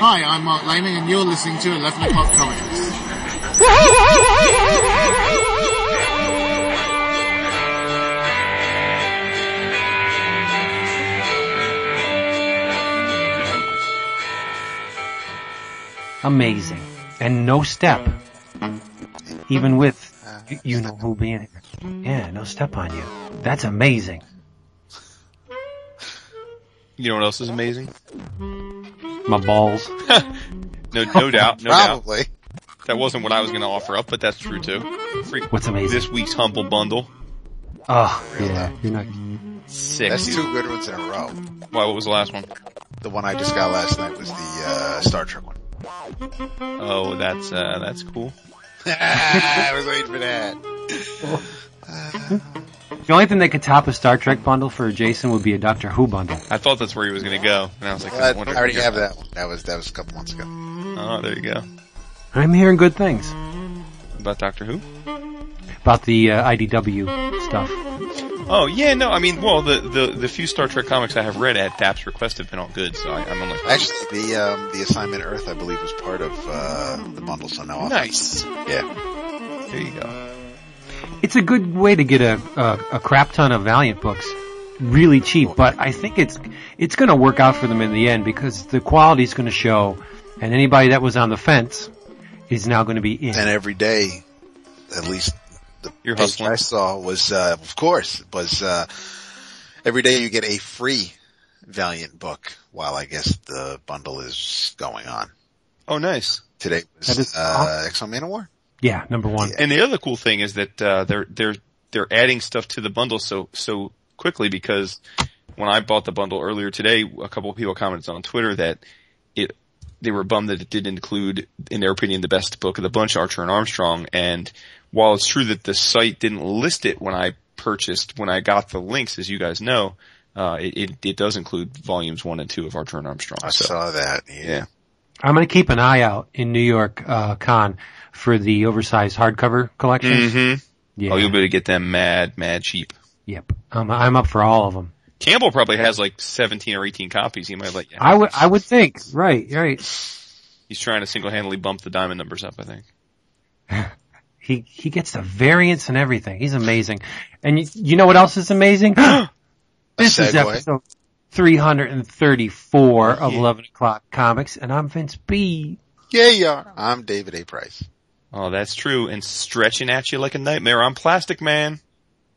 Hi, I'm Marc Laming and you're listening to 11 O'Clock Comics. Amazing. And no step. Even with y- you know who being here. Yeah, no step on you. That's amazing. You know what else is amazing? My balls. No, no doubt, no doubt. Probably. That wasn't what I was going to offer up, but that's true too. Free- What's amazing? This week's humble bundle. Oh, yeah. You're not. Sick. That's two good ones in a row. Why, what was the last one? The one I just got last night was the uh, Star Trek one. Oh, that's, uh, that's cool. I was waiting for that. The only thing that could top a Star Trek bundle for Jason would be a Doctor Who bundle. I thought that's where he was going to go. And I was like, I, I already have that one. That was that was a couple months ago. Oh, there you go. I'm hearing good things About Doctor Who? about the uh, IDW stuff. Oh, yeah, no, I mean, well, the, the, the few Star Trek comics I have read at DAP's request have been all good, so I, I'm only... Actually, the um, the Assignment Earth, I believe, was part of uh, the bundle. So now Nice. Yeah, There you go. It's a good way to get a, a, a crap ton of Valiant books really cheap, but I think it's it's going to work out for them in the end because the quality's going to show, and anybody that was on the fence is now going to be in. and every day, at least the You're page hustling. I saw was, uh, of course, was uh, every day you get a free Valiant book. While I guess the bundle is going on Oh, nice. today was is uh, X-O Manowar. Yeah, number one. And the other cool thing is that uh, they're they're they're adding stuff to the bundle so so quickly because when I bought the bundle earlier today, a couple of people commented on Twitter that it they were bummed that it didn't include, in their opinion, the best book of the bunch, Archer and Armstrong. And while it's true that the site didn't list it when I purchased, when I got the links, as you guys know, uh, it, it, it does include volumes one and two of Archer and Armstrong. I So, saw that. Yeah. yeah. I'm going to keep an eye out in New York uh, Con for the oversized hardcover collections. Mm-hmm. Yeah. Oh, you'll be able to get them mad, mad cheap. Yep. Um, I'm up for all of them. Campbell probably has like 17 or 18 copies. He might let you. I would I would think. Right. Right. He's trying to single-handedly bump the diamond numbers up, I think. He he gets the variants and everything. He's amazing. And you, you know what else is amazing? this is episode 334 of Yeah. 11 o'clock comics, and I'm Vince B. Yeah, you are. I'm David A. Price. Oh, that's true. And stretching at you like a nightmare. I'm Plastic Man.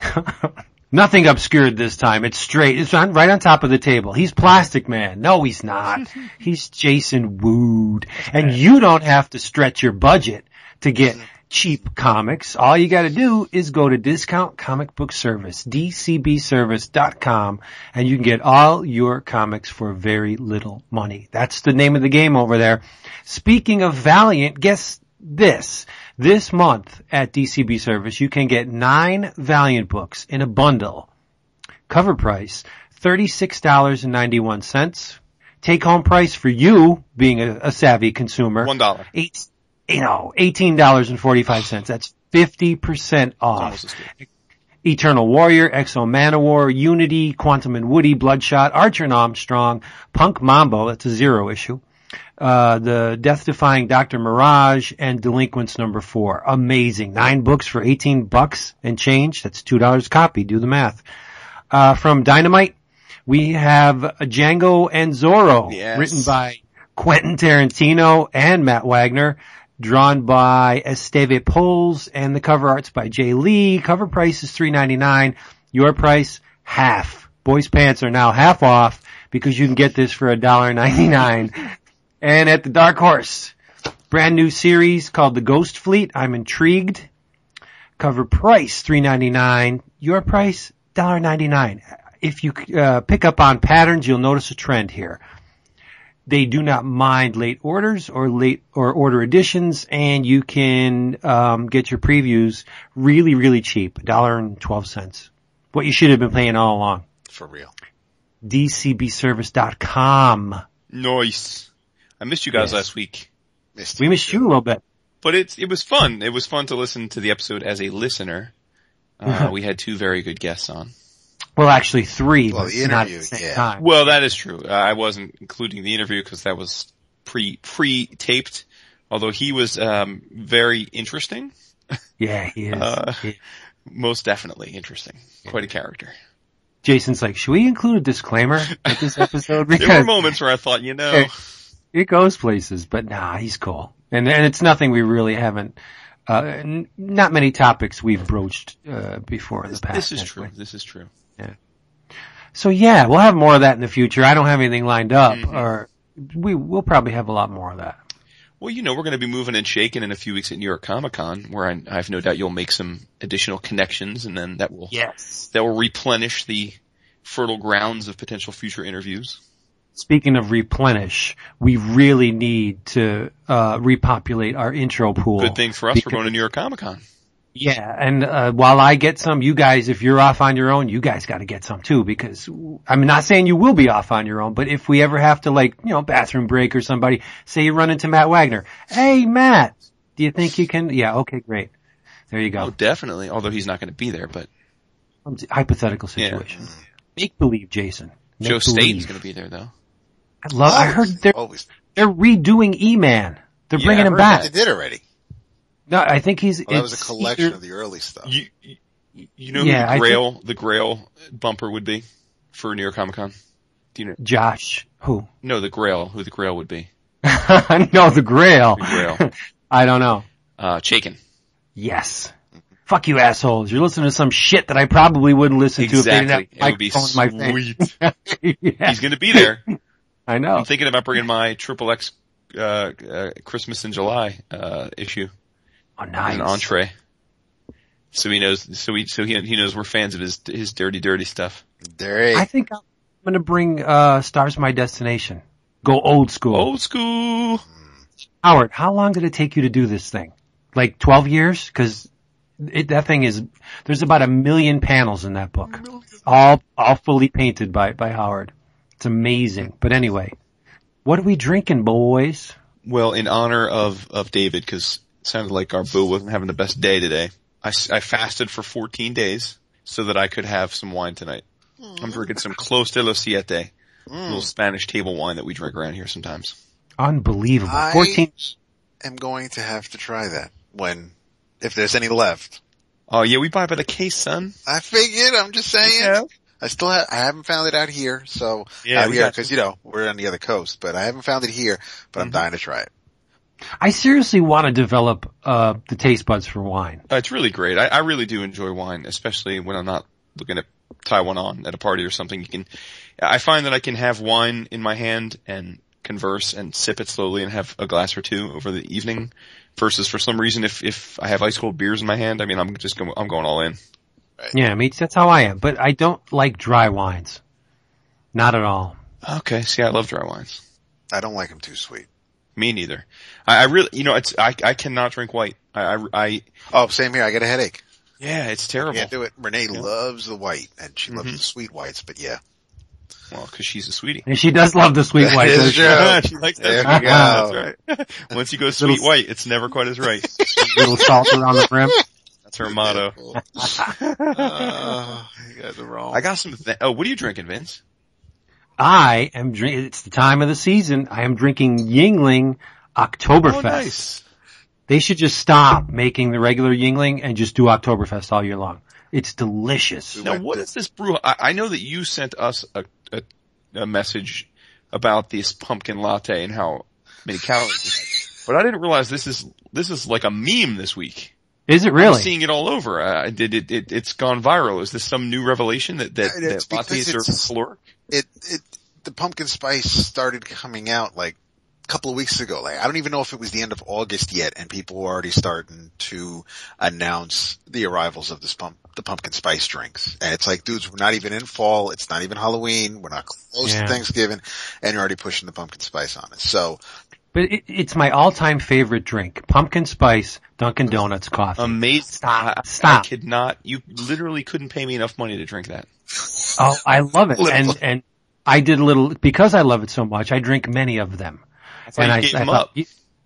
Nothing obscured this time. It's straight. It's on, right on top of the table. He's Plastic Man. No, he's not. He's Jason Wood. And you don't have to stretch your budget to get cheap comics. All you gotta do is go to Discount Comic Book Service, dcbservice.com, and you can get all your comics for very little money. That's the name of the game over there. Speaking of Valiant, guess this. This month at DCB Service, you can get nine Valiant books in a bundle. Cover price, $36.91. Take home price for you, being a, a savvy consumer, One dollar. eight, you know, $18.45. That's 50% off. Oh, good. Eternal Warrior, X-O Manowar, Unity, Quantum and Woody, Bloodshot, Archer and Armstrong, Punk Mambo, that's a zero issue, uh, the Death Defying Dr. Mirage, and Delinquents number four. Amazing. Nine books for 18 bucks and change. That's $2 a copy. Do the math. Uh, from Dynamite, we have Django and Zorro, Yes. written by Quentin Tarantino and Matt Wagner, drawn by Esteve Polls, and the cover art's by Jae Lee. Cover price is three ninety nine. Your price half. Boys pants are now half off because you can get this for a dollar ninety nine. And at the Dark Horse, brand new series called The Ghost Fleet. I'm intrigued. Cover price three ninety nine. Your price dollar ninety nine. If you uh, pick up on patterns, you'll notice a trend here. They do not mind late orders or late or order editions, and you can um, get your previews really, really cheap, a dollar and twelve cents. What you should have been paying all along. For real. DCBService.com. Nice. I missed you guys Yes. last week, Missed We missed you a little bit. but it's it was fun. It was fun to listen to the episode as a listener. Uh, we had two very good guests on. Well, actually three, Well, but the not at interview, the same yeah. time. Well, that is true. Uh, I wasn't including the interview because that was pre pre taped. Although he was um, very interesting, Yeah, he is. Uh, He- most definitely interesting. Quite a character. Jason's like, should we include a disclaimer with this episode? There were moments where I thought, you know, Okay. It goes places, but nah, he's cool. And and it's nothing we really haven't. Uh, n- not many topics we've broached uh, before in the past. this is true. This is true. Yeah. So yeah, we'll have more of that in the future. I don't have anything lined up, Mhm. or we will probably have a lot more of that. Well, you know, we're going to be moving and shaking in a few weeks at New York Comic Con, where I, I have no doubt you'll make some additional connections, and then that will Yes. that will replenish the fertile grounds of potential future interviews. Speaking of replenish, we really need to uh, repopulate our intro pool. Good thing for us, Because- we're going to New York Comic Con. Yeah, and uh, while I get some, you guys, if you're off on your own, you guys got to get some too. Because I'm not saying you will be off on your own, but if we ever have to, like, you know, bathroom break or somebody, say you run into Matt Wagner, hey Matt, do you think you can? Yeah, okay, great. There you go. Oh, definitely. Although he's not going to be there, but Hypothetical Yeah. situation. Make believe, Jason. Make Joe Staton's going to be there, though. I love. I heard they're always. they're redoing E-Man. They're Yeah, bringing I him heard back. They did already. No, I think he's. Well, that was a collection either- of the early stuff. You you- you know Yeah, I who the think- Grail the Grail bumper would be for New York Comic Con? Do you know? Josh. Who? No, the Grail. Who the Grail would be? no, the Grail. The Grail. I don't know. Uh, Chaykin. Yes. Fuck you assholes. You're listening to some shit that I probably wouldn't listen to if they Exactly. didn't have It would be microphone in my face. sweet. yeah, He's going to be there. I know. I'm thinking about bringing my Triple X uh, uh, Christmas in July uh, issue Oh, as nice. an entree. So he knows. So he so he he knows we're fans of his his dirty dirty stuff. There, I think I'm gonna bring, uh, Stars My Destination. Go old school. Old school. Howard, how long did it take you to do this thing? Like 12 years? Cause that thing is, there's about a million panels in that book. All, all fully painted by, by Howard. It's amazing. But anyway, what are we drinking, boys? Well, in honor of of David, because it sounded like our boo wasn't having the best day today. I, I fasted for 14 days so that I could have some wine tonight. I'm drinking some Clos de los Siete, little mm. Spanish table wine that we drink around here sometimes. Unbelievable. I 14, am going to have to try that when, if there's any left. Oh yeah, we buy by the case, son. I figured. I'm just saying. Yeah. I still have, I haven't found it out here, so Yeah, we yeah, because you know we're on the other coast, but I haven't found it here. But I'm Mhm. dying to try it. I seriously want to develop, uh, the taste buds for wine. Uh, it's really great. I, I really do enjoy wine, especially when I'm not looking at tie one on at a party or something. You can, I find that I can have wine in my hand and converse and sip it slowly and have a glass or two over the evening versus for some reason if, if I have ice cold beers in my hand, I mean, I'm just going, I'm going all in. Yeah, I mean, that's how I am. But I don't like dry wines. Not at all. Okay. See, I love dry wines. I don't like them too sweet. Me neither. I, I really, you know, it's, I, I cannot drink white. I, I, I Oh, same here. I get a headache. yeah, it's terrible. Can't do it. Renee Yeah. loves the white, and she loves Mhm. the sweet whites. But yeah, Well, cause she's a sweetie. And she does love the sweet That white. is doesn't she? true. she likes There that. we go. That's right. Once you go sweet white, it's never quite as right. Little salt around the rim. That's her motto. uh, you guys are wrong. I got some. Th- oh, what are you drinking, Vince? I am drinking, it's the time of the season. I am drinking Yuengling Oktoberfest. Oh, nice. They should just stop making the regular Yuengling and just do Oktoberfest all year long. It's delicious. Now, went what to- is this brew? I, I know that you sent us a, a, a message about this pumpkin latte and how many calories, but I didn't realize this is this is like a meme this week. Is it really? I'm seeing it all over. Uh, did it, it? It's gone viral. Is this some new revelation that that, It's that lattes because are it's- caloric? it it the pumpkin spice started coming out like a couple of weeks ago. Like I don't even know if it was the end of August yet, and people were already starting to announce the arrivals of this pump the pumpkin spice drinks. And it's like, dudes, we're not even in fall. It's not even Halloween. We're not close Yeah. to Thanksgiving, and you're already pushing the pumpkin spice on us. So But it, it's my all-time favorite drink. Pumpkin spice Dunkin' Donuts coffee. Amazing. Stop. I, Stop. I could not. You literally couldn't pay me enough money to drink that. oh, I love it. And, and I did a little, because I love it so much, I drink many of them. I and I, I thought, up.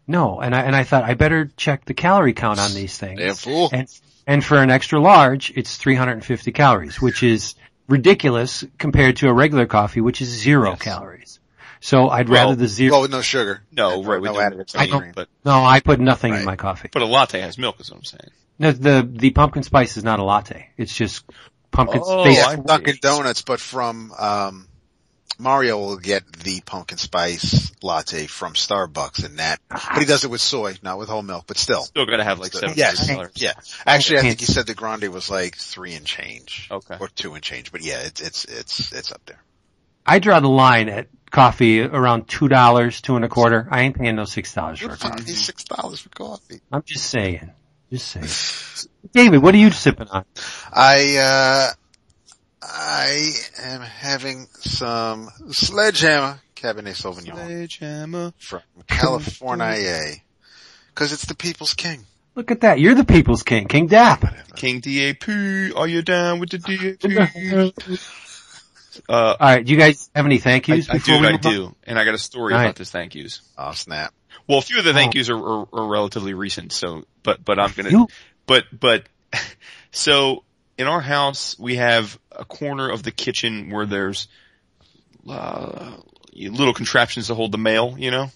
no, and I, and I thought I better check the calorie count on these things. damn fool. And, and for an extra large, it's 350 calories, which is ridiculous compared to a regular coffee, which is zero Yes. calories. So I'd Well, rather the zero. Well, with no sugar. No, And right, with no no- additives. I don't- but no, I put nothing in my coffee. but a latte has milk, is what I'm saying. No, the the pumpkin spice is not a latte. It's just pumpkin Oh, spice. I- yeah, Dunkin' Donuts, but from um, Mario will get the pumpkin spice latte from Starbucks, and that. But he does it with soy, not with whole milk, but still. Still got to have like So- seven yes, yeah. Actually, I think he said the grande was like three and change, Okay. or two and change. But yeah, it's it's it's it's up there. I draw the line at coffee around two dollars, two and a quarter. I ain't paying no six dollars for a coffee. He's six dollars for coffee. I'm just saying. Just saying. David, what are you sipping on? I uh I am having some sledgehammer Cabernet Sauvignon Sledgehammer. from California, because it's the People's King. Look at that. You're the people's king, King Dap. King DAP, are you down with the DAP? Uh, All right. Do you guys have any thank yous I before do, I move on? do, and I got a story All right. about this thank yous. Oh snap! Well, a few of the thank Oh. yous are, are, are relatively recent, so, but, but I'm gonna, You- but, but, so, in our house, we have a corner of the kitchen where there's, uh, little contraptions to hold the mail, you know?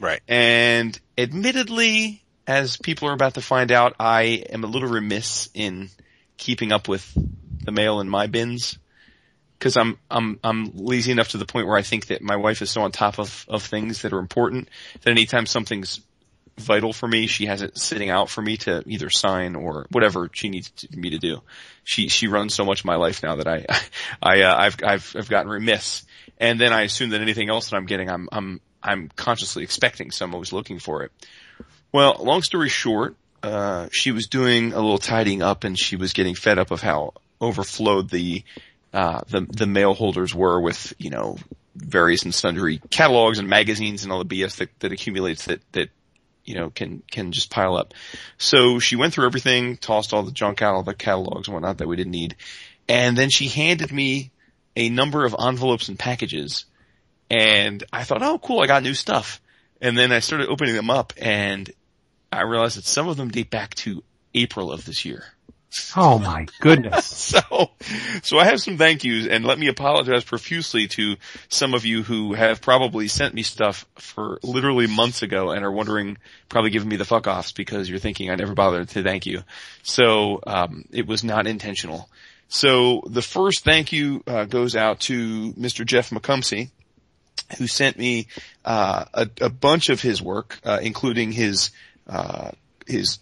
Right. And admittedly, as people are about to find out, I am a little remiss in keeping up with the mail in my bins. Cause I'm, I'm, I'm lazy enough to the point where I think that my wife is so on top of, of things that are important that anytime something's vital for me, she has it sitting out for me to either sign or whatever she needs to, me to do. She, she runs so much of my life now that I, I, uh, I've, I've, I've gotten remiss. And then I assume that anything else that I'm getting, I'm, I'm, I'm consciously expecting, so I'm always looking for it. Well, long story short, uh, she was doing a little tidying up and she was getting fed up of how overflowed the, uh, the, the mail holders were with, you know, various and sundry catalogs and magazines and all the BS that, that accumulates that, that, you know, can, can just pile up. So she went through everything, tossed all the junk out, all the catalogs and whatnot that we didn't need. And then she handed me a number of envelopes and packages and I thought, oh cool, I got new stuff. And then I started opening them up and I realized that some of them date back to April of this year. Oh my goodness. So, so I have some thank yous and let me apologize profusely to some of you who have probably sent me stuff for literally months ago and are wondering, probably giving me the fuck offs because you're thinking I never bothered to thank you. So, um, it was not intentional. So the first thank you, uh, goes out to Mr. Jeff McComsey who sent me uh, a, a bunch of his work, uh, including his uh, his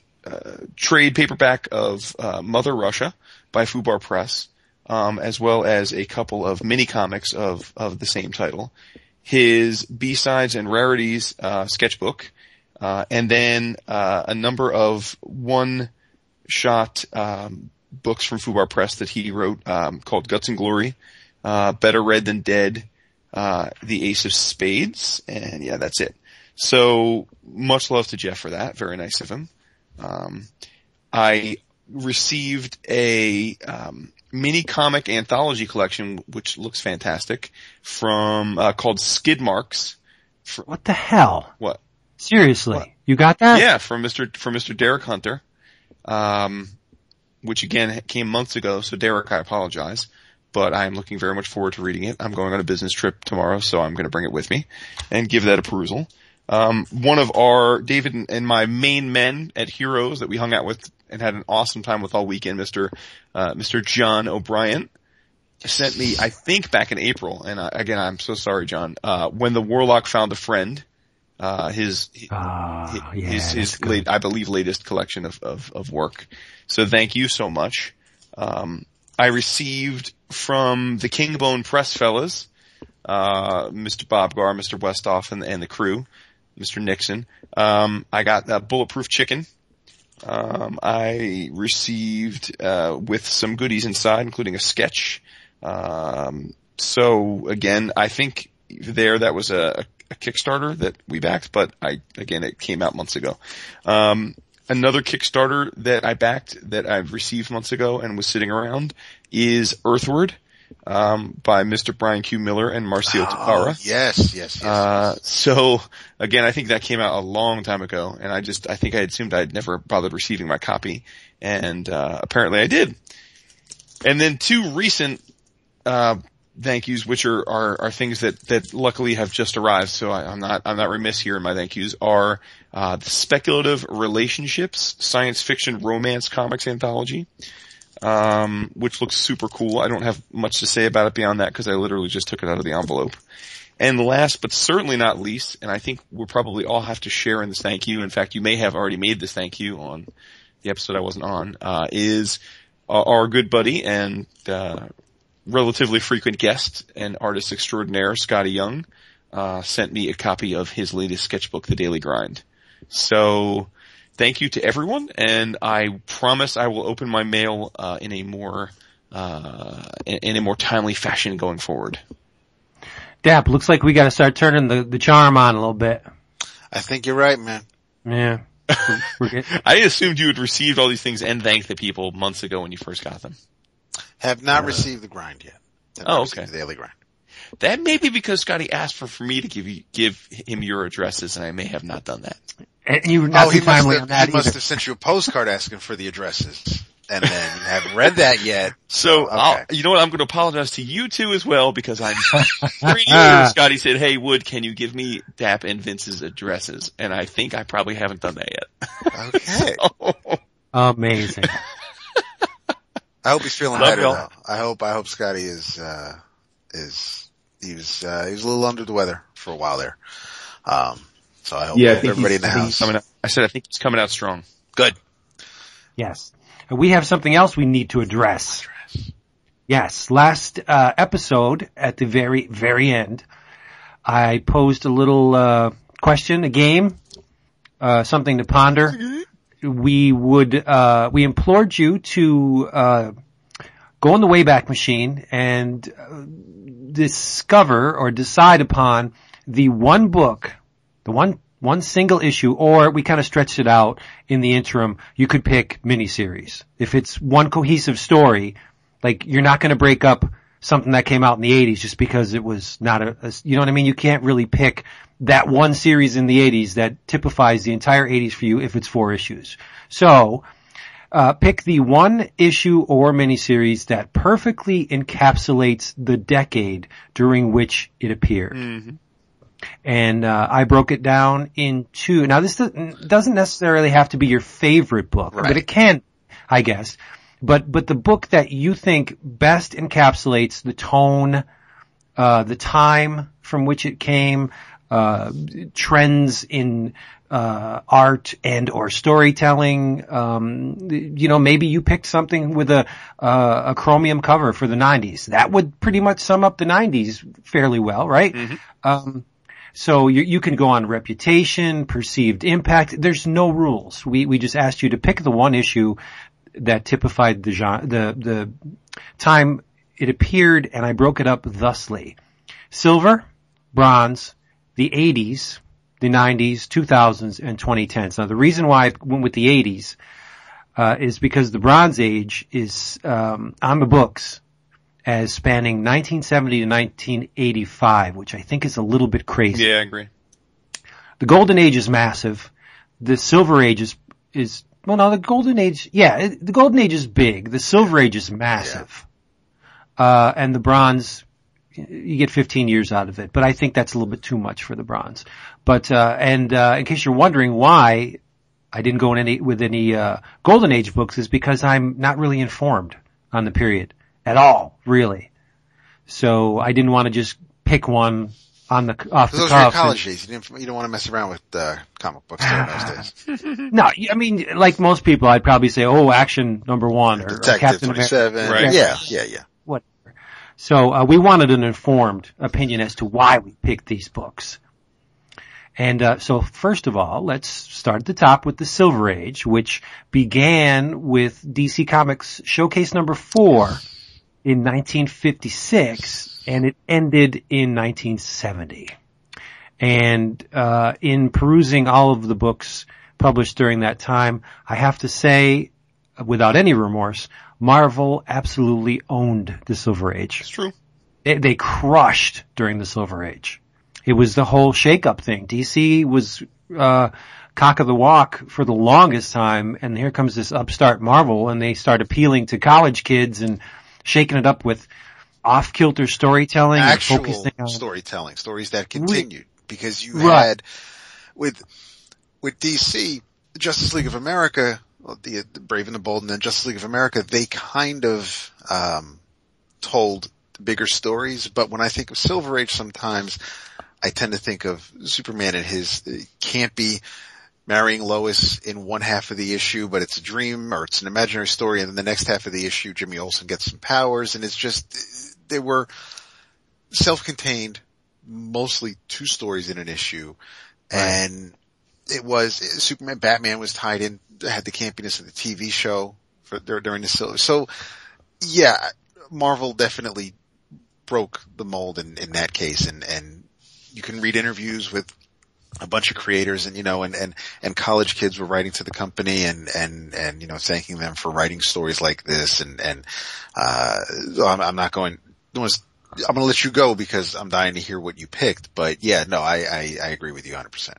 trade paperback of uh, Mother Russia by Fubar Press, um, as well as a couple of mini comics of of the same title, his B sides and rarities uh, sketchbook, uh, and then uh, a number of one shot um, books from Fubar Press that he wrote um, called Guts and Glory, uh, Better Read Than Dead uh, the Ace of Spades, and yeah, that's it. So much love to Jeff for that. Very nice of him. Um, I received a um, mini comic anthology collection, which looks fantastic, from uh, called Skid Marks. What the hell? What? Seriously. What? You got that? Yeah, from Mr. from Mr. Derek Hunter, um, which again came months ago. So Derek, I apologize, but I am looking very much forward to reading it. I'm going on a business trip tomorrow, so I'm going to bring it with me and give that a perusal. Um, one of our David and, my main men at Heroes that we hung out with and had an awesome time with all weekend, Mr. Uh, Mr. John O'Brien sent me, I think back in April, and uh, again, I'm so sorry, John, uh, when the Warlock found a friend, uh, his, Ah, yeah. his, his late, I believe latest collection of, of, of work. So thank you so much. Um, I received from the Kingbone Press fellas, uh, Mr. Bob Gar, Mr. Westoff and, and the crew, Mr. Nixon. Um, I got uh, Bulletproof Chicken. Um, I received, uh, with some goodies inside, including a sketch. Um, so again, I think there that was a, a Kickstarter that we backed, but I, again, it came out months ago. Um, another Kickstarter that I backed that I've received months ago and was sitting around is Earthward, um, by Mr. Brian Q. Miller and Marcio Takara. Oh, yes, yes, yes. Uh, so again, I think that came out a long time ago, and I just I think I assumed I'd never bothered receiving my copy, and uh, apparently I did. And then two recent uh, thank yous, which are, are, are things that, that luckily have just arrived. So I, am not, I'm not remiss here in my thank yous are, uh, the speculative relationships science fiction romance comics anthology. Um, which looks super cool. I don't have much to say about it beyond that because I literally just took it out of the envelope. And last but certainly not least, and I think we'll probably all have to share in this thank you. In fact, you may have already made this thank you on the episode I wasn't on, uh, is uh, our good buddy and, uh, relatively frequent guest and artist extraordinaire, Skottie Young, uh, sent me a copy of his latest sketchbook, The Daily Grind. So, thank you to everyone, and I promise I will open my mail, uh, in a more, uh, in, in a more timely fashion going forward. Dap, looks like we gotta start turning the, the charm on a little bit. I think you're right, man. Yeah. We're- we're getting- I assumed you had received all these things and thanked the people months ago when you first got them. Have not received the grind yet. Have Oh, okay. The daily grind. That may be because Skottie asked for, for me to give you, give him your addresses and I may have not done that. And you were not oh, he too must, timely have, on that he must have sent you a postcard asking for the addresses. And then you haven't read that yet. So, Okay. I'll, you know what? I'm going to apologize to you two as well because I'm three years. Skottie said, "Hey, Wood, can you give me Dap and Vince's addresses?" And I think I probably haven't done that yet. Okay. Amazing. I hope he's feeling Love better y'all. though. I hope, I hope Skottie is, uh, is, he was, uh, he was a little under the weather for a while there. Um, so I hope Yeah, I think everybody in the house. coming out, I said I think it's coming out strong. Good. Yes. And we have something else we need to address. Yes. Last uh, episode, at the very, very end, I posed a little uh, question, a game, uh, something to ponder. We would, uh, we implored you to uh, go on the Wayback Machine and uh, discover or decide upon the one book, the one one single issue, or we kind of stretched it out in the interim. You could pick miniseries. If it's one cohesive story, like you're not going to break up something that came out in the 80s just because it was not a, a- you know what I mean? You can't really pick that one series in the 80s that typifies the entire 80s for you if it's four issues. So, uh, pick the one issue or miniseries that perfectly encapsulates the decade during which it appeared. And uh, I broke it down into now this doesn't necessarily have to be your favorite book, but it can, I guess. But but the book that you think best encapsulates the tone, uh, the time from which it came, uh, trends in uh, art and or storytelling. Um, you know, maybe you picked something with a uh, a chromium cover for the '90s. That would pretty much sum up the '90s fairly well, right? Um, so you, you can go on reputation, perceived impact. There's no rules. We we just asked you to pick the one issue that typified the genre, the the time it appeared, and I broke it up thusly: silver, bronze, the 80s, the 90s, 2000s, and 2010s. Now the reason why I went with the 80s uh, is because the Bronze Age is um, on the books as spanning 1970 to 1985, which I think is a little bit crazy. Yeah, I agree. The Golden Age is massive. The Silver Age is is well, no, the Golden Age, yeah, the Golden Age is big. The Silver Age is massive, uh, and the Bronze, you get 15 years out of it. But I think that's a little bit too much for the Bronze. But uh, and uh, in case you're wondering why I didn't go in any with any uh, Golden Age books, is because I'm not really informed on the period at all, really. So I didn't want to just pick one on the off the Those were your cuff. and- college days. You didn't, you don't want to mess around with, uh, comic books those days. No, I mean, like most people, I'd probably say, oh, action number one or, or Captain America. Right. Yeah, yeah, yeah. Whatever. So, uh, we wanted an informed opinion as to why we picked these books. And, uh, so first of all, let's start at the top with the Silver Age, which began with DC Comics Showcase number four in 1956 and it ended in 1970. And uh, in perusing all of the books published during that time, I have to say, without any remorse, Marvel absolutely owned the Silver Age. It's true. They, they crushed during the Silver Age. It was the whole shake-up thing. DC was uh, cock of the walk for the longest time, and here comes this upstart Marvel, and they start appealing to college kids and shaking it up with off kilter storytelling actual on storytelling, stories that continued because you Right. had with with DC, Justice League of America, the, the Brave and the Bold, and then Justice League of America, they kind of um, told bigger stories. But when I think of Silver Age, sometimes I tend to think of Superman and his uh, can't be marrying Lois in one half of the issue, but it's a dream or it's an imaginary story, and then the next half of the issue, Jimmy Olsen gets some powers, and it's just they were self-contained, mostly two stories in an issue, and it was Superman, Batman was tied in, had the campiness of the TV show for during the so so yeah, Marvel definitely broke the mold in, in that case, and and you can read interviews with a bunch of creators and you know and and and college kids were writing to the company and and and you know thanking them for writing stories like this and and uh I'm, I'm not going I'm to let you go because I'm dying to hear what you picked but yeah no I I, I agree with you 100%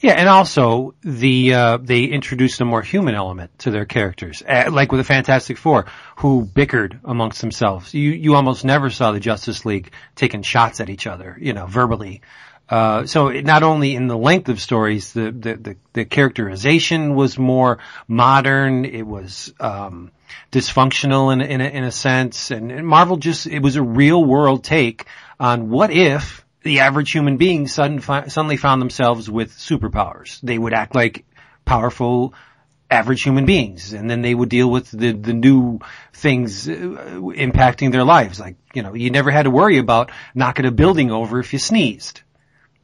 Yeah, and also the uh, they introduced a more human element to their characters, uh, like with the Fantastic Four, who bickered amongst themselves. You you almost never saw the Justice League taking shots at each other, you know, verbally. Uh, so not only in the length of stories, the, the the the characterization was more modern. It was um, dysfunctional in in a, in a sense, and, and Marvel just it was a real world take on what if the average human being sudden, fi- suddenly found themselves with superpowers. They would act like powerful average human beings and then they would deal with the, the new things uh, impacting their lives. Like, you know, you never had to worry about knocking a building over if you sneezed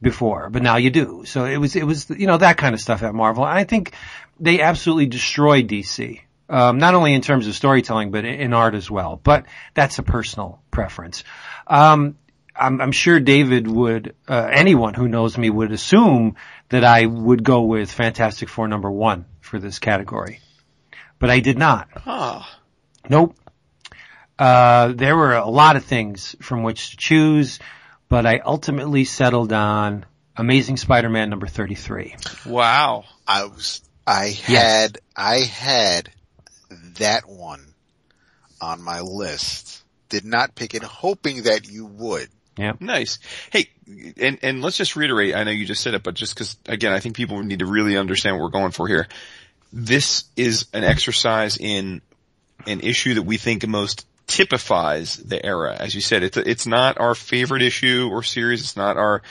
before, but now you do. So it was, it was, you know, that kind of stuff at Marvel. And I think they absolutely destroyed DC. Um, not only in terms of storytelling, but in, art as well. But that's a personal preference. Um, I'm, I'm sure David would, uh, anyone who knows me would assume that I would go with Fantastic Four number one for this category. But I did not. Ah, Nope. Uh, there were a lot of things from which to choose, but I ultimately settled on Amazing Spider-Man number 33. wow. I was I had I had that one on my list did not pick it hoping that you would Yeah. Nice. Hey, and, and let's just reiterate, I know you just said it, but just cause again, I think people need to really understand what we're going for here. This is an exercise in an issue that we think most typifies the era. As you said, it's, it's not our favorite issue or series. It's not our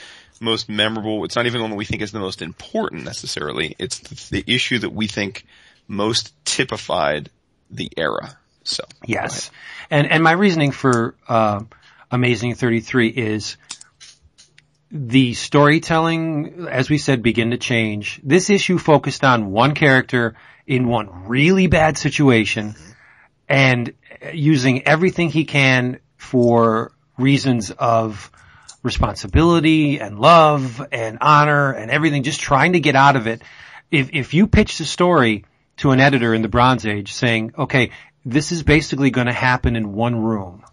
most memorable. It's not even the one that we think is the most important necessarily. It's the, the issue that we think most typified the era. So. Yes. And, and my reasoning for, uh, Amazing 33 is the storytelling, as we said, begin to change. This issue focused on one character in one really bad situation and using everything he can for reasons of responsibility and love and honor and everything, just trying to get out of it. If, if you pitch the story to an editor in the Bronze Age saying, okay, this is basically going to happen in one room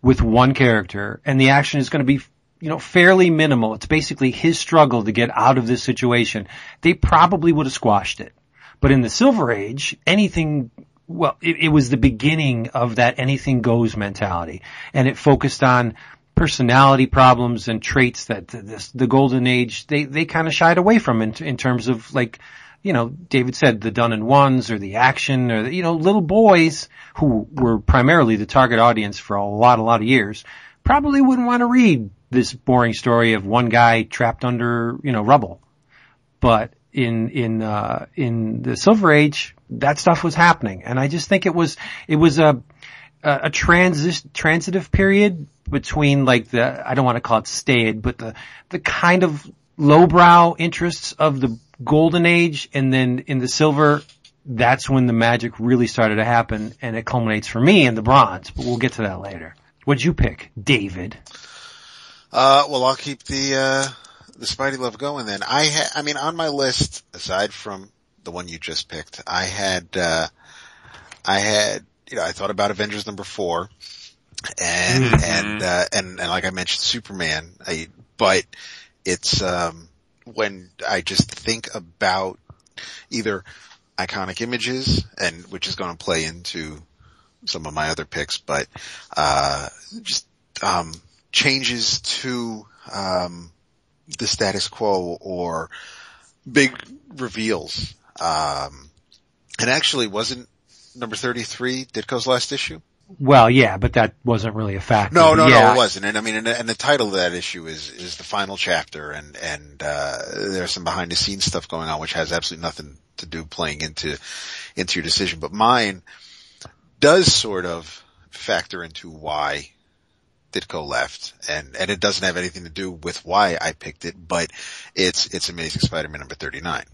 with one character and the action is going to be you know, fairly minimal. It's basically his struggle to get out of this situation. They probably would have squashed it. But in the Silver Age, anything, well, it, it was the beginning of that anything goes mentality. And it focused on personality problems and traits that the, the Golden Age, they, they kind of shied away from in, in terms of like, you know, David said the done and ones or the action or, the, you know, little boys who were primarily the target audience for a lot, a lot of years probably wouldn't want to read this boring story of one guy trapped under, you know, rubble. But in, in, uh, in the Silver Age, that stuff was happening. And I just think it was, it was a, a, a transi- transitive period between like the, I don't want to call it staid, but the, the kind of lowbrow interests of the golden age and then in the silver, that's when the magic really started to happen and it culminates for me in the bronze, but we'll get to that later. What'd you pick, David? Uh, well, I'll keep the, uh, the Spidey love going then. I had, I mean, on my list, aside from the one you just picked, I had, uh, I had, you know, I thought about Avengers number four and, Mhm. and, uh, and, and like I mentioned, Superman, I, but it's, um, when I just think about either iconic images and, which is going to play into some of my other picks, but, uh, just, um, changes to, um, the status quo or big reveals. Um, and actually wasn't number 33 Ditko's last issue? Well, yeah, but that wasn't really a factor. No, no, yeah, no, it wasn't. And I mean, and, and, the title of that issue is, is the final chapter and, and, uh, there's some behind the scenes stuff going on which has absolutely nothing to do playing into, into your decision. But mine does sort of factor into why Ditko left and, and it doesn't have anything to do with why I picked it, but it's, it's Amazing Spider-Man number 39.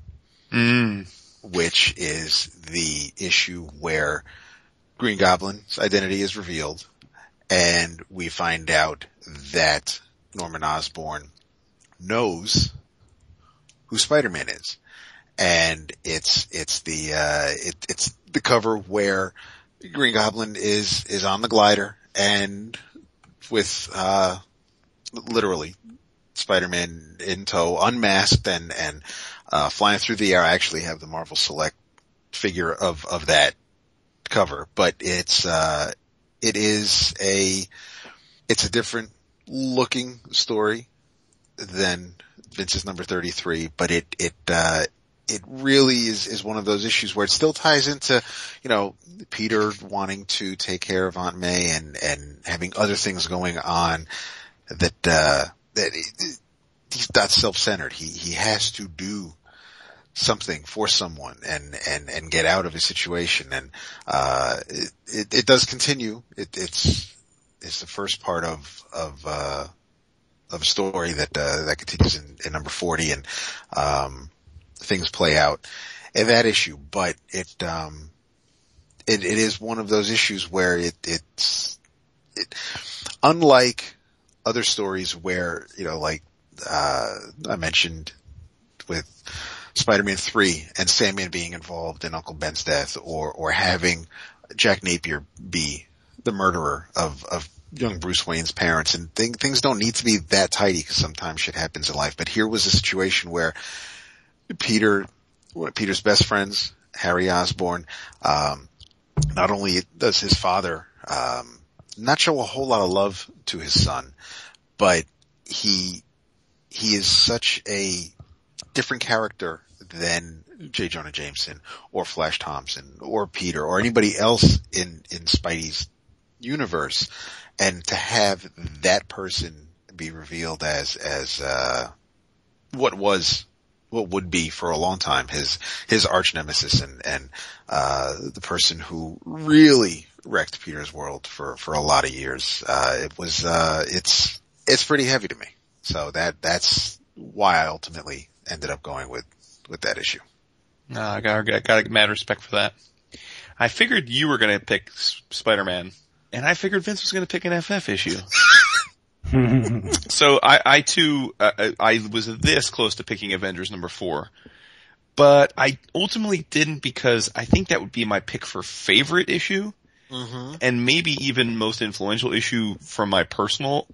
Mm. Which is the issue where Green Goblin's identity is revealed and we find out that Norman Osborn knows who Spider-Man is. And it's, it's the, uh, it, it's the cover where Green Goblin is, is on the glider and with, uh, literally Spider-Man in tow, unmasked and, and, uh, flying through the air. I actually have the Marvel Select figure of, of that cover, but it's, uh, it is a, it's a different looking story than Vince's number 33, but it, it, uh, it really is, is one of those issues where it still ties into, you know, Peter wanting to take care of Aunt May and, and having other things going on that, uh, that he's not self-centered. He, he has to do something for someone and, and, and get out of a situation. And, uh, it, it, it does continue. It, it's, it's the first part of, of, uh, of a story that, uh, that continues in, in number 40 and, um, things play out in that issue, but it, um, it, it is one of those issues where it, it's, it, unlike other stories where, you know, like, uh, I mentioned with Spider-Man 3 and Sandman being involved in Uncle Ben's death or, or having Jack Napier be the murderer of, of young Bruce Wayne's parents and th- things don't need to be that tidy because sometimes shit happens in life. But here was a situation where Peter, Peter's best friends, Harry Osborn, um, not only does his father, um, not show a whole lot of love to his son, but he, he is such a different character than J. Jonah Jameson or Flash Thompson or Peter or anybody else in, in Spidey's universe. And to have that person be revealed as, as, uh, what was what would be for a long time his his arch nemesis and and uh the person who really wrecked Peter's world for for a lot of years. Uh it was uh it's it's pretty heavy to me. So that that's why I ultimately ended up going with with that issue. No, I got I got mad respect for that. I figured you were going to pick Spider-Man and I figured Vince was going to pick an FF issue. so I, I too, uh, I was this close to picking Avengers number four, but I ultimately didn't because I think that would be my pick for favorite issue, mm-hmm. and maybe even most influential issue from my personal,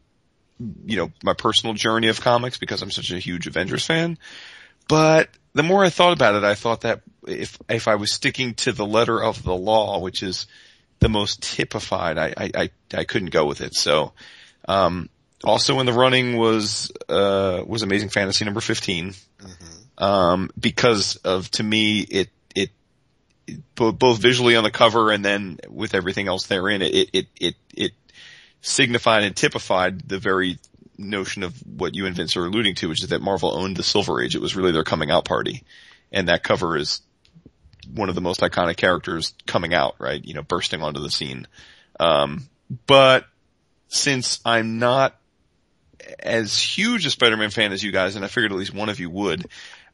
you know, my personal journey of comics because I'm such a huge Avengers fan. But the more I thought about it, I thought that if if I was sticking to the letter of the law, which is the most typified, I I I, I couldn't go with it. So. Um, also in the running was uh, was Amazing Fantasy number 15 mm-hmm. um, because of to me it it, it both visually on the cover and then with everything else therein it it it it signified and typified the very notion of what you and Vince are alluding to, which is that Marvel owned the Silver Age. It was really their coming out party, and that cover is one of the most iconic characters coming out, right? You know, bursting onto the scene. Um, but since I'm not as huge a Spider-Man fan as you guys, and I figured at least one of you would,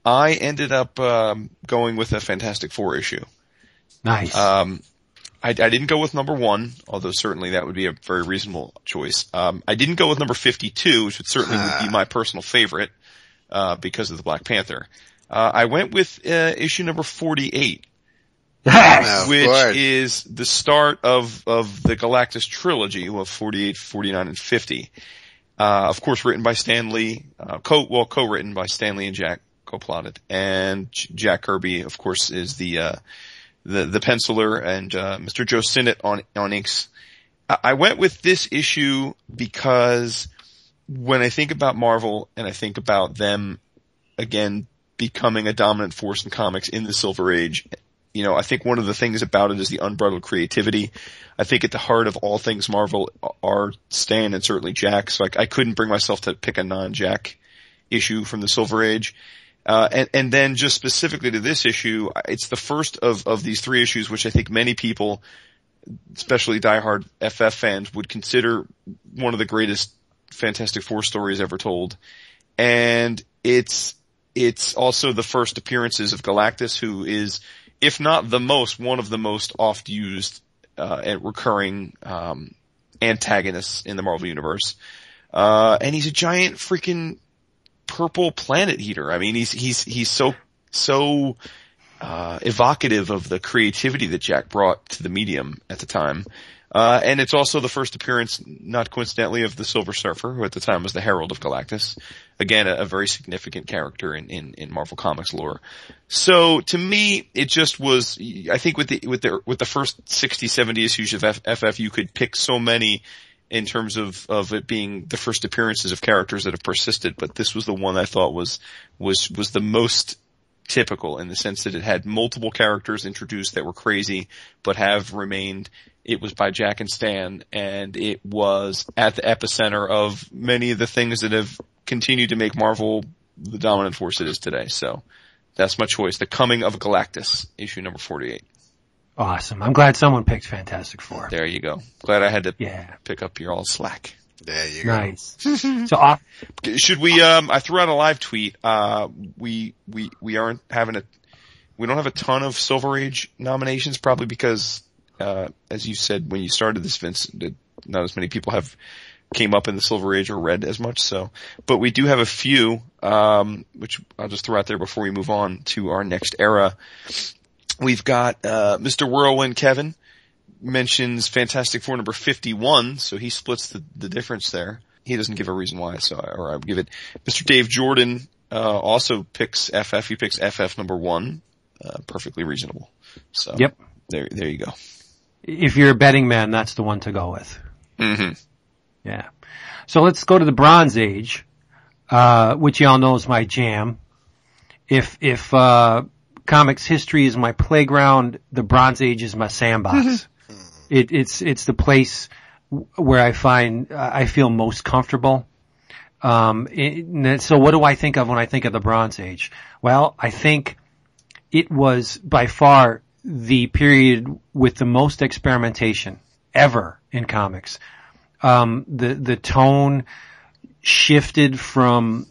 I ended up um, going with a Fantastic Four issue. Nice. Um, I, I, didn't go with number one, although certainly that would be a very reasonable choice. Um, I didn't go with number 52, which would certainly would be my personal favorite, uh, because of the Black Panther. Uh, I went with, uh, issue number 48. Yes! which is the start of, of the Galactus trilogy of 48, 49, and 50. Uh, of course, written by Stan Lee, uh, co well co-written by Stan Lee and Jack co-plotted, and Jack Kirby, of course, is the uh, the the penciler, and uh, Mr. Joe Sinnott on on inks. I, went with this issue because when I think about Marvel and I think about them again becoming a dominant force in comics in the Silver Age, you know, I think one of the things about it is the unbridled creativity. I think at the heart of all things Marvel are Stan and certainly Jack. So I, I couldn't bring myself to pick a non-Jack issue from the Silver Age. Uh, and, and then just specifically to this issue, it's the first of, of these three issues, which I think many people, especially diehard FF fans, would consider one of the greatest Fantastic Four stories ever told. And it's, it's also the first appearances of Galactus, who is, if not the most, one of the most oft used, uh, and recurring, um, antagonists in the Marvel Universe. Uh, and he's a giant freaking purple planet heater. I mean, he's, he's, he's so, so, uh, evocative of the creativity that Jack brought to the medium at the time. Uh, and it's also the first appearance, not coincidentally, of the Silver Surfer, who at the time was the Herald of Galactus. Again, a, a, very significant character in, in, in Marvel Comics lore. So to me, it just was, I think with the, with the, with the first 60, 70 issues of F, FF, you could pick so many in terms of, of it being the first appearances of characters that have persisted, but this was the one I thought was, was, was the most typical in the sense that it had multiple characters introduced that were crazy, but have remained. It was by Jack and Stan, and it was at the epicenter of many of the things that have continued to make Marvel the dominant force it is today. So that's my choice. The Coming of Galactus, issue number 48. Awesome. I'm glad someone picked Fantastic Four. There you go. Glad I had to Yeah. pick up your all slack. There you go. Nice. so off, Should we, um, I threw out a live tweet. Uh, we, we, we aren't having a, we don't have a ton of Silver Age nominations probably because, uh, as you said when you started this, Vince, that not as many people have came up in the Silver Age or read as much. So, but we do have a few, um, which I'll just throw out there before we move on to our next era. We've got, uh, Mr. Whirlwind Kevin mentions Fantastic Four number 51, so he splits the, the difference there. He doesn't give a reason why, so I, or I would give it. Mr. Dave Jordan, uh, also picks FF. He picks FF number one. Uh, perfectly reasonable. So. Yep. There, there you go. if you're a betting man, that's the one to go with. Mm-hmm. Yeah. So let's go to the Bronze Age, uh, which y'all know is my jam. If, if, uh, comics history is my playground, the Bronze Age is my sandbox. it, it's, it's the place where I find, uh, I feel most comfortable. Um, it, so what do I think of when I think of the Bronze Age? Well, I think it was by far the period with the most experimentation ever in comics. Um, the the tone shifted from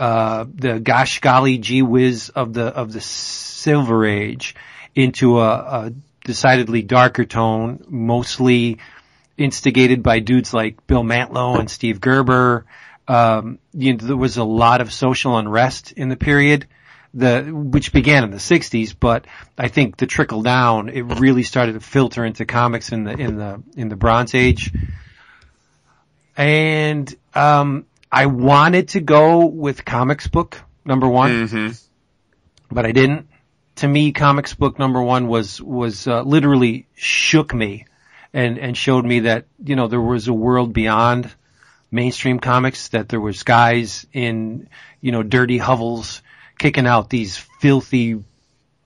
uh, the gosh golly gee whiz of the of the Silver Age into a, a decidedly darker tone, mostly instigated by dudes like Bill Mantlo and Steve Gerber. Um, you know, there was a lot of social unrest in the period, the which began in the '60s, but I think the trickle down it really started to filter into comics in the in the in the Bronze Age. And um, I wanted to go with Comix Book number one, hmm but I didn't. To me, Comix Book number one was was uh, literally shook me, and and showed me that you know there was a world beyond mainstream comics. That there was guys in you know dirty hovels kicking out these filthy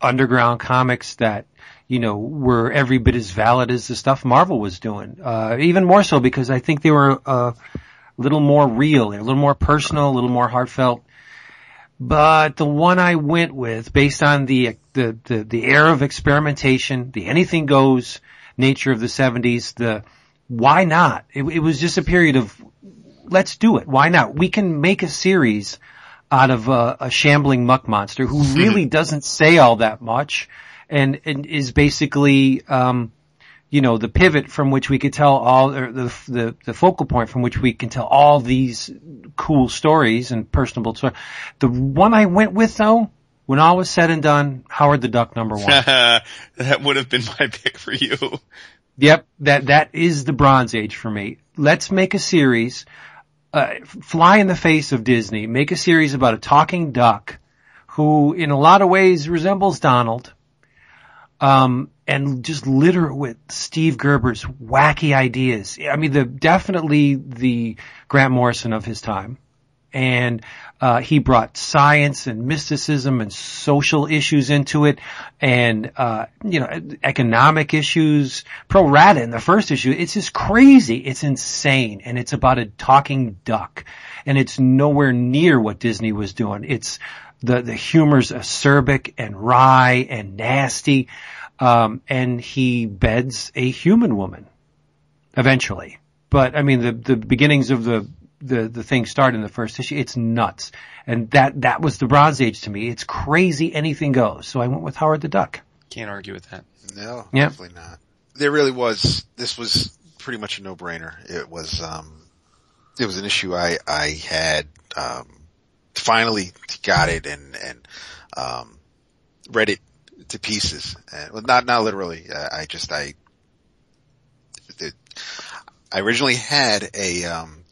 underground comics that you know were every bit as valid as the stuff Marvel was doing. Uh, even more so because I think they were uh, little more real, a little more personal, a little more heartfelt. But the one I went with, based on the the the, the era of experimentation, the anything goes nature of the '70s, the why not? It, it was just a period of let's do it. Why not? We can make a series out of a, a shambling muck monster who really doesn't say all that much, and and is basically um, you know, the pivot from which we could tell all, or the, the, the focal point from which we can tell all these cool stories and personable stories. The one I went with though, when all was said and done, Howard the Duck number one. that would have been my pick for you. Yep, that that is the Bronze Age for me. Let's make a series, uh, fly in the face of Disney. Make a series about a talking duck, who in a lot of ways resembles Donald, um, and just litter it with Steve Gerber's wacky ideas. I mean, the definitely the Grant Morrison of his time, and uh, he brought science and mysticism and social issues into it, and uh, you know, economic issues. Pro rata in the first issue, it's just crazy. It's insane, and it's about a talking duck, and it's nowhere near what Disney was doing. It's the the humor's acerbic and wry and nasty, um, and he beds a human woman eventually. But I mean, the the beginnings of the the the thing start in the first issue. It's nuts, and that that was the Bronze Age to me. It's crazy. Anything goes. So I went with Howard the Duck. Can't argue with that. No, Yeah. definitely not. There really was. This was pretty much a no-brainer. It was. um It was an issue I I had um finally got it and and um read it to pieces. And, well, not not literally. Uh, I just I. It, I originally had a um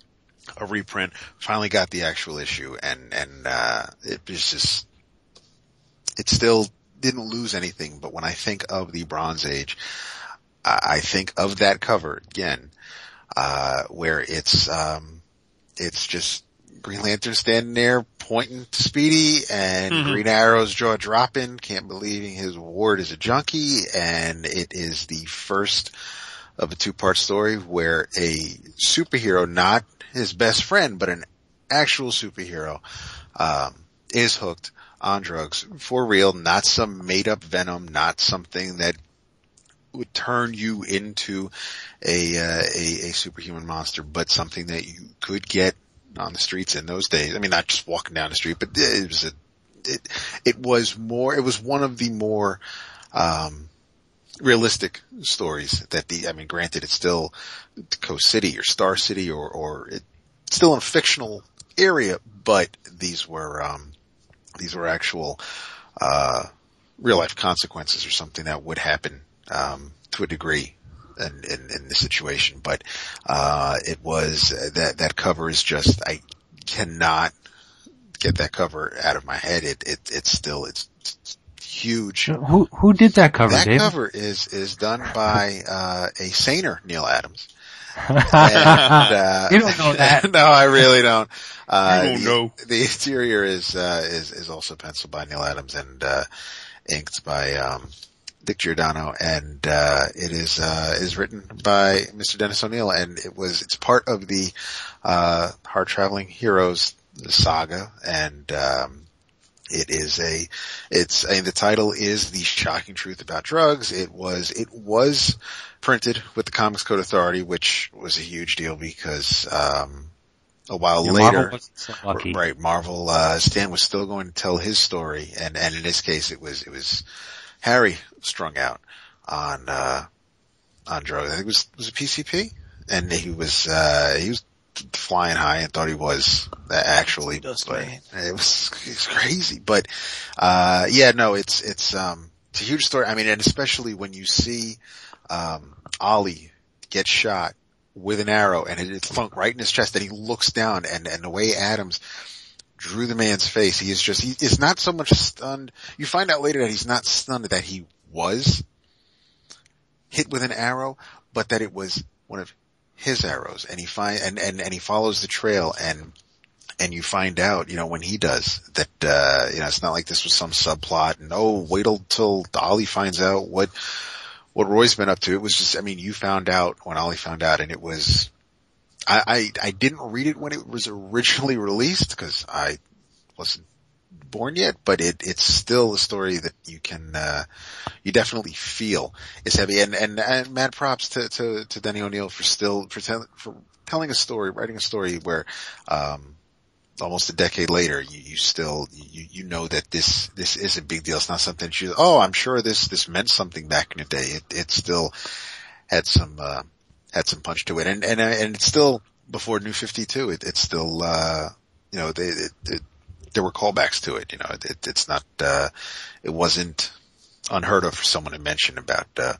a reprint. Finally got the actual issue, and and uh it was just it still didn't lose anything. But when I think of the Bronze Age, I I think of that cover again, uh, where it's um it's just Green Lantern standing there pointing to Speedy and Mhm. Green Arrow's jaw dropping, can't believing his ward is a junkie, and it is the first of a two-part story where a superhero, not his best friend, but an actual superhero, um, is hooked on drugs for real, not some made-up venom, not something that would turn you into a, uh, a a superhuman monster, but something that you could get on the streets in those days. I mean, not just walking down the street, but it was a it it was more. It was one of the more um, realistic stories that the. I mean, granted, it's still Coast City or Star City or or it's still in a fictional area, but these were um, these were actual uh, real life consequences or something that would happen um, to a degree in, in, in the situation. But uh, it was that that cover is just I cannot get that cover out of my head. It it it's still it's, it's huge. Who who did that cover, That Dave? cover is is done by uh, a saner Neal Adams. And, uh, You don't know that. no, I really don't. Uh, You don't the, know. The interior is, uh, is, is also penciled by Neal Adams and, uh, inked by, um, Dick Giordano and, uh, it is, uh, is written by Mr. Dennis O'Neil and it was, it's part of the, uh, Hard Traveling Heroes saga and, um, it is a, it's, the title is The Shocking Truth About Drugs. It was, it was printed with the Comics Code Authority, which was a huge deal because, um, a while Yeah, later, Marvel wasn't so lucky. right, Marvel, uh, Stan was still going to tell his story and, and in this case it was, it was Harry strung out on, uh, on drugs. I think it was, was it PCP? And he was, uh, he was flying high and thought he was uh, actually, but man. it was, it was crazy. But, uh, yeah, no, it's, it's, um, it's a huge story. I mean, and especially when you see, um, Ollie get shot with an arrow and it, it thunk right in his chest and he looks down and, and the way Adams drew the man's face, he is just, he is not so much stunned. You find out later that he's not stunned that he was hit with an arrow, but that it was one of his arrows and he find, and, and, and he follows the trail and, and you find out, you know, when he does that, uh, you know, it's not like this was some subplot and oh, wait till Ollie finds out what, what Roy's been up to. It was just, I mean, you found out when Ollie found out and it was, I, I, I didn't read it when it was originally released because I wasn't born yet, but it, it's still a story that you can, uh, you definitely feel is heavy. And, and, and mad props to, to, to Denny O'Neil for still, for, tell, for telling a story, writing a story where, um, almost a decade later, you, you still, you, you know that this, this is a big deal. It's not something that you, oh, I'm sure this, this meant something back in the day. It, it still had some, uh, had some punch to it. And, and, and it's still before New 52. It, it's still, uh, you know, they, it, it, there were callbacks to it. You know, it, it's not, uh, it wasn't unheard of for someone to mention about, uh,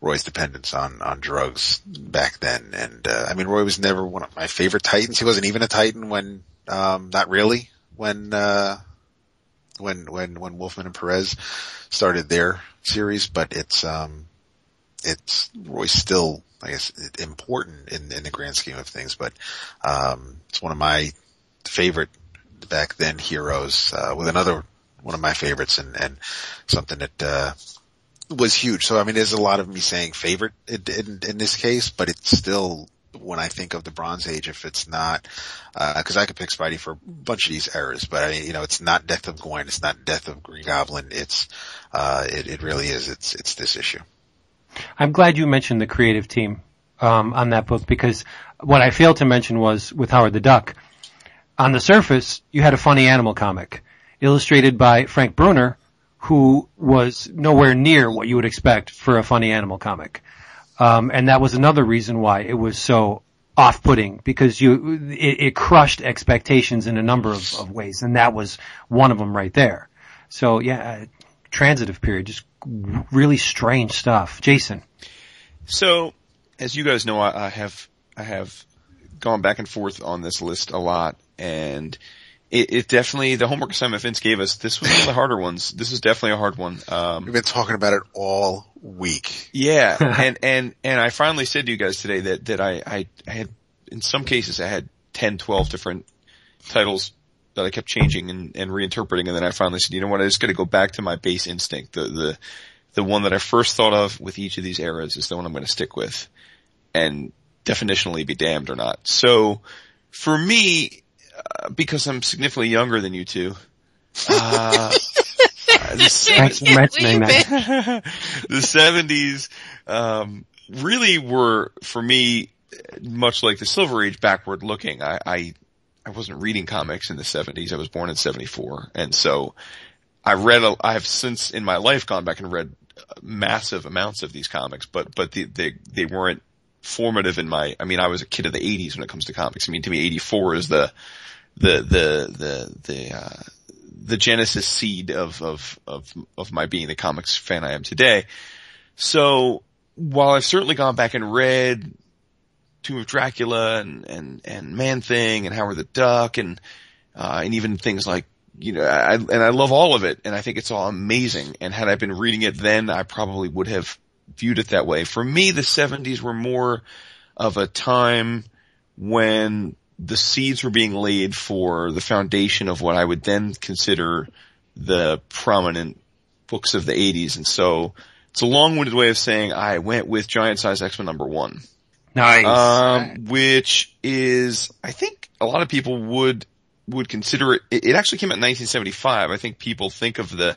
Roy's dependence on, on drugs back then. And, uh, I mean, Roy was never one of my favorite Titans. He wasn't even a Titan when, um, not really when, uh, when, when, when Wolfman and Perez started their series, but it's, um, it's Roy's still, I guess, important in, in the grand scheme of things, but, um, it's one of my favorite back then heroes, uh, with another one of my favorites and, and something that, uh, was huge. So I mean, there's a lot of me saying favorite in, in, in this case, but it's still when I think of the Bronze Age, if it's not, uh, cause I could pick Spidey for a bunch of these eras, but I you know, it's not Death of Gwen, it's not Death of Green Goblin, it's, uh, it, it really is, it's, it's this issue. I'm glad you mentioned the creative team, um, on that book because what I failed to mention was with Howard the Duck, on the surface, you had a funny animal comic illustrated by Frank Brunner, who was nowhere near what you would expect for a funny animal comic. Um, and that was another reason why it was so off-putting because you it, it crushed expectations in a number of, of, ways, and that was one of them right there. So yeah, uh, transitive period, just really strange stuff. Jason. So, as you guys know, I, I have I have gone back and forth on this list a lot, and it, it, definitely the homework assignment Vince gave us. This was one of the harder ones. This is definitely a hard one. Um, We've been talking about it all week. Yeah, and and and I finally said to you guys today that that I I, I had in some cases I had 10, 12 different titles that I kept changing and, and reinterpreting, and then I finally said, you know what, I just got to go back to my base instinct. The the the one that I first thought of with each of these eras is the one I'm going to stick with, and definitionally be damned or not. So for me, uh, because I'm significantly younger than you two. Uh, the, mentioning that. the 70s, um, really were, for me, much like the Silver Age, backward looking. I, I, I wasn't reading comics in the 70s. I was born in 74. And so I read, a, I have since in my life gone back and read massive amounts of these comics, but, but the, they, they weren't formative in my, I mean, I was a kid of the 80s when it comes to comics. I mean, to me, 84 is the, the, the, the, the, uh, the genesis seed of, of, of, of my being the comics fan I am today. So while I've certainly gone back and read Tomb of Dracula and, and, and Man Thing and Howard the Duck and, uh, and even things like, you know, I, and I love all of it and I think it's all amazing. And had I been reading it then, I probably would have viewed it that way. For me, the 70s were more of a time when the seeds were being laid for the foundation of what I would then consider the prominent books of the 80s. And so it's a long-winded way of saying I went with Giant Size X-Men number one. Nice. Um, which is, I think a lot of people would, would consider it, it actually came out in 1975. I think people think of the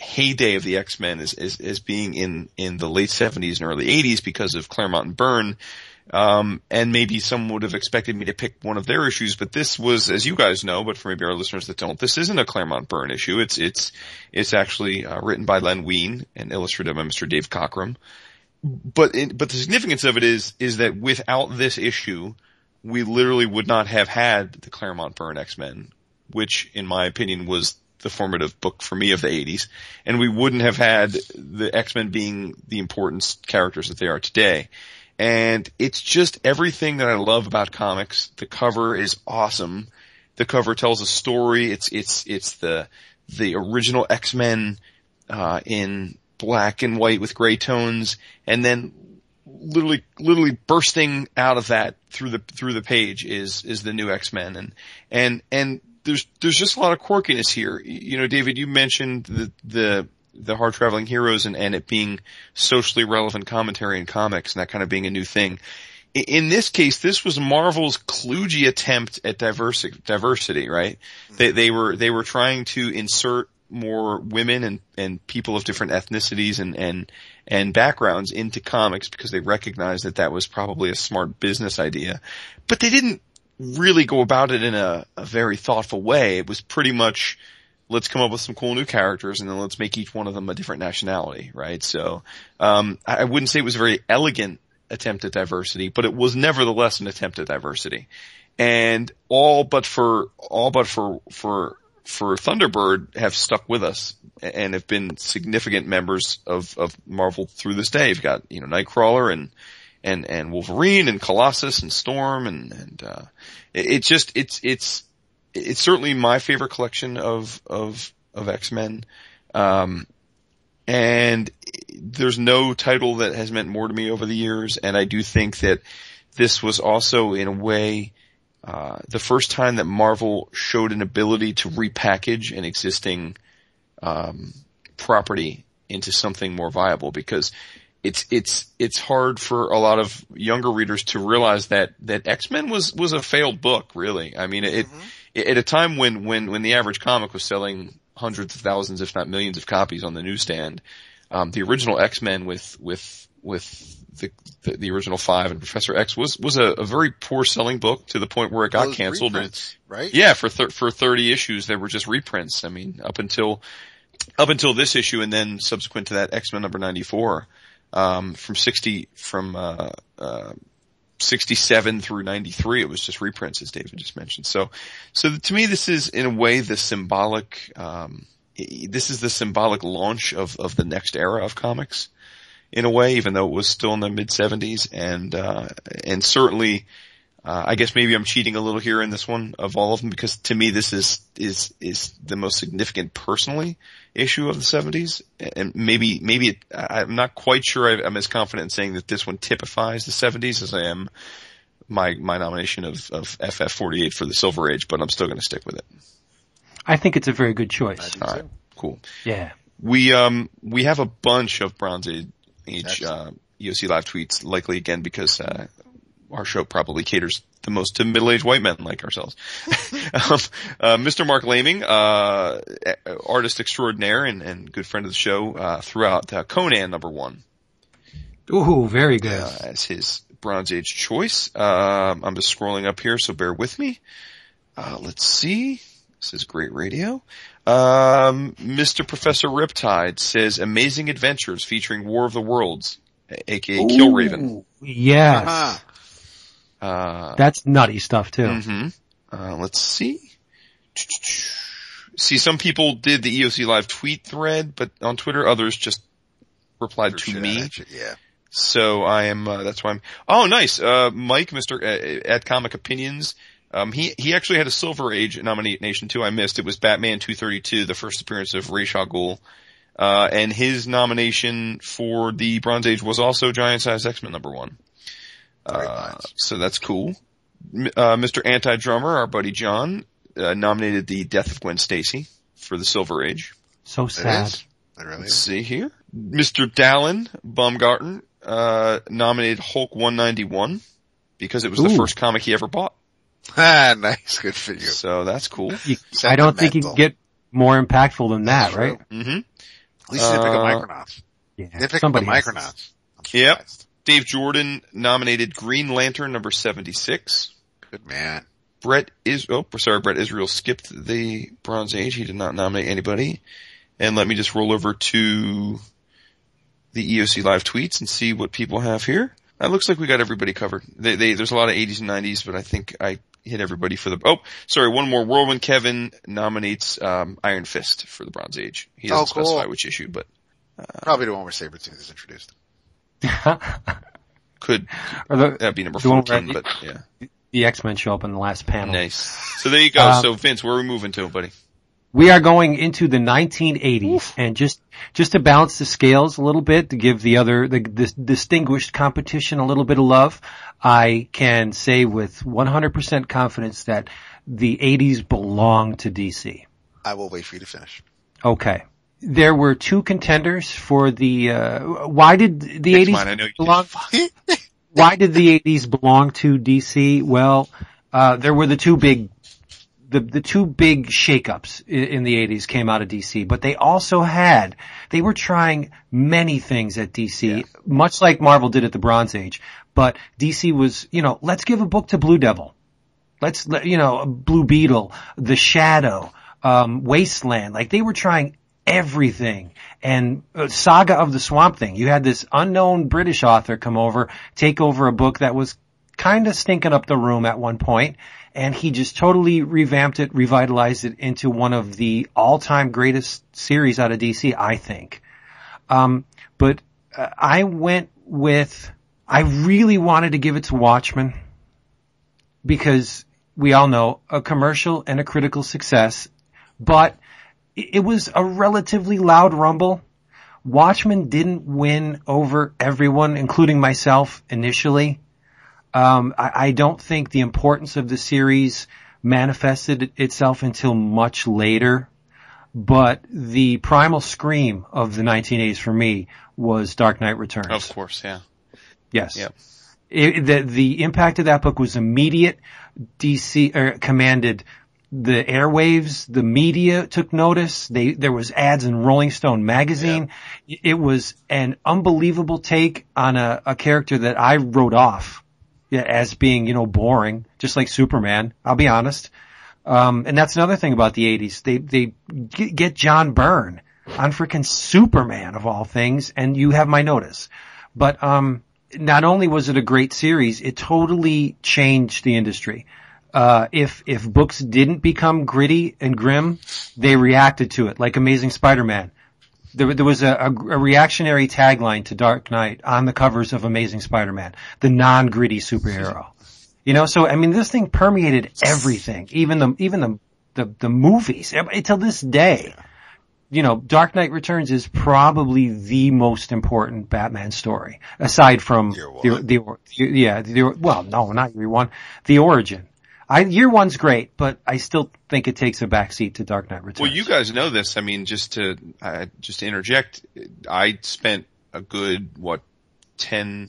heyday of the X-Men is, as, as being in, in the late 70s and early 80s because of Claremont and Byrne. Um, and maybe some would have expected me to pick one of their issues, but this was, as you guys know, but for maybe our listeners that don't, this isn't a Claremont Byrne issue. It's, it's, it's actually uh, written by Len Wein and illustrated by Mr. Dave Cockrum. But, it, but the significance of it is, is that without this issue, we literally would not have had the Claremont Byrne X-Men, which in my opinion was the formative book for me of the 80s, and we wouldn't have had the X-Men being the important characters that they are today. And it's just everything that I love about comics. The cover is awesome. The cover tells a story. It's, it's, it's the, the original X-Men, uh, in black and white with gray tones, and then literally, literally bursting out of that through the, through the page is, is the new X-Men. And, and, and there's, there's just a lot of quirkiness here. You know, David, you mentioned the, the, the hard traveling heroes and, and it being socially relevant commentary in comics and that kind of being a new thing. In this case, this was Marvel's kludgy attempt at diversity, diversity, right? They, they were, they were trying to insert more women and, and people of different ethnicities and, and, and backgrounds into comics because they recognized that that was probably a smart business idea. But they didn't really go about it in a, a very thoughtful way. It was pretty much, let's come up with some cool new characters and then let's make each one of them a different nationality, right? So, um, I wouldn't say it was a very elegant attempt at diversity, but it was nevertheless an attempt at diversity. And all but for, all but for, for, for Thunderbird have stuck with us and have been significant members of, of Marvel through this day. You've got, you know, Nightcrawler and, and, and Wolverine and Colossus and Storm and, and, uh, it, it just, it's, it's, it's certainly my favorite collection of of of X Men. Um, and there's no title that has meant more to me over the years, and I do think that this was also in a way uh, the first time that Marvel showed an ability to repackage an existing um, property into something more viable because it's it's it's hard for a lot of younger readers to realize that that X Men was was a failed book. Really, I mean, it, Mm-hmm. it at a time when when when the average comic was selling hundreds of thousands, if not millions, of copies on the newsstand. Um, the original X Men with with with the, the the original five and Professor X was was a, a very poor selling book to the point where it got Those canceled. and- right? yeah, for thir- for 30 issues, they were just reprints. I mean, up until up until this issue, and then subsequent to that, X Men number 94, um, from 60 from uh, uh, 67 through 93, it was just reprints, as David just mentioned. So, so to me, this is in a way the symbolic. Um, this is the symbolic launch of of the next era of comics. In a way, even though it was still in the mid 70s, and uh, and certainly uh, I guess maybe I'm cheating a little here in this one of all of them because to me this is is is the most significant personally issue of the 70s, and maybe maybe it, I- I'm not quite sure I- I'm as confident in saying that this one typifies the 70s as I am my my nomination of of FF48 for the Silver Age, but I'm still going to stick with it. I think it's a very good choice. do All right, too. cool. Yeah. We um we have a bunch of Bronze Age, age uh, EOC live tweets, likely again because uh, our show probably caters the most to middle-aged white men like ourselves. um, uh, Mr. Marc Laming, uh, artist extraordinaire and, and good friend of the show, uh, throughout uh, Conan number one Ooh, very good. uh, as his Bronze Age choice. Um, I'm just scrolling up here, so bear with me. Uh, let's see. This is great radio. Um, Mr. Professor Riptide says Amazing Adventures featuring War of the Worlds, a- aka Killraven. Ooh, Yes. Uh-huh. Uh, That's nutty stuff too. hmm Uh, let's see. See, some people did the EOC live tweet thread, but on Twitter, others just replied to Shit, me. actually, Yeah. So I am. Uh, that's why I'm. Oh, nice. Uh, Mike, Mister uh, at Comic Opinions. Um, he he actually had a Silver Age nomination too. I missed. It was Batman 232, the first appearance of Ra's al Ghul. Uh, and his nomination for the Bronze Age was also Giant Size X-Men number one. Very Uh, so that's cool. Uh, Mr. Anti-Drummer, our buddy John, uh, nominated the Death of Gwen Stacy for the Silver Age. So sad. is. Really Let's see here. Mr. Dallin Baumgarten, uh, nominated Hulk 191 because it was the first comic he ever bought. Ah, nice. Good for you. So that's cool. You- I don't think you can get more impactful than that, True. right? hmm At least they pick up Micronauts. Yeah. They pick Somebody up the. Micronauts. I'm Yep. Dave Jordan nominated Green Lantern number 76. Good man. Brett is, oh, sorry, Brett Israel skipped the Bronze Age. He did not nominate anybody. And let me just roll over to the EOC live tweets and see what people have here. It looks like we got everybody covered. They, they, there's a lot of 80s and 90s, but I think I hit everybody for the, oh, sorry, one more. Whirlwind Kevin nominates, um, Iron Fist for the Bronze Age. He doesn't Oh, cool. specify which issue, but Probably the one where Sabretooth is introduced. could, or the, that'd be number The one 14, but yeah. the X-Men show up in the last panel. Nice. So there you go. Um, so Vince, where are we moving to, buddy? We are going into the 1980s and just, just to balance the scales a little bit to give the other, the, the distinguished competition a little bit of love, I can say with 100% confidence that the 80s belong to DC. I will wait for you to finish. Okay. There were two contenders for the, uh, why did the It's 80s mine. I know you did. belong, why did the 80s belong to DC? Well, uh, there were the two big, the, the two big shakeups in, in the 80s came out of DC, but they also had, they were trying many things at DC, much like Marvel did at the Bronze Age, but DC was, you know, let's give a book to Blue Devil. Let's, let- you know, Blue Beetle, The Shadow, um, Wasteland, like they were trying everything. And uh, Saga of the Swamp Thing, you had this unknown British author come over, take over a book that was kind of stinking up the room at one point, and he just totally revamped it, revitalized it into one of the all-time greatest series out of DC, I think. Um, but uh, I went with, I really wanted to give it to Watchmen because we all know, a commercial and a critical success, but it was a relatively loud rumble. Watchmen didn't win over everyone, including myself initially. Um, I, I don't think the importance of the series manifested itself until much later. But the primal scream of the 1980s for me was Dark Knight Returns. Of course, yeah. Yes. Yep. It, the the impact of that book was immediate. DC er, commanded the airwaves. The media took notice. They there was ads in Rolling Stone magazine. It was an unbelievable take on a, a character that I wrote off yeah, as being you know boring, just like Superman. I'll be honest. Um, and that's another thing about the '80s. They they get John Byrne on freaking Superman of all things, and you have my notice. But um, not only was it a great series, it totally changed the industry. Uh, if if books didn't become gritty and grim, they reacted to it, like Amazing Spider-Man. There, there was a, a, a reactionary tagline to Dark Knight on the covers of Amazing Spider-Man, the non-gritty superhero. You know, so I mean, this thing permeated everything, even the even the the, the movies. Until this day, you know, Dark Knight Returns is probably the most important Batman story, aside from the, the, the yeah, the, well, no, not year one, the origin. I, year one's great, but I still think it takes a backseat to Dark Knight Returns. Well, you guys know this. I mean, just to uh, just to interject, I spent a good what 10,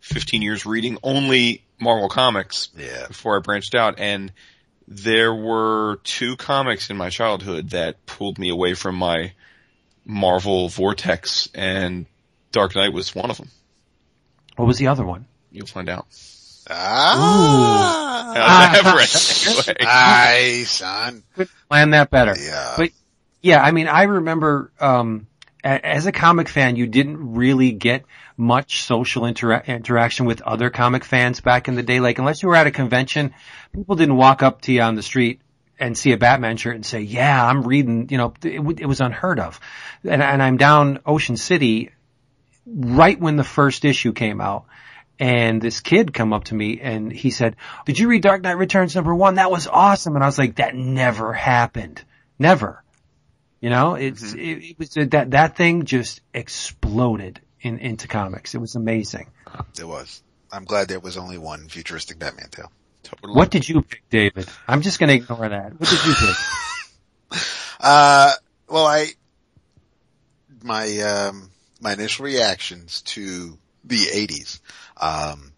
15 years reading only Marvel comics Yeah. before I branched out, and there were two comics in my childhood that pulled me away from my Marvel vortex, and Dark Knight was one of them. what was the other one? You'll find out. Ah. I have read anyway. Nice, son. Plan that better. Yeah. But yeah, I mean, I remember, um, as a comic fan, you didn't really get much social intera- interaction with other comic fans back in the day. Like, unless you were at a convention, people didn't walk up to you on the street and see a Batman shirt and say, yeah, I'm reading, you know, it, w- it was unheard of. And, and I'm down Ocean City right when the first issue came out. And this kid come up to me and he said, did you read Dark Knight Returns number one? That was awesome. And I was like, that never happened. Never. You know, it's, it, it was that, that thing just exploded in, into comics. It was amazing. It was. I'm glad there was only one futuristic Batman tale. Totally. What did you pick, David? I'm just going to ignore that. What did you pick? Uh, well, I, my, um, my initial reactions to the 80s, um,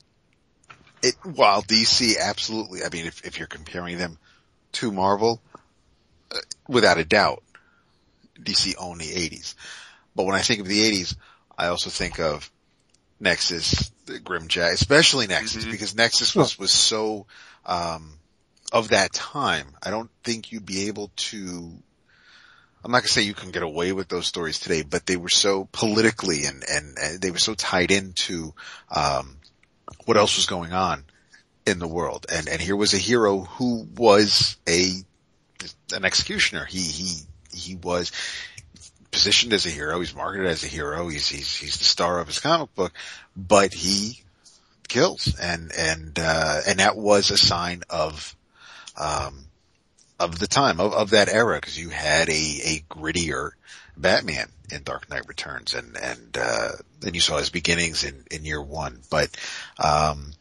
it, while DC absolutely, I mean, if, if you're comparing them to Marvel, uh, without a doubt, DC owned the 80s. But when I think of the 80s, I also think of Nexus, the GrimJack, especially Nexus, because Nexus was, was so, um, of that time. I don't think you'd be able to I'm not gonna say you can get away with those stories today, but they were so politically and, and, and they were so tied into, um, what else was going on in the world. And, and here was a hero who was a, an executioner. He, he, he was positioned as a hero. He's marketed as a hero. He's, he's, he's the star of his comic book, but he kills and, and, uh, and that was a sign of, um, of the time of, of that era because you had a, a grittier Batman in Dark Knight Returns and, and, uh, then you saw his beginnings in, in year one. But, um,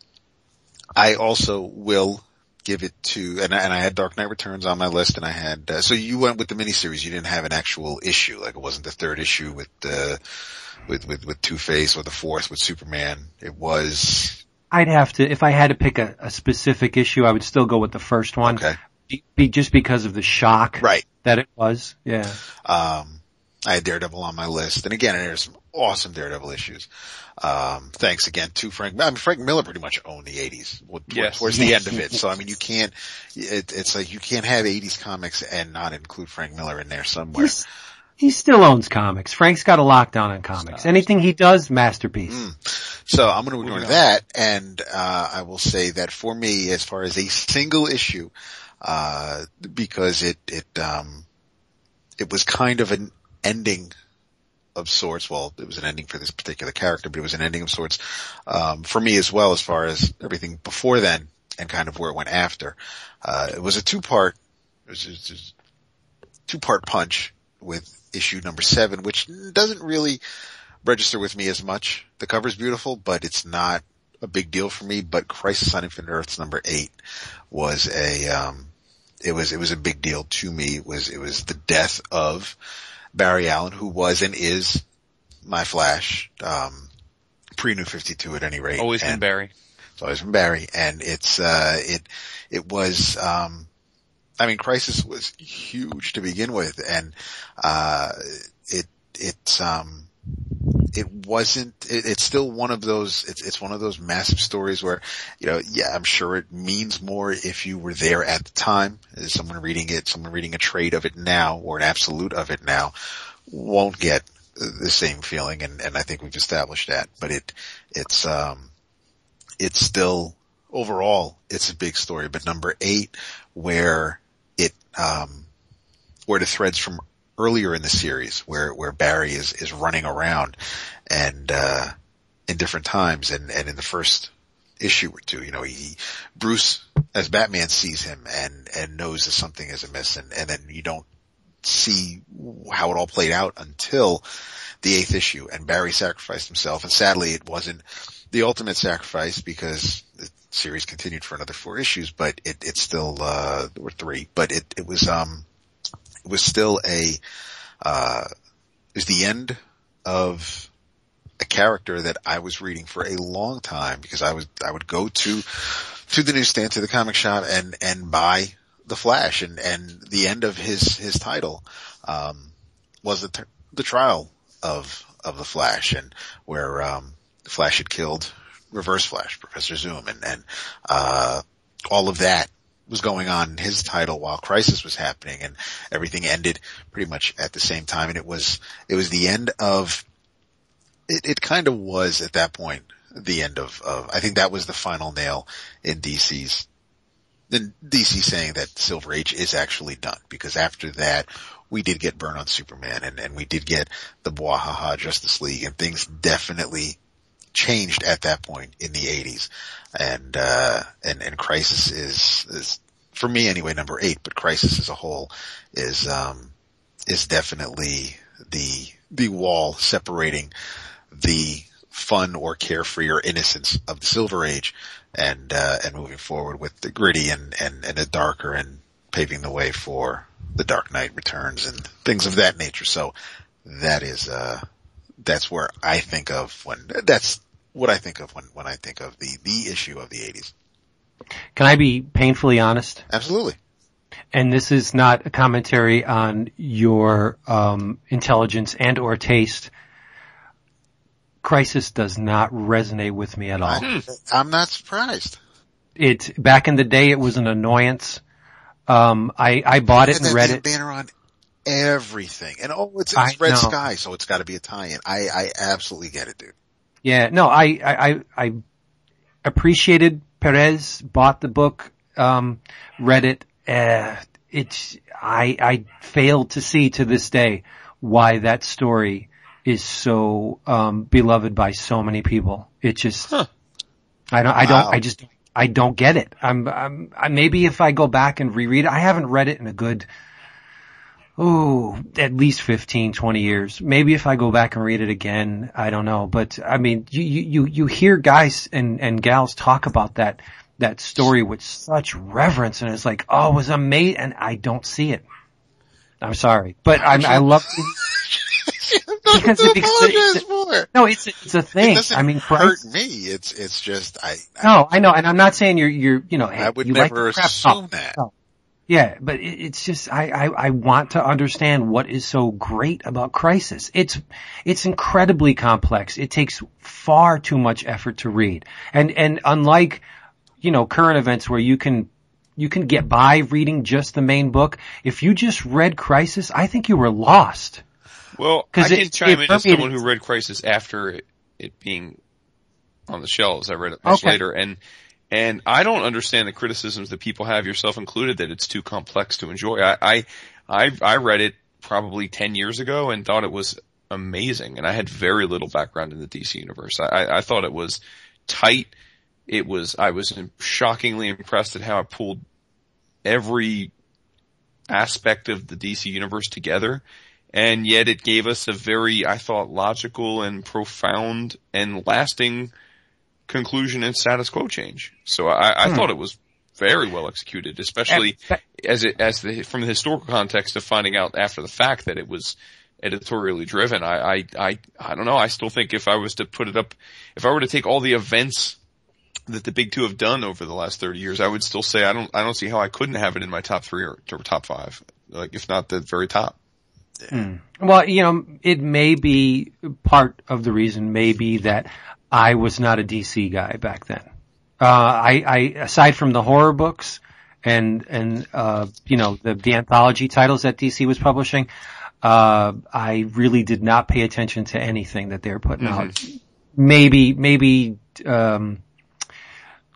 I also will give it to, and I, and I had Dark Knight Returns on my list and I had, uh, so you went with the miniseries. You didn't have an actual issue. Like it wasn't the third issue with, uh, with, with, with Two-Face or the fourth with Superman. It was, I'd have to, if I had to pick a, a specific issue, I would still go with the first one. okay. Be, be- just because of the shock Right. that it was. Yeah. Um, I had Daredevil on my list, and again, there's some awesome Daredevil issues. Um, thanks again to Frank. I mean, Frank Miller pretty much owned the '80s w- Yes. towards the end of it. So I mean, you can't. It, it's like you can't have '80s comics and not include Frank Miller in there somewhere. He's, he still owns comics. Frank's got a lockdown on comics. Anything he does, masterpiece. Mm. So I'm going to ignore Moving that, and uh, I will say that for me, as far as a single issue, uh, because it it um, it was kind of an ending of sorts. Well, it was an ending for this particular character, but it was an ending of sorts um, for me as well, as far as everything before then. and kind of where it went after. Uh, it was a two part, two part punch with issue number seven, which doesn't really register with me as much. The cover's beautiful, but it's not a big deal for me. But Crisis on Infinite Earths number eight was a, um, it was, it was a big deal to me. It was, it was the death of Barry Allen, who was and is my Flash, um, pre New 52 at any rate. Always been Barry. it's always been Barry, and it's uh, it it was. Um, I mean, Crisis was huge to begin with, and uh, it it um, it wasn't. It, it's still one of those. It's it's one of those massive stories where, you know, yeah, I'm sure it means more if you were there at the time. As someone reading it, someone reading a trade of it now or an absolute of it now, won't get the same feeling, and and I think we've established that. But it it's um it's still overall it's a big story. But number eight, where it um, where the threads from earlier in the series, where where Barry is is running around and uh, in different times, and and in the first issue or two, you know, he Bruce as Batman sees him and and knows that something is amiss, and and then you don't see how it all played out until the eighth issue and Barry sacrificed himself and sadly it wasn't the ultimate sacrifice because the series continued for another four issues, but it, it still, uh, there were three, but it, it was, um, was still a, uh, was the end of a character that I was reading for a long time because I was, I would go to, to the newsstand, to the comic shop and, and buy the Flash and, and the end of his, his title, um, was the, the trial of, of the Flash and where, um, the Flash had killed Reverse Flash, Professor Zoom, and, and, uh, all of that was going on in his title while Crisis was happening and everything ended pretty much at the same time. And it was, it was the end of, it, it kind of was at that point the end of, of, I think that was the final nail in DC's, in DC saying that Silver Age is actually done because after that we did get Byrne on Superman and, and we did get the Bwahaha Justice League and things definitely changed at that point in the 80s. And, uh, and, and Crisis is, is, for me anyway, number eight, but Crisis as a whole is, um, is definitely the, the wall separating the fun or carefree or innocence of the Silver Age and, uh, and moving forward with the gritty and, and, and the darker and paving the way for the Dark Knight Returns and things of that nature. So that is, uh, that's where I think of when, that's what I think of when, when I think of the, the issue of the 80s. Can I be painfully honest? Absolutely. And this is not a commentary on your um, intelligence and or taste. Crisis does not resonate with me at all. I, I'm not surprised. It back in the day, it was an annoyance. Um, I I bought it and that read it. banner on everything. And oh, it's, it's red know. sky, so it's gotta be Italian. I, I absolutely get it, dude. Yeah, no, I, I, I, I appreciated Perez, bought the book, um, read it. Uh, it's, I, I failed to see to this day why that story is so, um, beloved by so many people. It just, Huh. I don't, I Wow. don't, I just, I don't get it. I'm, I'm, I, maybe if I go back and reread it, I haven't read it in a good, oh, at least 15, 20 years. Maybe if I go back and read it again, I don't know. But I mean, you, you, you hear guys and, and gals talk about that, that story with such reverence and it's like, oh, it was amazing. And I don't see it. I'm sorry, but I'm, I love because it, it's, it. no, it's, it's a thing. doesn't I mean, hurt me. It's, it's just, I, I, no, I know. And I'm not saying you're, you're, you know, I would you like never crap. assume No, that. no. Yeah, but it, it's just I, I I want to understand what is so great about Crisis. It's it's incredibly complex. It takes far too much effort to read, and and unlike you know current events where you can you can get by reading just the main book. If you just read Crisis, I think you were lost. Well, I it- can chime it in as someone who read Crisis after it, it being on the shelves. I read it much Okay. later, and and I don't understand the criticisms that people have, yourself included, that it's too complex to enjoy. I I I, I read it probably ten years ago and thought it was amazing, and I had very little background in the DC universe. I, I thought it was tight. it was, I was shockingly impressed at how it pulled every aspect of the DC universe together. And yet it gave us a very, I thought, logical and profound and lasting conclusion and status quo change. So I, I hmm. thought it was very well executed, especially as it, as the, from the historical context of finding out after the fact that it was editorially driven. I, I, I, I don't know. I still think if I was to put it up, if I were to take all the events that the big two have done over the last 30 years, I would still say I don't, I don't see how I couldn't have it in my top three or, or top five, like if not the very top. Hmm. Well, you know, it may be part of the reason may be that I was not a DC guy back then. Uh, I, I, aside from the horror books and, and, uh, you know, the, the anthology titles that DC was publishing, uh, I really did not pay attention to anything that they were putting mm-hmm. out. Maybe, maybe, um,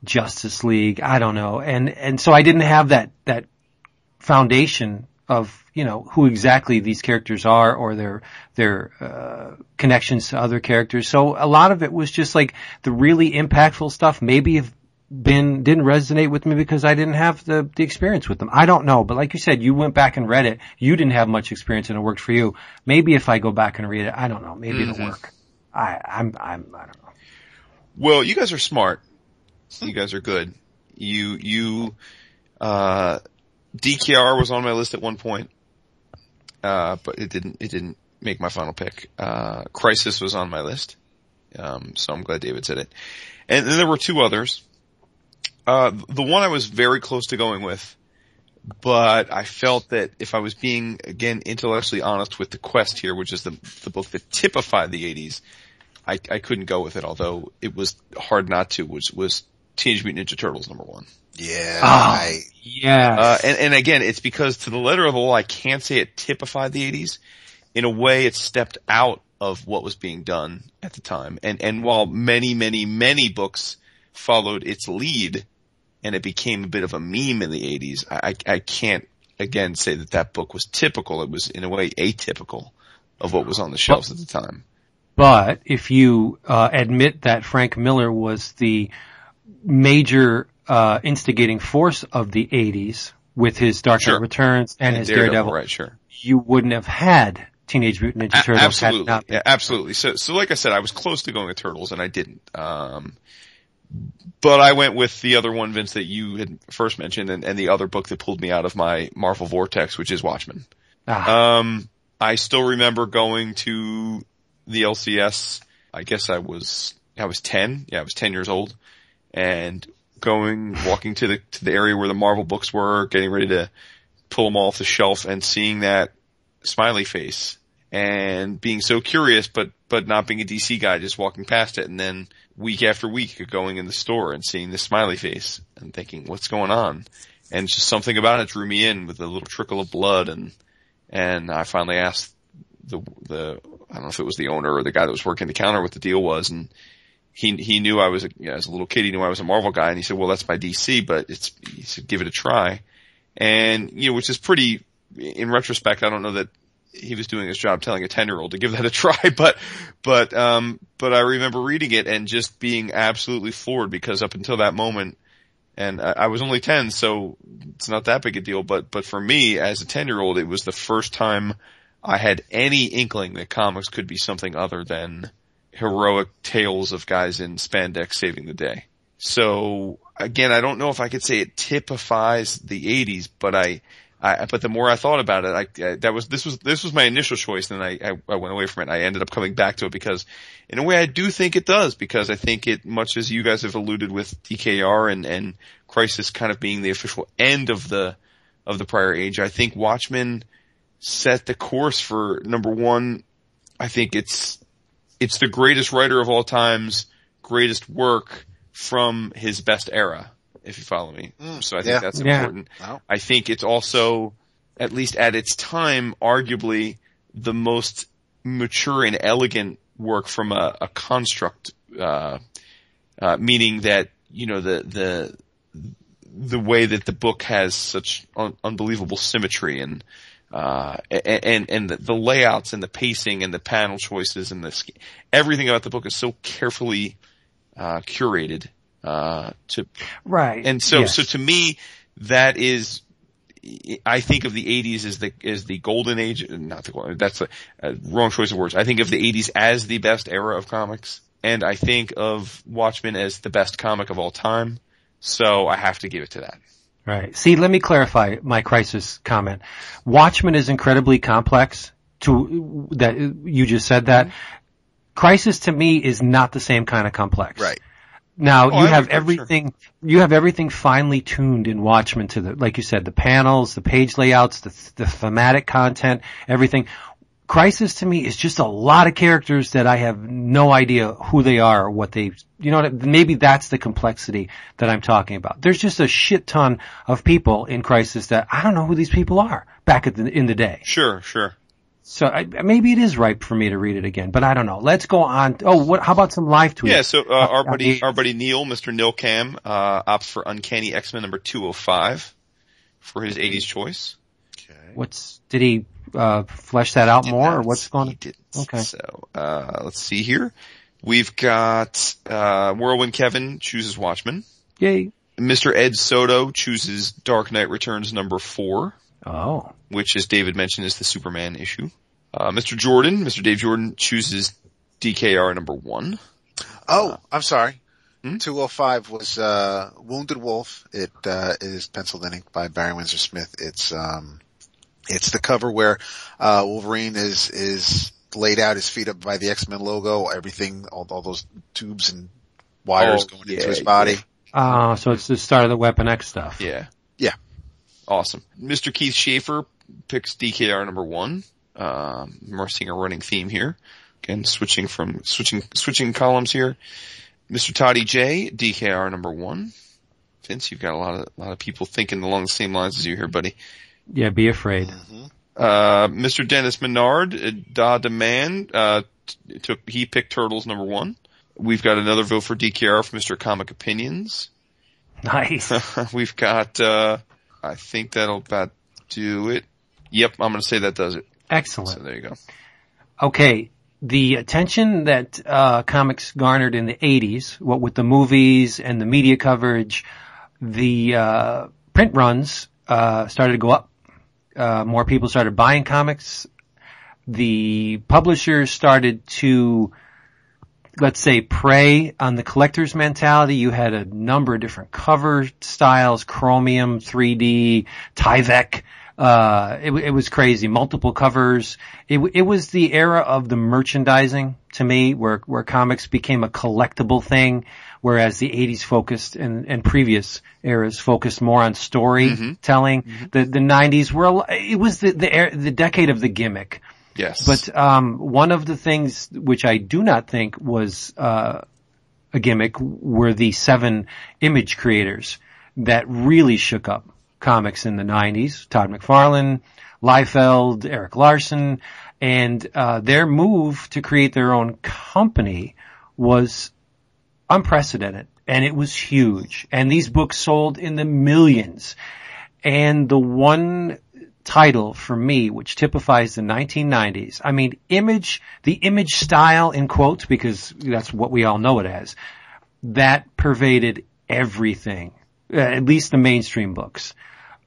Justice League, I don't know. And, and so I didn't have that, that foundation of, you know, who exactly these characters are or their, their, uh, connections to other characters. So a lot of it was just like the really impactful stuff maybe have been, didn't resonate with me because I didn't have the, the experience with them. I don't know, but like you said, you went back and read it. You didn't have much experience and it worked for you. Maybe if I go back and read it, I don't know, maybe mm-hmm. it'll work. I, I'm, I'm, I don't know. Well, you guys are smart. You guys are good. You, you, uh, DKR was on my list at one point, uh, but it didn't, it didn't make my final pick. Uh, Crisis was on my list. Um, so I'm glad David said it. And then there were two others. Uh, the one I was very close to going with, but I felt that if I was being, again, intellectually honest with the quest here, which is the, the book that typified the 80s, I, I couldn't go with it, although it was hard not to, was, was Teenage Mutant Ninja Turtles number one. Yeah. Oh, yeah. Uh, and, and again, it's because to the letter of the law, I can't say it typified the 80s. In a way, it stepped out of what was being done at the time. And, and while many, many, many books followed its lead and it became a bit of a meme in the 80s, I, I can't again say that that book was typical. It was in a way atypical of what was on the shelves at the time. But if you uh, admit that Frank Miller was the major uh, instigating force of the 80s with his Dark Knight sure. Returns and, and his Daredevil, Daredevil, right, sure. you wouldn't have had Teenage Mutant Ninja Turtles. absolutely, yeah, absolutely. So, so like I said, I was close to going with Turtles and I didn't. Um, but I went with the other one, Vince, that you had first mentioned, and, and the other book that pulled me out of my Marvel vortex, which is Watchmen. Ah. Um, I still remember going to the LCS. I guess I was I was ten. Yeah, I was ten years old, and going walking to the to the area where the Marvel books were, getting ready to pull them off the shelf, and seeing that smiley face, and being so curious, but but not being a DC guy, just walking past it, and then week after week going in the store and seeing the smiley face and thinking, what's going on? And just something about it drew me in with a little trickle of blood and, and I finally asked the, the, I don't know if it was the owner or the guy that was working the counter what the deal was and he, he knew I was a, you know, as a little kid, he knew I was a Marvel guy and he said, well, that's my DC, but it's, he said, give it a try. And, you know, which is pretty, in retrospect, I don't know that he was doing his job telling a 10 year old to give that a try, but, but, um, but I remember reading it and just being absolutely floored because up until that moment, and I, I was only 10, so it's not that big a deal, but, but for me as a 10 year old, it was the first time I had any inkling that comics could be something other than heroic tales of guys in spandex saving the day. So again, I don't know if I could say it typifies the 80s, but I, I, but the more I thought about it, I, I, that was this was this was my initial choice, and I, I, I went away from it. I ended up coming back to it because, in a way, I do think it does because I think it, much as you guys have alluded with DKR and and Crisis kind of being the official end of the of the prior age. I think Watchmen set the course for number one. I think it's it's the greatest writer of all times, greatest work from his best era if you follow me. Mm, so I think yeah. that's important. Yeah. Wow. I think it's also, at least at its time, arguably the most mature and elegant work from a, a construct, uh, uh, meaning that, you know, the, the, the way that the book has such un- unbelievable symmetry and, uh, and, and the, the, layouts and the pacing and the panel choices and the, everything about the book is so carefully, uh, curated Uh, to Right. and so, Yes. so to me, that is, I think of the 80s as the, as the golden age, not the golden, that's a, a wrong choice of words. I think of the 80s as the best era of comics, and I think of Watchmen as the best comic of all time, so I have to give it to that. Right. See, let me clarify my crisis comment. Watchmen is incredibly complex to, that, you just said that. Mm-hmm. Crisis to me is not the same kind of complex. Right. Now Oh, you have would- sure. everything, you have everything finely tuned in Watchmen to the, like you said, the panels, the page layouts, the, the thematic content, everything. Crisis to me is just a lot of characters that I have no idea who they are or what they, you know, what, maybe that's the complexity that I'm talking about. There's just a shit ton of people in Crisis that I don't know who these people are back at the, in the day. Sure, sure. So I, maybe it is ripe for me to read it again, but I don't know. Let's go on. Oh, what, how about some live tweets? Yeah, so uh, our buddy, our buddy Neil, Mr. Neil Cam, uh, opts for Uncanny X-Men number 205 for his 80s choice. Okay. What's did he uh, flesh that out more, or what's going? He didn't. Okay. So, uh, let's see here. We've got, uh, Whirlwind Kevin chooses Watchmen. Yay! Mr. Ed Soto chooses Dark Knight Returns number four, Oh, which as David mentioned is the Superman issue. Uh, Mr. Jordan, Mr. Dave Jordan chooses DKR number one. Oh, I'm sorry. Hmm? 205 was, uh, Wounded Wolf. It, uh, is penciled in ink by Barry Windsor Smith. It's, um, it's the cover where, uh, Wolverine is, is laid out, his feet up by the X-Men logo, everything, all, all those tubes and wires Oh, going yeah, into his body. uh, so it's the start of the Weapon X stuff. Yeah. Yeah. Awesome. Mr. Keith Schaefer picks DKR number one. Um, we're seeing a running theme here. Again, switching from, switching, switching columns here. Mr. Toddy J, DKR number one. Vince, you've got a lot of, a lot of people thinking along the same lines as you here, buddy. Yeah, be afraid. Mm-hmm. Uh, Mr. Dennis Menard, uh, Da Demand, uh, t- took, he picked Turtles number one. We've got another vote for DKR from Mr. Comic Opinions. Nice. We've got, uh, I think that'll about do it. Yep, I'm gonna say that does it. Excellent. So there you go. Okay, the attention that uh, comics garnered in the '80s, what with the movies and the media coverage, the uh, print runs uh, started to go up. Uh, more people started buying comics. The publishers started to, let's say, prey on the collector's mentality. You had a number of different cover styles, chromium, 3D, Tyvek. Uh, it, it was crazy. Multiple covers. It, it was the era of the merchandising to me, where where comics became a collectible thing, whereas the '80s focused and, and previous eras focused more on storytelling. The the '90s were it was the the, era, the decade of the gimmick. Yes. But um, one of the things which I do not think was uh, a gimmick were the seven image creators that really shook up comics in the 90s. Todd McFarlane, Liefeld, Erik Larsen, and uh, their move to create their own company was unprecedented and it was huge. And these books sold in the millions. And the one title for me, which typifies the 1990s, I mean, image, the image style in quotes, because that's what we all know it as, that pervaded everything, uh, at least the mainstream books.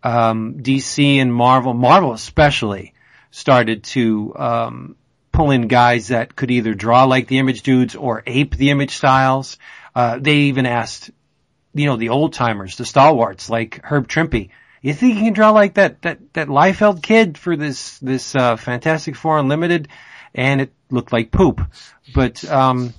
Um, DC and Marvel, Marvel especially, started to um, pull in guys that could either draw like the image dudes or ape the image styles. Uh, they even asked, you know, the old timers, the stalwarts like Herb Trimpe. You think you can draw like that that that Liefeld kid for this this uh, Fantastic Four Unlimited? And it looked like poop. But um,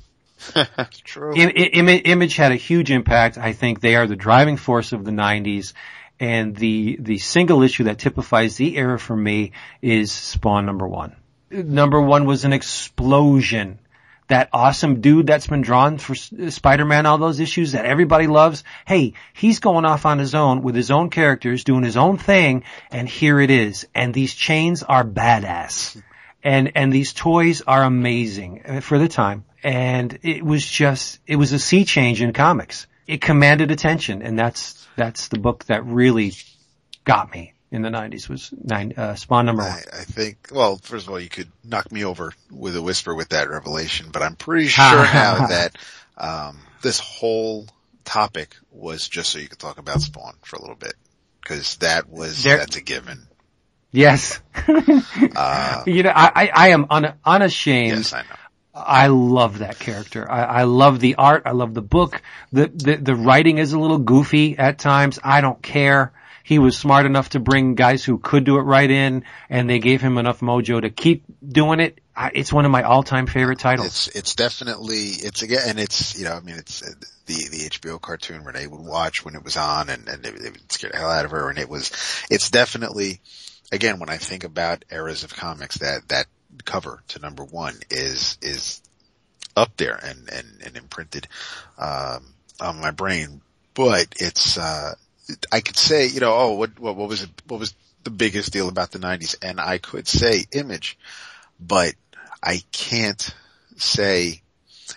True. I- I- Ima- Image had a huge impact. I think they are the driving force of the 90s. And the, the single issue that typifies the era for me is Spawn number one. Number one was an explosion. That awesome dude that's been drawn for Spider-Man, all those issues that everybody loves. Hey, he's going off on his own with his own characters, doing his own thing, and here it is. And these chains are badass and and these toys are amazing for the time. And it was just it was a sea change in comics. It commanded attention, and that's that's the book that really got me in the '90s. Was nine uh, Spawn number one. I, I think, well, first of all, you could knock me over with a whisper with that revelation, but I'm pretty sure now that, um, this whole topic was just so you could talk about Spawn for a little bit. Cause that was, There- that's a given. Yes. Uh, you know, I, I, I am un, unashamed. yes, I know. I love that character. I, I love the art. I love the book. The, the the writing is a little goofy at times. I don't care. He was smart enough to bring guys who could do it right in, and they gave him enough mojo to keep doing it. It's one of my all-time favorite titles. It's, it's definitely, it's again, and it's, you know, I mean, it's uh, the, the HBO cartoon Renee would watch when it was on and, and it, it would scare the hell out of her. And it was, it's definitely, again, when I think about eras of comics, that, that cover to number one is, is up there and, and, and imprinted, um, on my brain. But it's, uh, I could say, you know, oh, what, what, what was it, what was the biggest deal about the nineties? And I could say image, but I can't say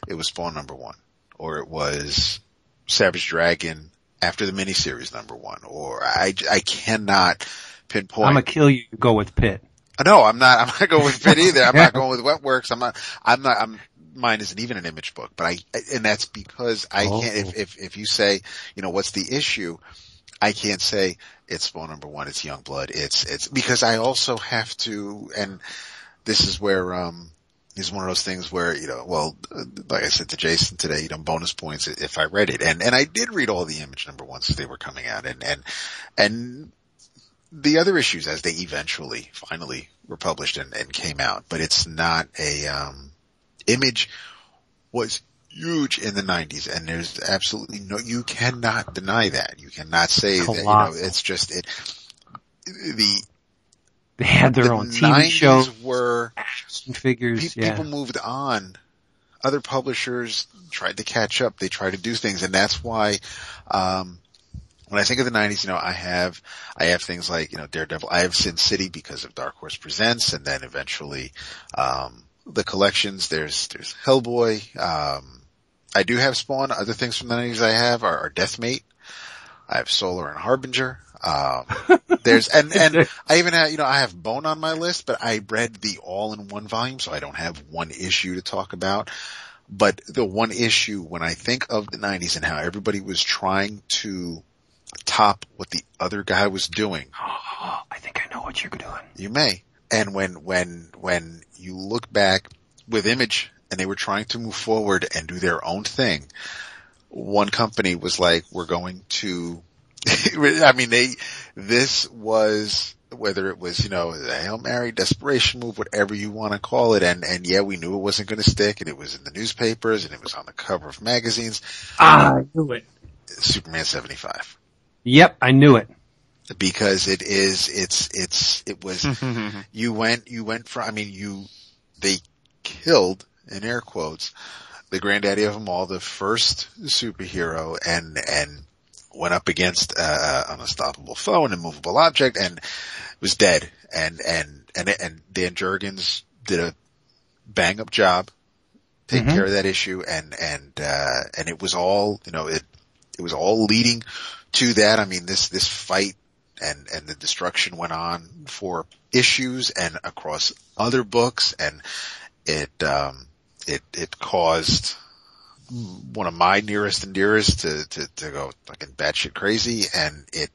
it was Spawn number one or it was Savage Dragon after the miniseries number one or I, I cannot pinpoint. I'm gonna kill you. Go with Pitt. No, I'm not. I'm not going with Pitt either. I'm not going with Wetworks. I'm not. I'm not. I'm. Mine isn't even an image book, but I, and that's because I Oh. can't. If oh. if if you say, you know, what's the issue? I can't say it's Spawn number one. It's Youngblood. It's it's because I also have to, and this is where um is one of those things where you know, well, like I said to Jason today, you know, bonus points if I read it, and and I did read all the image number ones as they were coming out, and and and the other issues as they eventually finally were published and, and came out, but it's not a um image was huge in the 90s and there's absolutely no you cannot deny that. You cannot say that you know it's just it the, They had their the own TV 90s show, were action figures. pe- yeah. people moved on. Other publishers tried to catch up. They tried to do things and that's why um when I think of the 90s, you know, I have, I have things like, you know, Daredevil, I have Sin City because of Dark Horse Presents and then eventually, um, the collections, there's, there's Hellboy, um, I do have Spawn, other things from the 90s I have are, are Deathmate, I have Solar and Harbinger, um, there's, and, and I even have, you know, I have Bone on my list, but I read the all in one volume, so I don't have one issue to talk about. But the one issue when I think of the 90s and how everybody was trying to top what the other guy was doing, Oh, I think I know what you're doing. you may. And when, when, when you look back with Image and they were trying to move forward and do their own thing, one company was like, we're going to, I mean, they, this was, whether it was, you know, a Hail Mary desperation move, whatever you want to call it. And, and yeah, we knew it wasn't going to stick and it was in the newspapers and it was on the cover of magazines. Ah, I knew it. Superman 75. Yep, I knew it. Because it is, it's, it's, it was, you went, you went from, I mean, you, they killed, in air quotes, the granddaddy of them all, the first superhero and, and went up against, uh, an unstoppable foe, an immovable object and was dead. And, and, and, and Dan Jurgens did a bang up job, taking Mhm. care of that issue and, and, uh, and it was all, you know, it, it was all leading to that. I mean, this, this fight and, and the destruction went on for issues and across other books and it, um, it, it caused one of my nearest and dearest to, to, to go fucking batshit crazy and it,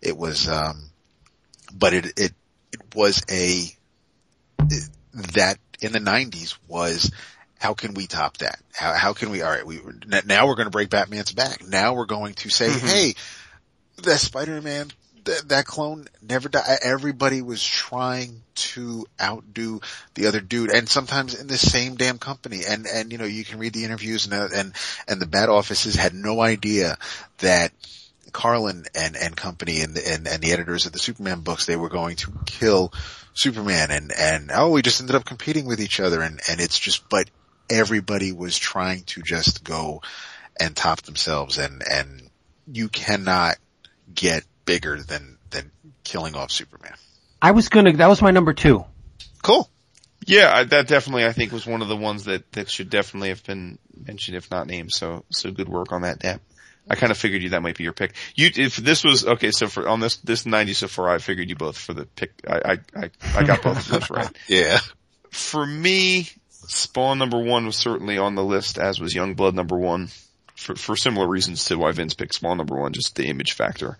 it was, um, but it, it, it was a, it- that in the nineties was, how can we top that? How, how can we, alright, we, now we're going to break Batman's back. Now we're going to say, Mhm. hey, that Spider-Man, that, that clone never died. Everybody was trying to outdo the other dude and sometimes in the same damn company. And, and you know, you can read the interviews and, uh, and, and the bad offices had no idea that Carlin and, and company and, and, and the editors of the Superman books, they were going to kill Superman and, and oh, we just ended up competing with each other and, and it's just, but everybody was trying to just go and top themselves and, and you cannot get bigger than, than killing off Superman. I was gonna, that was my number two. Cool. Yeah, I, that definitely I think was one of the ones that that should definitely have been mentioned if not named. So so good work on that, Dan. I kind of figured you that might be your pick. You if this was okay, so for on this this ninety so far, I figured you both for the pick. I I I, I got both of those right. Yeah. For me, Spawn number one was certainly on the list, as was Young Blood number one. for, for similar reasons to why Vince picked Spawn number one, just the image factor.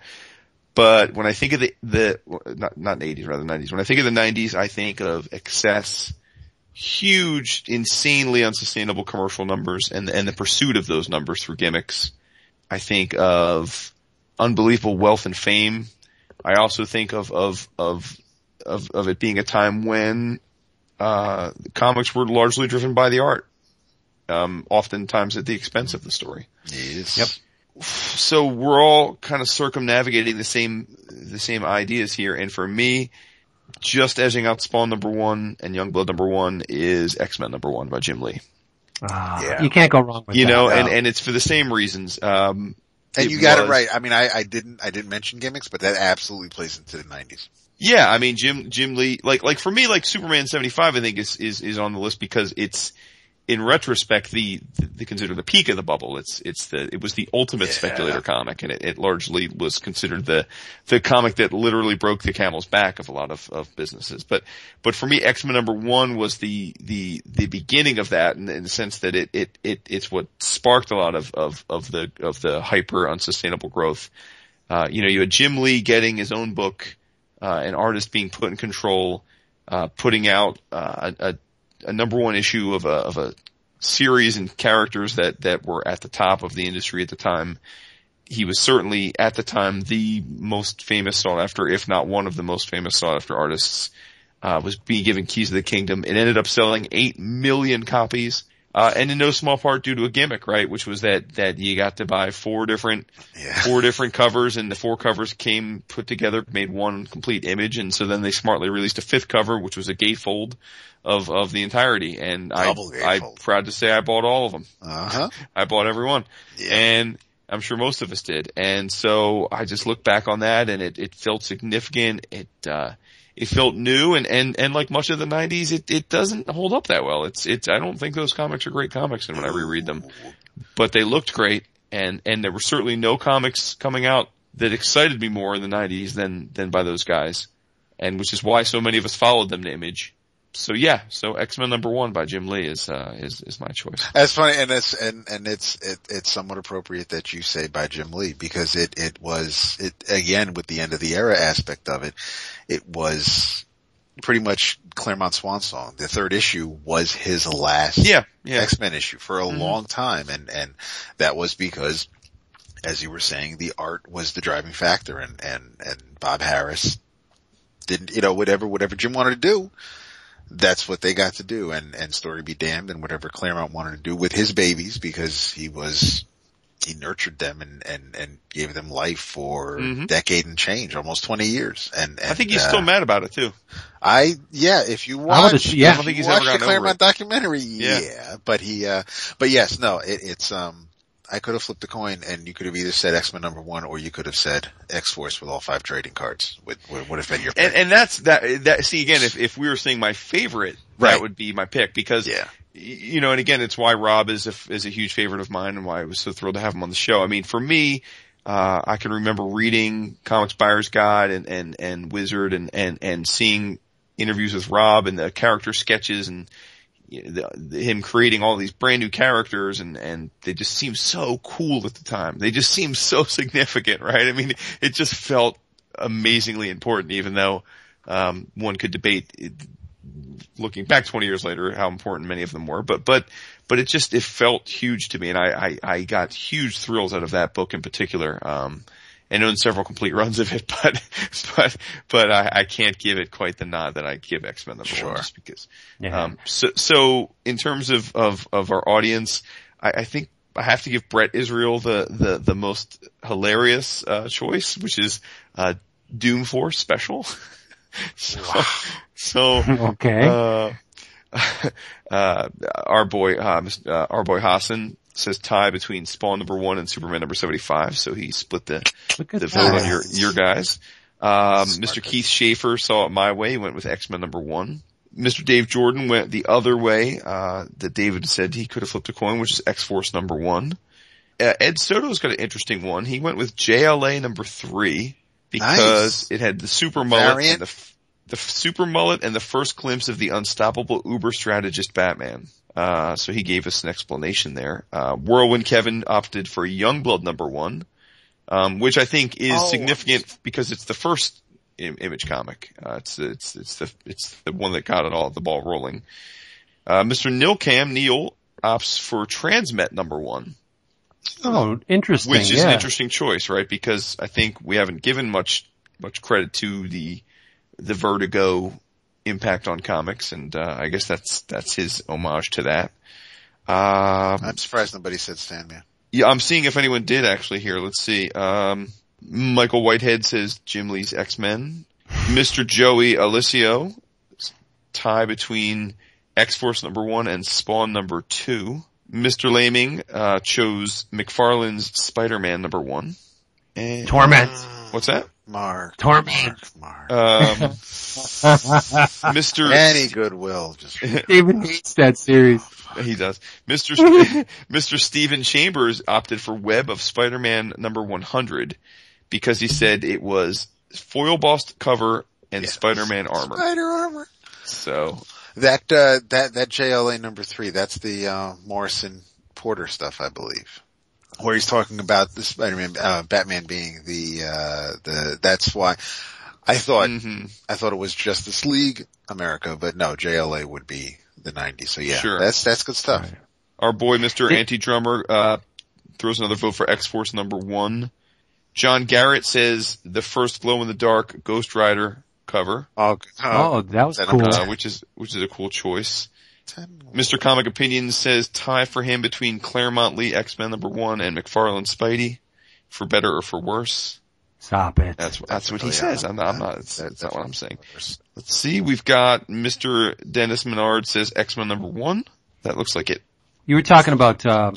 But when I think of the, the, not, not the 80s, rather 90s, when I think of the 90s, I think of excess, huge, insanely unsustainable commercial numbers and, and the pursuit of those numbers through gimmicks. I think of unbelievable wealth and fame. I also think of, of, of, of, of it being a time when, uh, comics were largely driven by the art. Um, oftentimes at the expense of the story. Yes. Yep so we're all kind of circumnavigating the same the same ideas here, and for me, just edging out Spawn number one and Youngblood number one is X Men number one by Jim Lee. Ah, Yeah. You can't go wrong with that. You that. know, no. and and it's for the same reasons. Um, And you got it right. I mean, I, I didn't, I didn't mention gimmicks, but that absolutely plays into the 90s. Yeah, I mean Jim Jim Lee like like for me like Superman 75 I think is is is on the list because it's in retrospect the the considered the peak of the bubble. It's it's the it was the ultimate Yeah. speculator comic and it, it largely was considered the the comic that literally broke the camel's back of a lot of of businesses. But but for me X-Men number 1 was the the the beginning of that in, in the sense that it it it it's what sparked a lot of of of the of the hyper unsustainable growth. Uh, you know, you had Jim Lee getting his own book, uh, an artist being put in control, uh, putting out uh, a, a, number one issue of a of a series and characters that that were at the top of the industry at the time. He was certainly at the time the most famous sought after, if not one of the most famous sought after artists. Uh, was being given keys to the kingdom. It ended up selling eight million copies. Uh, and in no small part due to a gimmick, right? Which was that, that you got to buy four different Yeah. four different covers and the four covers came put together, made one complete image. And so then they smartly released a fifth cover, which was a gatefold of, of the entirety. And I, Double I'm proud to say I bought all of them. Uh huh. I bought every one. Yeah. And I'm sure most of us did. And so I just look back on that and it, it felt significant. It, uh, it felt new and, and, and like much of the nineties, it, it doesn't hold up that well. It's, it's, I don't think those comics are great comics and when I reread them, but they looked great and, and there were certainly no comics coming out that excited me more in the nineties than, than by those guys. And which is why so many of us followed them to image. So yeah, so X-Men number one by Jim Lee is, uh, is, is my choice. That's funny, and it's and and it's it, it's somewhat appropriate that you say by Jim Lee because it it was it again with the end of the era aspect of it, it was pretty much Claremont Swan Song. The third issue was his last Yeah, yeah. X Men issue for a long time, and and that was because, as you were saying, the art was the driving factor, and and and Bob Harras didn't, you know, whatever whatever Jim wanted to do, that's what they got to do, and and story be damned, and whatever Claremont wanted to do with his babies because he was. He nurtured them and, and, and gave them life for Mhm. decade and change, almost 20 years. And, and I think he's uh, still mad about it too. I yeah, if you I watch, would've- yeah. if I don't think you he's ever the gotten over Claremont it. documentary, yeah. Yeah. But he, uh, but yes, no, it, it's um, I could have flipped the coin, and you could have either said X Men number one, or you could have said X Force with all five trading cards. Would would, would have been your pick. And, and that's that, that, see again, if, if we were saying my favorite, Right. that would be my pick because, Yeah. you know, and again, it's why Rob is a, is a huge favorite of mine and why I was so thrilled to have him on the show. I mean, for me, uh, I can remember reading Comics Buyer's Guide and, and, and Wizard and, and, and seeing interviews with Rob and the character sketches and, you know, the, the, him creating all these brand new characters and, and they just seemed so cool at the time. They just seemed so significant, right? I mean, it just felt amazingly important, even though, um, one could debate it, looking back 20 years later how important many of them were, but, but, but it just, it felt huge to me and I, I, I got huge thrills out of that book in particular. Um, and owned several complete runs of it, but, but, but I, I can't give it quite the nod that I give X-Men number Sure. one just because, Yeah. um, so, so in terms of, of, of our audience, I, I think I have to give Brett Israel the, the, the most hilarious, uh, choice, which is, uh, Doom Force special. so, so, okay. uh, uh, our boy, uh, uh, our boy Hassan says tie between Spawn number one and Superman number 75. So he split the, the vote on your, your guys. Um, Mr. Keith Schaefer saw it my way. He went with X-Men number one. Mr. Dave Jordan went the other way, uh, that David said he could have flipped a coin, which is X-Force number one. Uh, Ed Soto's got an interesting one. He went with JLA number three because Nice. it had the super mullet Variant. and the, the super mullet and the first glimpse of the unstoppable uber strategist Batman. Uh, so he gave us an explanation there. Uh, Whirlwind Kevin opted for Youngblood number one, um, which I think is Oh. significant because it's the first Im- image comic. Uh, it's, it's, it's the, it's the one that got it all, the ball rolling. Uh, Mr. Nilcam, Neil, opts for Transmet number one, Oh, interesting. which is yeah. an interesting choice, right? Because I think we haven't given much, much credit to the, the Vertigo impact on comics, and, uh, I guess that's, that's his homage to that. Um, I'm surprised nobody said Sandman. yeah, I'm seeing if anyone did actually here. Let's see. Um, Michael Whitehead says Jim Lee's X-Men. Mr. Joey Alicio, tie between X-Force number one and Spawn number two. Mr. Laming, uh, chose McFarlane's Spider-Man number one. And, Torment. what's that? Mark. Torment. Mark. Um, Mr. Any goodwill, just David hates that series. He does. Mr. St- Mr. Steven Chambers opted for Web of Spider-Man number 100 because he said it was foil bossed cover and Yes. Spider-Man armor. spider armor. So, That uh, that that JLA number three. That's the uh, Morrison Porter stuff, I believe, where he's talking about the Spider-Man, uh, Batman being the uh, the. That's why I thought mhm. I thought it was Justice League America, but no, JLA would be the '90s. So yeah, Sure. that's that's good stuff. our boy Mr. Anti-Drummer, uh, throws another vote for X-Force number one. John Garrett says the first glow in the dark Ghost Rider cover, Oh, Oh, that was That cool. uh, which is, which is a cool choice. Mr. Comic Opinion says tie for him between Claremont Lee X-Men number one and McFarlane Spidey, for better or for worse. Stop it. That's that's what he really says. I'm not. I'm not. That's, that's not what I'm saying. Let's see. We've got Mr. Dennis Menard says X-Men number one. That looks like it. You were talking about uh,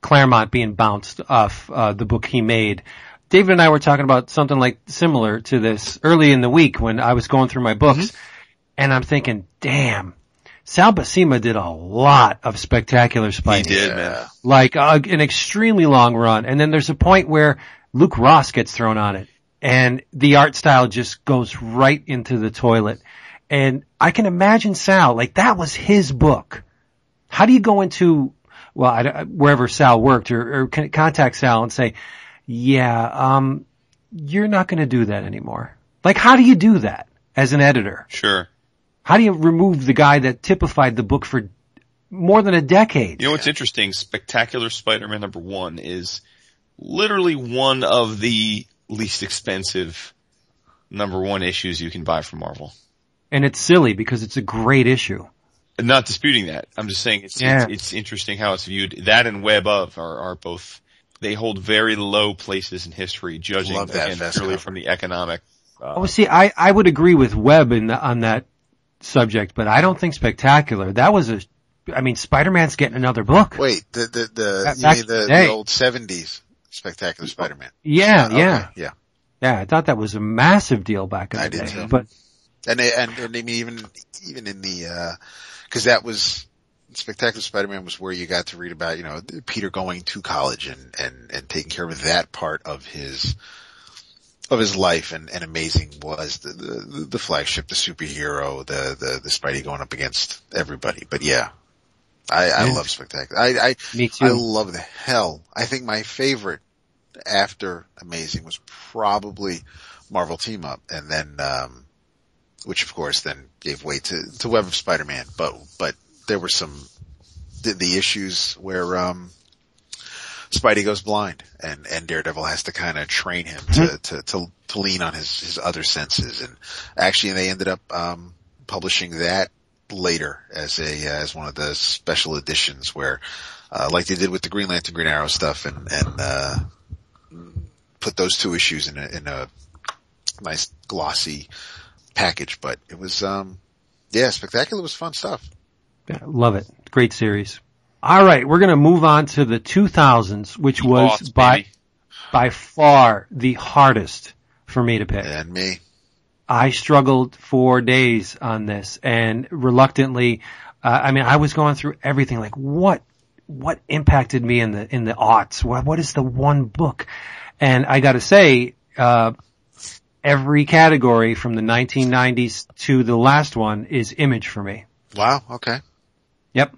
Claremont being bounced off uh, the book he made. David and I were talking about something like similar to this early in the week when I was going through my books, and I'm thinking, damn, Sal Buscema did a lot of spectacular He did, man. like uh, an extremely long run. And then there's a point where Luke Ross gets thrown on it and the art style just goes right into the toilet. And I can imagine Sal, like that was his book. How do you go into, well, I, wherever Sal worked or, or contact Sal and say, yeah, um, you're not going to do that anymore. Like, how do you do that as an editor? Sure. How do you remove the guy that typified the book for more than a decade? You know what's interesting? Spectacular Spider-Man number one is literally one of the least expensive number one issues you can buy from Marvel. And it's silly because it's a great issue. Not disputing that. I'm just saying it's, Yeah. it's, it's interesting how it's viewed. That and Web of are, are both, they hold very low places in history, judging Love that again vest purely from the economic. Uh, Oh, see, I, I would agree with Web in the, on that subject, but I don't think spectacular. That was a, I mean, Spider-Man's getting another book. Wait, the the the you mean the the, old '70s Spectacular Spider-Man? Yeah, Okay, yeah, yeah. yeah. I thought that was a massive deal back in the I did day. too. But And they, and, and I mean even even in the uh, because that was Spectacular Spider-Man was where you got to read about you know Peter going to college and and and taking care of that part of his of his life and, and amazing was the, the the flagship, the superhero, the the the Spidey going up against everybody. But yeah, I I Yeah. love Spectacular. I I me too. I love the hell. I think my favorite after Amazing was probably Marvel Team Up, and then, um, which of course then gave way to to Web of Spider-Man. But but there were some the, the issues where um, Spidey goes blind, and and Daredevil has to kind of train him to, to to to lean on his his other senses, and actually they ended up um, publishing that later as a as one of the special editions where uh, like they did with the Green Lantern Green Arrow stuff and and uh put those two issues in a in a nice glossy package but it was um yeah spectacular was fun stuff Yeah, love it. Great series. All right, we're going to move on to the 2000s, which was Aughts, by baby. by far the hardest for me to pick. and me I struggled for days on this and reluctantly, uh, I mean, I was going through everything like what, what impacted me in the, in the aughts? What, what is the one book? And I gotta say, uh, every category from the 1990s to the last one is image for me. wow okay Yep.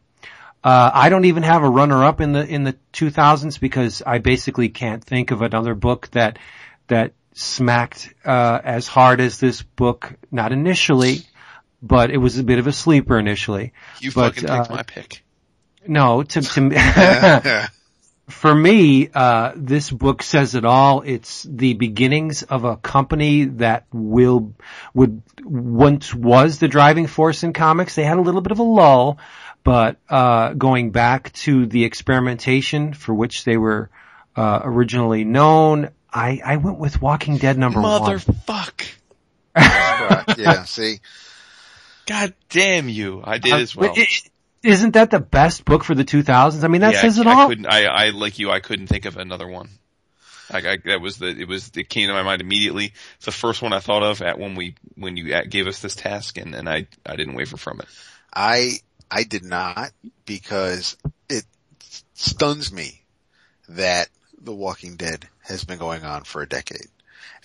Uh, I don't even have a runner-up in the in the 2000s because I basically can't think of another book that that smacked uh, as hard as this book. Not initially, but it was a bit of a sleeper initially. You But, fucking picked uh, my pick. No, to to for me, uh, this book says it all. It's the beginnings of a company that will, would, once was the driving force in comics. They had a little bit of a lull, but, uh, going back to the experimentation for which they were, uh, originally known, I, I went with Walking Dead number one. Motherfuck. Right, yeah, see, God damn you. I did Uh, as well. i- Isn't that the best book for the 2000s? I mean, that yeah, says it I, all. I couldn't, I, I, like you, I couldn't think of another one. Like I, that was the, it was, it came to my mind immediately. It's the first one I thought of at when we, when you gave us this task and, and I, I didn't waver from it. I, I did not because it stuns me that The Walking Dead has been going on for a decade.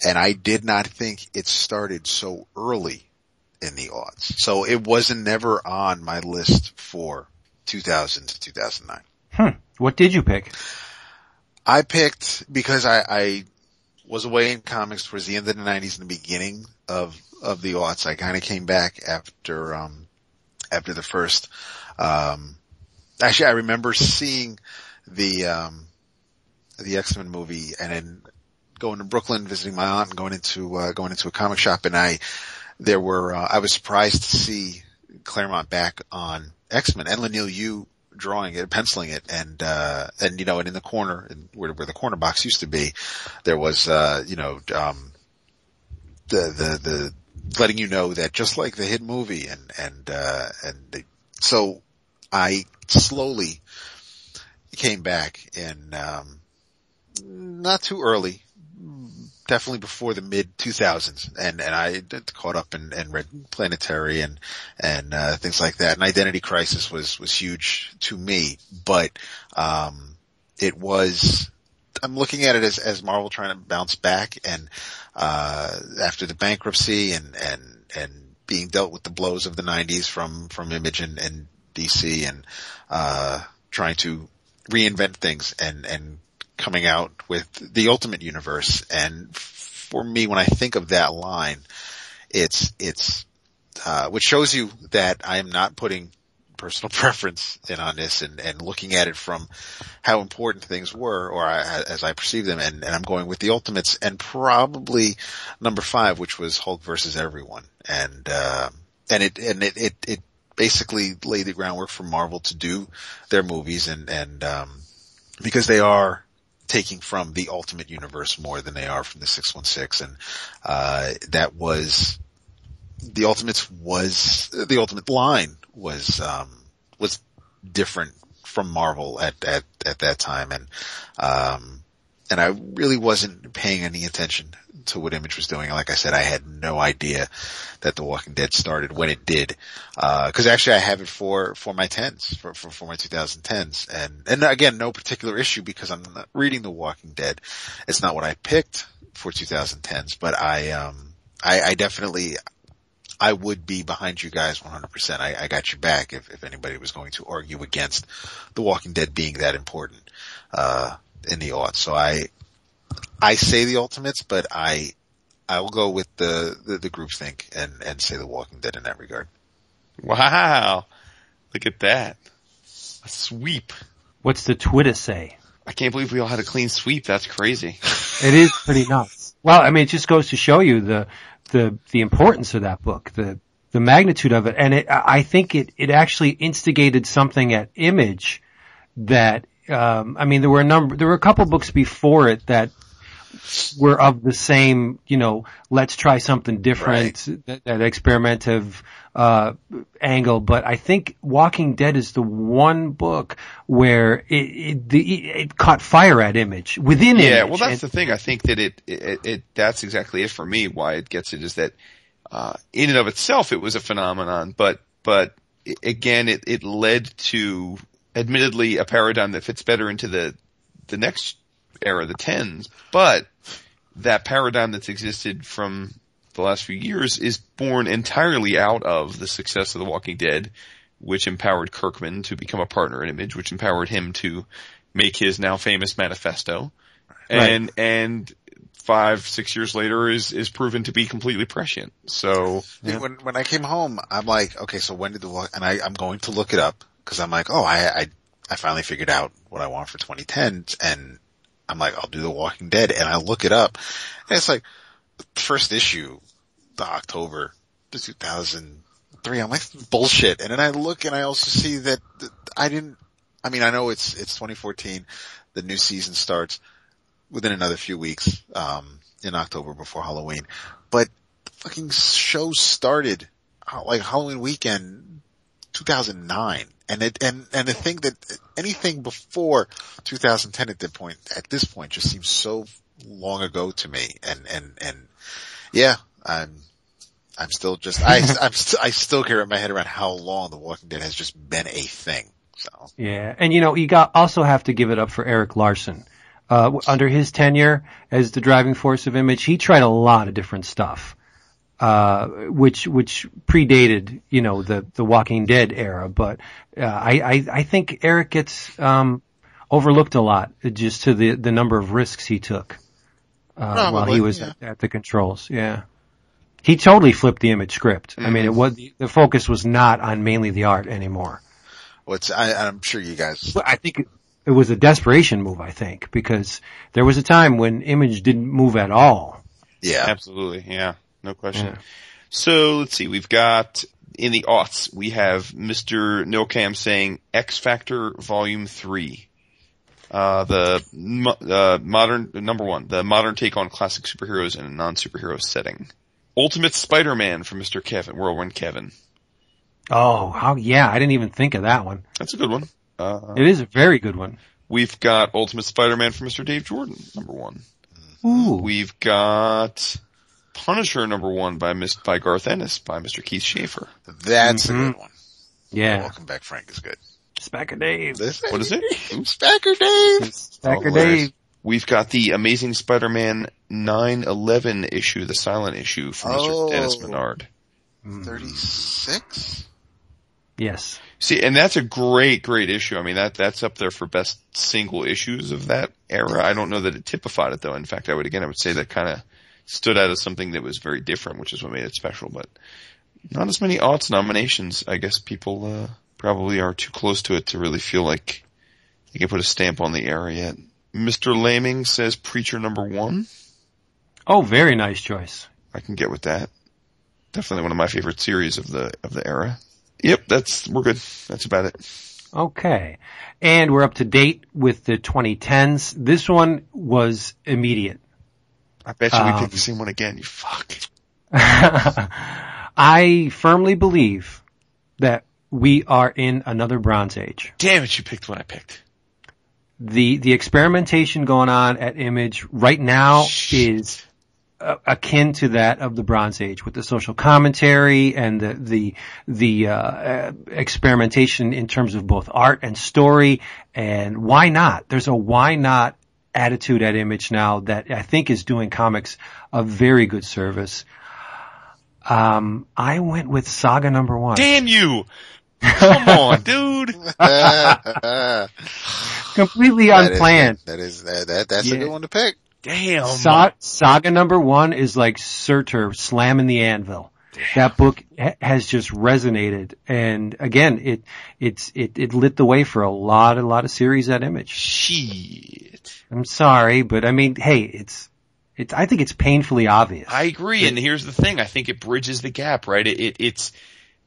And I did not think it started so early in the odds. So it wasn't never on my list for 2000 to 2009. What did you pick? I picked because I, I was away in comics towards the end of the nineties and the beginning of, of the aughts. I kind of came back after, um, after the first, um, actually I remember seeing the, um, the X-Men movie and then going to Brooklyn, visiting my aunt and going into, uh, going into a comic shop. And I, there were, uh, I was surprised to see Claremont back on X-Men and Leinil Yu drawing it, penciling it, and uh, and you know, and in the corner, where where the corner box used to be, there was uh, you know, um, the the the letting you know that just like the hit movie, and and uh, and so I slowly came back in um, not too early. Definitely before the mid 2000s, and and I caught up and, and read Planetary and and uh, things like that. And Identity Crisis was was huge to me, but um, it was. I'm looking at it as as Marvel trying to bounce back, and uh, after the bankruptcy and and and being dealt with the blows of the 90s from from Image and, and DC, and uh, trying to reinvent things and and coming out with the Ultimate Universe. And for me, when I think of that line, it's it's uh, which shows you that I am not putting personal preference in on this and, and looking at it from how important things were or I, as I perceive them and, and I'm going with the ultimates and probably number five, which was Hulk versus everyone. And, uh, and it, and it, it, it basically laid the groundwork for Marvel to do their movies and, and, um, because they are taking from the ultimate universe more than they are from the 616 and, uh, that was, the Ultimates was the Ultimate line was um, was different from Marvel at at at that time, and um, and I really wasn't paying any attention to what Image was doing. Like I said, I had no idea that The Walking Dead started when it did, because actually I have it for for my tens for, for for my 2010s, and and again, no particular issue because I'm not reading The Walking Dead. It's not what I picked for 2010s, but I um I, I definitely I would be behind you guys 100%. I, I got your back if, if anybody was going to argue against The Walking Dead being that important, uh, in the aughts. So I, I say the Ultimates, but I, I will go with the, the, the group think and, and say The Walking Dead in that regard. Wow. Look at that. A sweep. What's the Twitter say? I can't believe we all had a clean sweep. That's crazy. It is pretty nuts. Well, I mean, it just goes to show you the the the importance of that book, the the magnitude of it, and it, I think it it actually instigated something at Image that um, I mean, there were a number, there were a couple books before it that were of the same, you know, let's try something different, that, that experimentative uh, angle. But I think Walking Dead is the one book where it it, the, it caught fire at Image within Yeah, Image. well, that's And- the thing. I think that it, it, it, that's exactly it for me. Why it gets it is that, uh, in and of itself, it was a phenomenon, but, but again, it, it led to, admittedly, a paradigm that fits better into the, the next era, the tens, but that paradigm that's existed from the last few years is born entirely out of the success of The Walking Dead which empowered Kirkman to become a partner in Image, which empowered him to make his now famous manifesto. And, and five, six years later is, is proven to be completely prescient. So, Dude, When when I came home, I'm like, okay, so when did the walk? And I I'm going to look it up because I'm like, oh, I I I finally figured out what I want for 2010, and I'm like, I'll do The Walking Dead, and I look it up, and it's like first issue, the October, the 2003. I'm like bullshit, and then I look and I also see that, that I didn't. I mean, I know it's it's 2014, the new season starts within another few weeks, um, in October before Halloween, but the fucking show started uh, like Halloween weekend 2009. And it, and, and the thing that anything before 2010 at that point, at this point just seems so long ago to me. And, and, and yeah, I'm, I'm still just, I, I'm st- I still can't wrap my head around how long The Walking Dead has just been a thing. So. Yeah, and you know, you got also have to give it up for Erik Larsen. Uh, under his tenure as the driving force of Image, he tried a lot of different stuff, uh, which which predated you know the the Walking Dead era. But uh, I, I I think Erik gets um, overlooked a lot just to the the number of risks he took uh, while he was yeah. at, at the controls. Yeah. He totally flipped the image script. I mean, it was, the focus was not on mainly the art anymore. What's, I, I'm sure you guys, I think it was a desperation move, I think, because there was a time when Image didn't move at all. yeah. absolutely. Yeah. No question. Yeah. So let's see. We've got in the aughts, we have Mr. Nilcam saying X Factor Volume 3. Uh, the uh, modern, number one, the modern take on classic superheroes in a non-superhero setting. Ultimate Spider-Man from Mr. Kevin, Whirlwind Kevin. Oh, how, yeah, I didn't even think of that one. That's a good one. Uh, It is a very good one. we've got Ultimate Spider-Man from Mr. Dave Jordan, number one. Ooh. We've got Punisher number one by Miss, by Garth Ennis by Mr. Keith Schaefer. That's Mhm. a good one. Yeah. Welcome back, Frank is good. Spacker Dave. What is it? Spacker Dave. Spacker Oh, hilarious. Dave. We've got the Amazing Spider-Man 911 issue, the silent issue from Oh. Mr. Dennis Menard. 36? Yes. See, and that's a great, great issue. I mean, that, that's up there for best single issues of that era. I don't know that it typified it though. In fact, I would, again, I would say that kind of stood out as something that was very different, which is what made it special, but not as many aughts nominations. I guess people, uh, probably are too close to it to really feel like they can put a stamp on the era yet. Mr. Laming says Preacher number one. Oh, very nice choice. I can get with that. Definitely one of my favorite series of the of the era. Yep, that's we're good. That's about it. Okay. And we're up to date with the 2010s. This one was immediate. I bet you we Um, picked the same one again. You fuck. I firmly believe that we are in another Bronze Age. Damn it, you picked what I picked. The the experimentation going on at Image right now is uh, akin to that of the Bronze Age with the social commentary and the the the uh, uh, experimentation in terms of both art and story. And why not? There's a why not attitude at Image now that I think is doing comics a very good service. Um, I went with Saga number one. Damn you! Come on, dude. Completely That is- unplanned. That is, that, that that's a good one to pick. Damn. Sa- Saga number one is like Surtur slamming the anvil. That book ha- has just resonated, and again, it it's it it lit the way for a lot a lot of series That Image. Shit. I'm sorry, but I mean, hey, it's it's I think it's painfully obvious. I agree, and here's the thing. I think it bridges the gap, right? It, it it's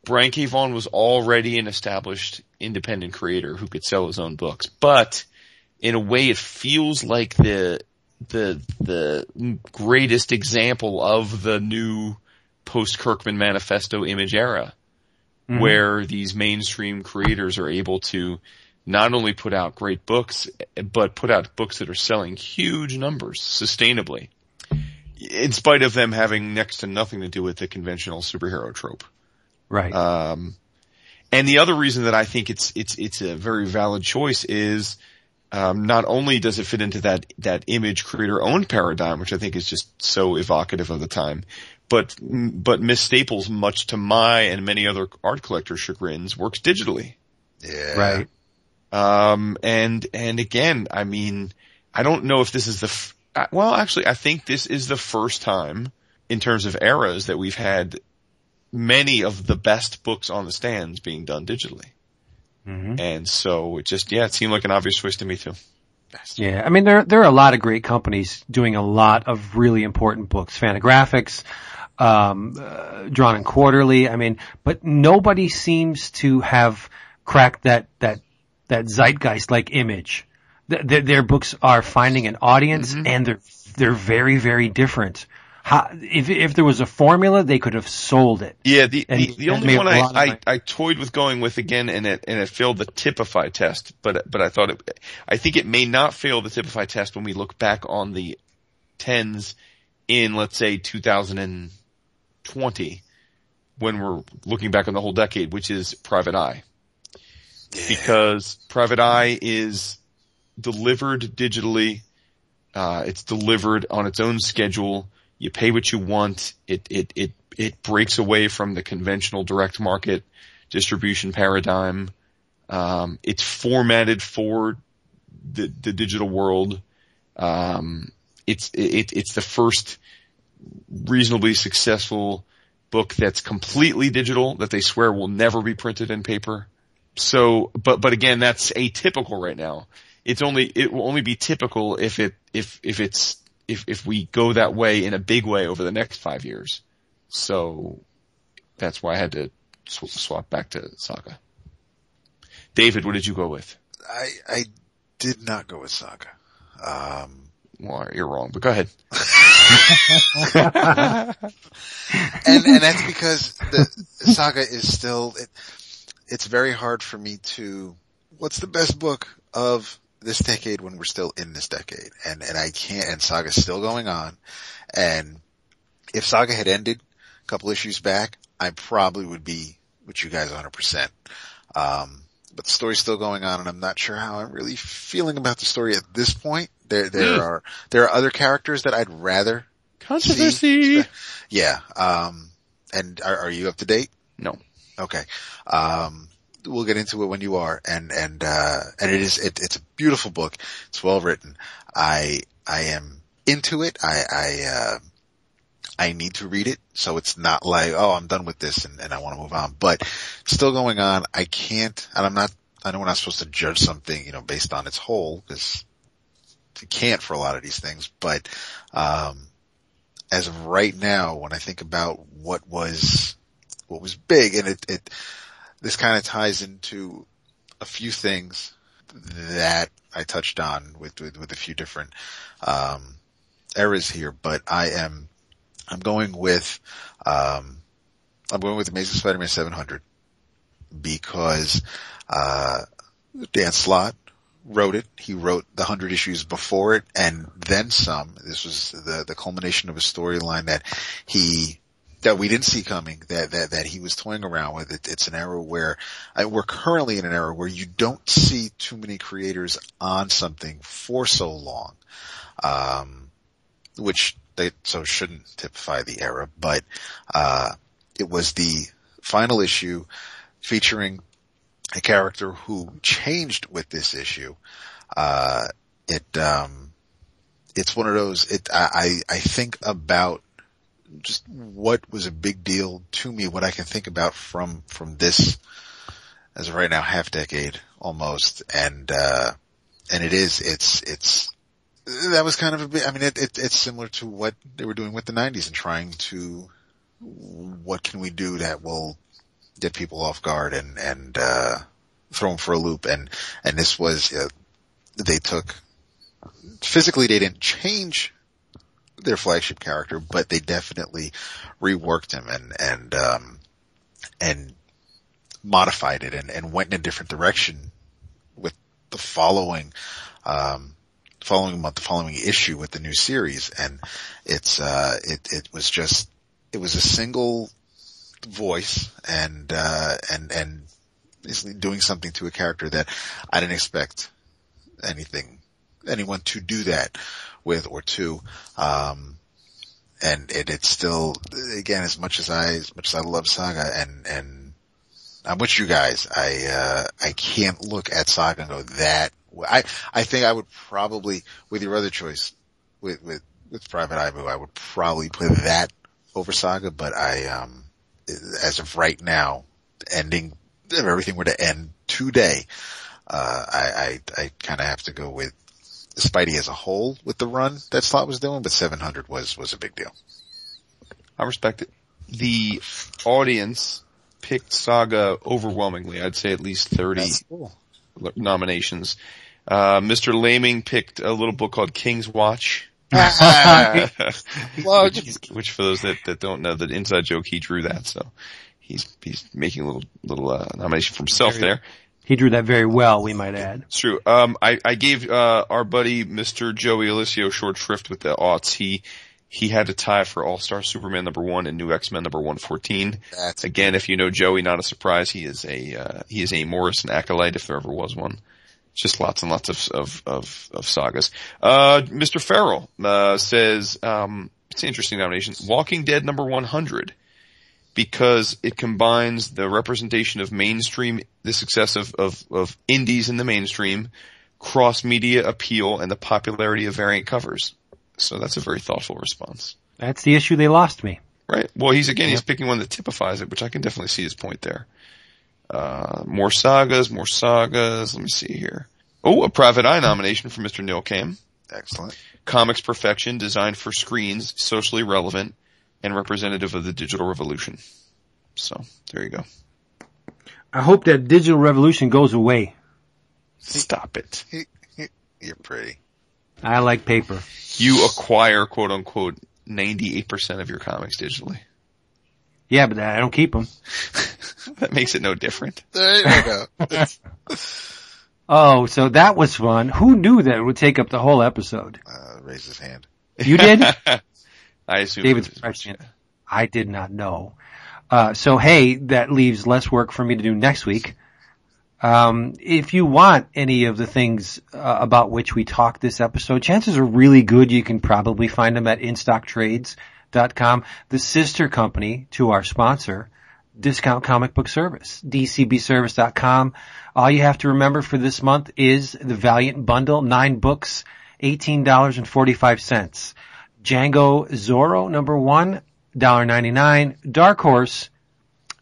Brian K. Vaughan was already an established independent creator who could sell his own books, but in a way, it feels like the the the greatest example of the new post Kirkman Manifesto image era, Mhm. where these mainstream creators are able to not only put out great books, but put out books that are selling huge numbers sustainably in spite of them having next to nothing to do with the conventional superhero trope. Right. Um, and the other reason that I think it's it's it's a very valid choice is um, not only does it fit into that that image creator owned paradigm, which I think is just so evocative of the time, but but Miss Staples, much to my and many other art collectors' chagrins, works digitally. Yeah. Right. Um, and and again, I mean, I don't know if this is the f- uh, well, actually, I think this is the first time in terms of eras that we've had many of the best books on the stands being done digitally. Mhm. And so it just, yeah, it seemed like an obvious choice to me too. Yeah, I mean there there are a lot of great companies doing a lot of really important books, Fantagraphics, um, uh, Drawn and Quarterly. I mean, but nobody seems to have cracked that that that zeitgeist like image. Th- th- their books are finding an audience, and they're they're very very different. How, if if there was a formula, they could have sold it. Yeah, the, And the, that the only one a I, lot of I. I toyed with going with again and it, and it failed the typify test, but, but I thought it, I think it may not fail the typify test when we look back on the tens in, let's say, 2020, when we're looking back on the whole decade, which is Private Eye. Because Private Eye is delivered digitally, uh, it's delivered on its own schedule. You pay what you want. It, it, it, it breaks away from the conventional direct market distribution paradigm. Um, it's formatted for the, the digital world. Um, it's, it, it's the first reasonably successful book that's completely digital that they swear will never be printed in paper. So, but, but again, that's atypical right now. It's only, it will only be typical if it, if, if it's, if, if we go that way in a big way over the next five years. So that's why I had to sw- swap back to Saga. David, what did you go with? I, I did not go with Saga. Um, Well, you're wrong, but go ahead. and and that's because the saga is still it, it's very hard for me to what's the best book of this decade when we're still in this decade and and I can't and saga's still going on and if saga had ended a couple issues back I probably would be with you guys 100% um but the story's still going on and I'm not sure how I'm really feeling about the story at this point there there Hmm. are there are other characters that I'd rather Controversy. yeah. Um, and are, are you up to date? No. Okay. Um, we'll get into it when you are. And, and, uh, and it is, it, it's a beautiful book. It's well written. I, I am into it. I, I, uh, I need to read it. So it's not like, oh, I'm done with this and, and I want to move on, but still going on. I can't, and I'm not, I know we're not supposed to judge something, you know, based on its whole because you can't for a lot of these things, but, um, as of right now, when I think about what was, what was big and it, it, this kind of ties into a few things that I touched on with, with, with a few different, um, eras here, but I am, I'm going with, um, I'm going with Amazing Spider-Man 700 because, uh, Dan Slott wrote it. He wrote the hundred issues before it and then some. This was the, the culmination of a storyline that he, that we didn't see coming, that, that, that he was toying around with. It, it's an era where, uh, we're currently in an era where you don't see too many creators on something for so long. Um, which they, so shouldn't typify the era, but, uh, it was the final issue featuring a character who changed with this issue. Uh, it, um, it's one of those, it, I, I I think about just what was a big deal to me, what I can think about from, from this, as of right now, half decade almost. And, uh, and it is, it's, it's, that was kind of a bit, I mean, it, it, it's similar to what they were doing with the 90s and trying to, what can we do that will get people off guard and, and, uh, throw them for a loop. And, and this was, uh, they took, physically they didn't change their flagship character, but they definitely reworked him and, and, um, and modified it and, and went in a different direction with the following, um, following month, the following issue with the new series. And it's, uh, it, it was just, it was a single voice and, uh, and, and doing something to a character that I didn't expect anything, anyone to do that with or to. Um, and it, it's still, again, as much as I, as much as I love Saga and, and I'm with you guys, I, uh, I can't look at Saga and go that, I, I think I would probably, with your other choice, with, with, with Private Eye I would probably put that over Saga, but I, um, as of right now, ending, if everything were to end today, uh, I, I, I kind of have to go with Spidey as a whole with the run that Slott was doing, but 700 was, was a big deal. I respect it. The audience picked Saga overwhelmingly. I'd say at least 30 cool. nominations. Uh, Mr. Laming picked a little book called King's Watch. Which for those that, that don't know, the inside joke, he drew that, so he's, he's making a little, little, uh, nomination for himself there. He drew that very well, we might add. It's true. Um, I, I gave, uh, our buddy Mr. Joey Alicio short shrift with the aughts. He, he had a tie for All-Star Superman number one and New X-Men number 114. That's Again, if you know Joey, not a surprise. He is a, uh, he is a Morrison acolyte if there ever was one. Just lots and lots of, of, of, of sagas. Uh, Mr. Farrell, uh, says, um, it's an interesting nomination. Walking Dead number 100. Because it combines the representation of mainstream, the success of, of, of indies in the mainstream, cross media appeal, and the popularity of variant covers. So that's a very thoughtful response. That's the issue they lost me. Right. Well, he's again, he's picking one that typifies it, which I can definitely see his point there. Uh, more sagas, more sagas. Let me see here. Oh, a private eye nomination for Mr. Neil Cam. excellent. Comics perfection, designed for screens, socially relevant, and representative of the digital revolution. So, there you go. I hope that digital revolution goes away. Stop it. You're pretty. I like paper. You acquire quote unquote 98% of your comics digitally. Yeah, but I don't keep them. that makes it no different. There you go. Oh, so that was fun. Who knew that it would take up the whole episode? uh, raise his hand. You did? I assume. David's was- I did not know. Uh, so hey, that leaves less work for me to do next week. Um, if you want any of the things uh, about which we talked this episode, chances are really good you can probably find them at instocktrades.com, the sister company to our sponsor, Discount Comic Book Service, dcbservice.com. All you have to remember for this month is the Valiant Bundle, nine books, $18.45. Django Zorro, number one, dollar ninety nine. Dark Horse,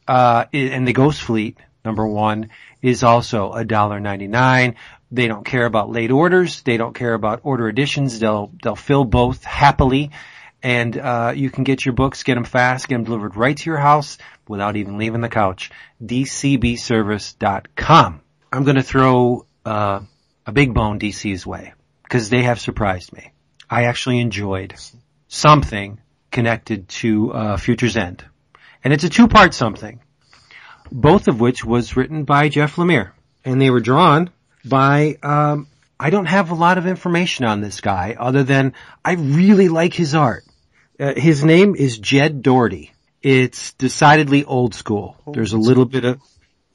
uh, and the Ghost Fleet, number one, is also a dollar ninety nine. They don't care about late orders. They don't care about order additions. They'll, they'll fill both happily. And, uh, you can get your books, get them fast, get them delivered right to your house without even leaving the couch. DCBService.com. I'm gonna throw, uh, a big bone DC's way because they have surprised me. I actually enjoyed something connected to uh, Future's End, and it's a two-part something, both of which was written by Jeff Lemire, and they were drawn by. Um, I don't have a lot of information on this guy other than I really like his art. Uh, his name is Jed Dougherty. It's decidedly old school. There's a little bit of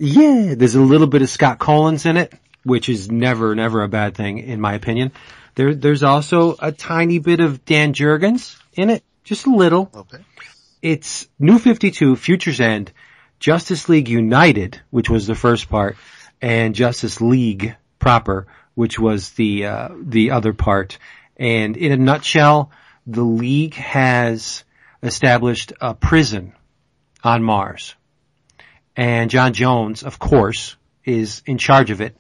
yeah, there's a little bit of Scott Kolins in it, which is never, never a bad thing in my opinion. There, there's also a tiny bit of Dan Jurgens in it, just a little. Okay. It's New 52, Future's End, Justice League United, which was the first part, and Justice League proper, which was the, uh, the other part. And in a nutshell, the League has established a prison on Mars. And J'onn J'onzz, of course, is in charge of it.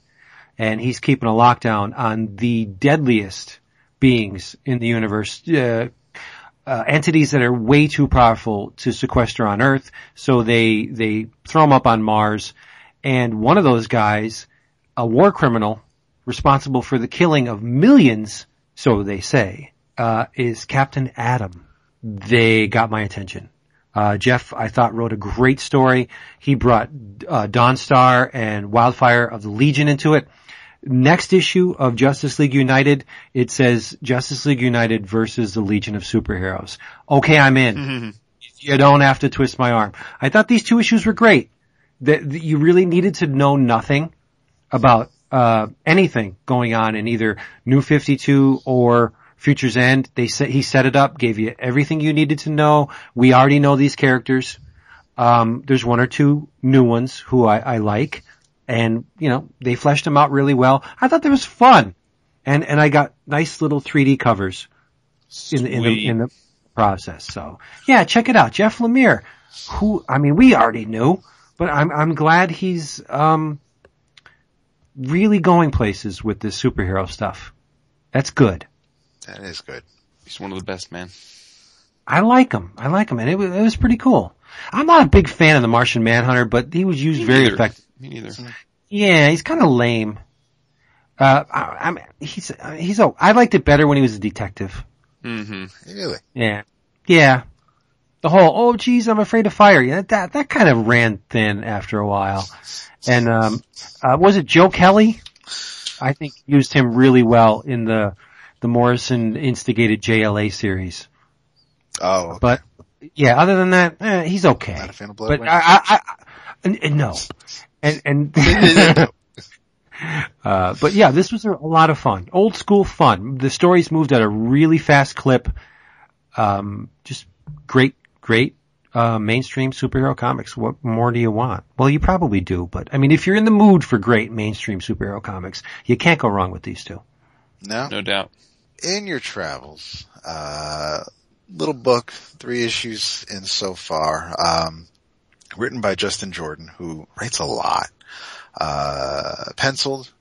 And he's keeping a lockdown on the deadliest beings in the universe, uh, uh, entities that are way too powerful to sequester on Earth. So they, they throw them up on Mars. And one of those guys, a war criminal responsible for the killing of millions, so they say, uh, is Captain Atom. They got my attention. Uh, Jeff, I thought wrote a great story. He brought, uh, Dawnstar and Wildfire of the Legion into it. Next issue of Justice League United, it says Justice League United versus the Legion of Superheroes. Okay, I'm in. You don't have to twist my arm. I thought these two issues were great. That that you really needed to know nothing about uh, anything going on in either New 52 or Future's End. They set, he set it up, gave you everything you needed to know. We already know these characters. Um, there's one or two new ones who I, I like, and you know they fleshed them out really well. I thought that was fun, and and I got nice little 3D covers in the, in the in the process. So yeah, check it out, Jeff Lemire. Who I mean, we already knew, but I'm I'm glad he's um really going places with this superhero stuff. That's good. That is good. He's one of the best, man. I like him. I like him, and it was, it was pretty cool. I'm not a big fan of the Martian Manhunter, but he was used Me very neither. effective. Me neither. Yeah, he's kind of lame. Uh, I, I'm, he's, he's, oh, I liked it better when he was a detective. hmm Really? Yeah. Yeah. The whole, oh geez, I'm afraid of fire. Yeah, that, that kind of ran thin after a while. And, um, uh, was it Joe Kelly? I think used him really well in the, the Morrison instigated JLA series. Oh, okay. But, yeah, other than that, eh, he's okay. Not a fan of Blood But Rain? I, I, I, and, and no. And, and, uh, but yeah, this was a, a lot of fun. Old school fun. The stories moved at a really fast clip. Um, just great, great, uh, mainstream superhero comics. What more do you want? Well, you probably do, but I mean, if you're in the mood for great mainstream superhero comics, you can't go wrong with these two. no. No doubt. in your travels, uh, little book, three issues in so far, um, written by Justin Jordan, who writes a lot, uh, penciled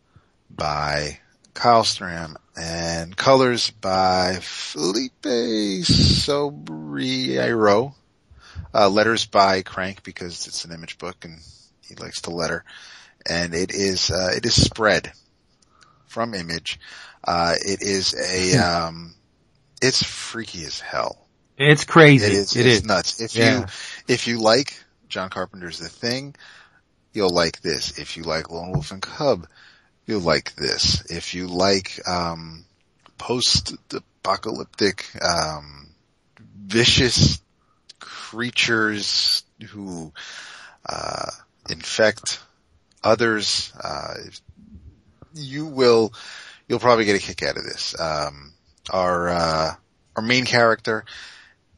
by Kyle Strahm and colors by Felipe Sobreiro, uh, letters by Crank because it's an image book and he likes to letter. And it is, uh, it is spread from image. Uh, it is a, um, it's freaky as hell. It's crazy. It is. It it's is. nuts. If Yeah. you, if you like John Carpenter's The Thing, you'll like this. If you like Lone Wolf and Cub, you'll like this. If you like, um, post-apocalyptic, um, vicious creatures who, uh, infect others, uh, you will, you'll probably get a kick out of this. Um, our, uh, our main character,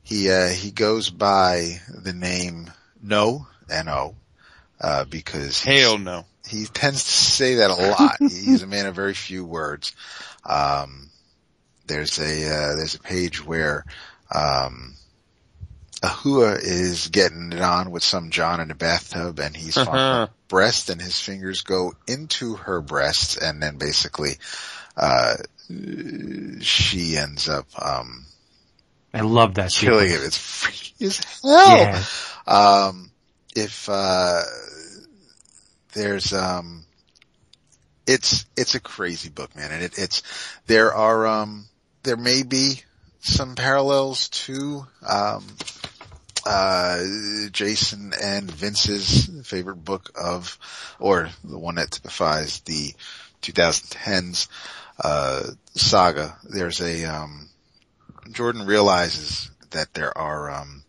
he, uh, he goes by the name No, N-O, uh, because Hell no. he tends to say that a lot. He's a man of very few words. Um, there's a, uh, there's a page where, um, Ahua is getting it on with some John in a bathtub and he's on her breast and his fingers go into her breast and then basically, uh, she ends up, um, I love that. killing sequence. him. It's freaky as hell. Yeah. Um, if, uh, there's, um, it's, it's a crazy book, man. And it, it's, there are, um, there may be some parallels to, um, uh, Jason and Vince's favorite book of, or the one that typifies the 2010s, uh, saga. There's a, um, Jordan realizes that there are, um,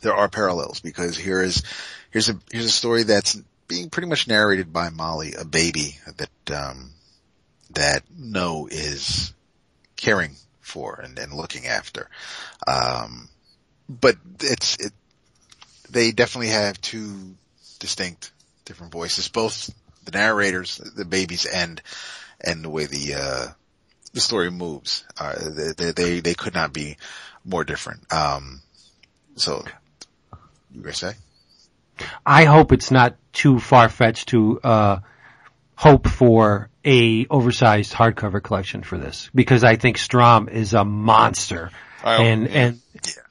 there are parallels because here is, here's a, here's a story that's being pretty much narrated by Molly, a baby that, um, that No is caring for and, and looking after. Um, but it's, it, they definitely have two distinct different voices, both the narrators, the babies, end, and the way the, uh, the story moves. Uh, they, they, they could not be more different. Um, so, you? I hope it's not too far fetched to uh, hope for a oversized hardcover collection for this because I think Strahm is a monster. I- and yeah. and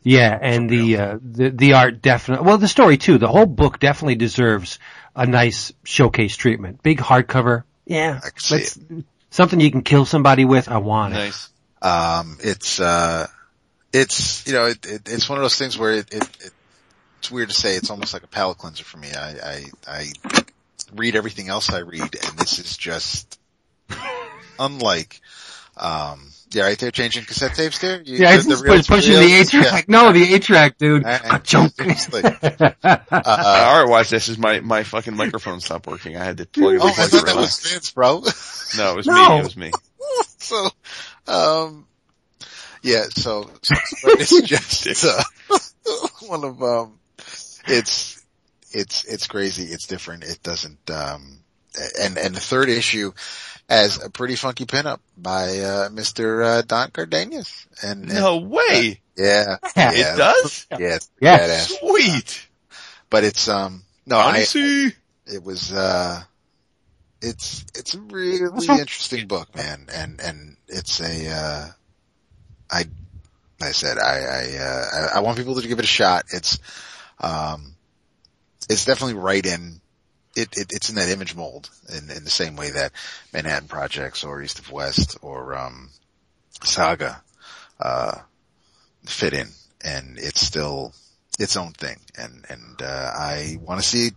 yeah, and the uh, the the art definitely well the story too. The whole book definitely deserves a nice showcase treatment. Big hardcover, yeah. I let's- Something you can kill somebody with. I want it. Nice. Um, it's, uh, it's, you know, it, it, it's one of those things where it, it, it, it's weird to say. It's almost like a palate cleanser for me. I, I, I read everything else I read and this is just unlike, um, yeah, right there changing cassette tapes there. You, Yeah, it's the- just the real- push, pushing the real- eight track. No, the A track, dude. I- I- Ka-chunk. Uh, Uh, Alright, watch this. Is my, my fucking microphone stopped working. I had to plug it oh, I thought that was. Vince, bro. No, it was No. me. It was me. so, um, Yeah, so, so it's just uh, one of um, it's it's it's crazy. It's different. It doesn't um, and and the third issue as a pretty funky pinup by uh, Mr. Uh, Don Cardenas. And, and No way. yeah, Yeah. It does? yeah, Yeah. Yes. badass. Sweet. But it's um, no, I Odyssey. it was uh it's it's a really interesting book man and and it's a uh i i said i i uh I, I want people to give it a shot it's um it's definitely right in it, it it's in that image mold in in the same way that manhattan projects or east of west or um saga uh fit in and it's still its own thing and and uh i want to see it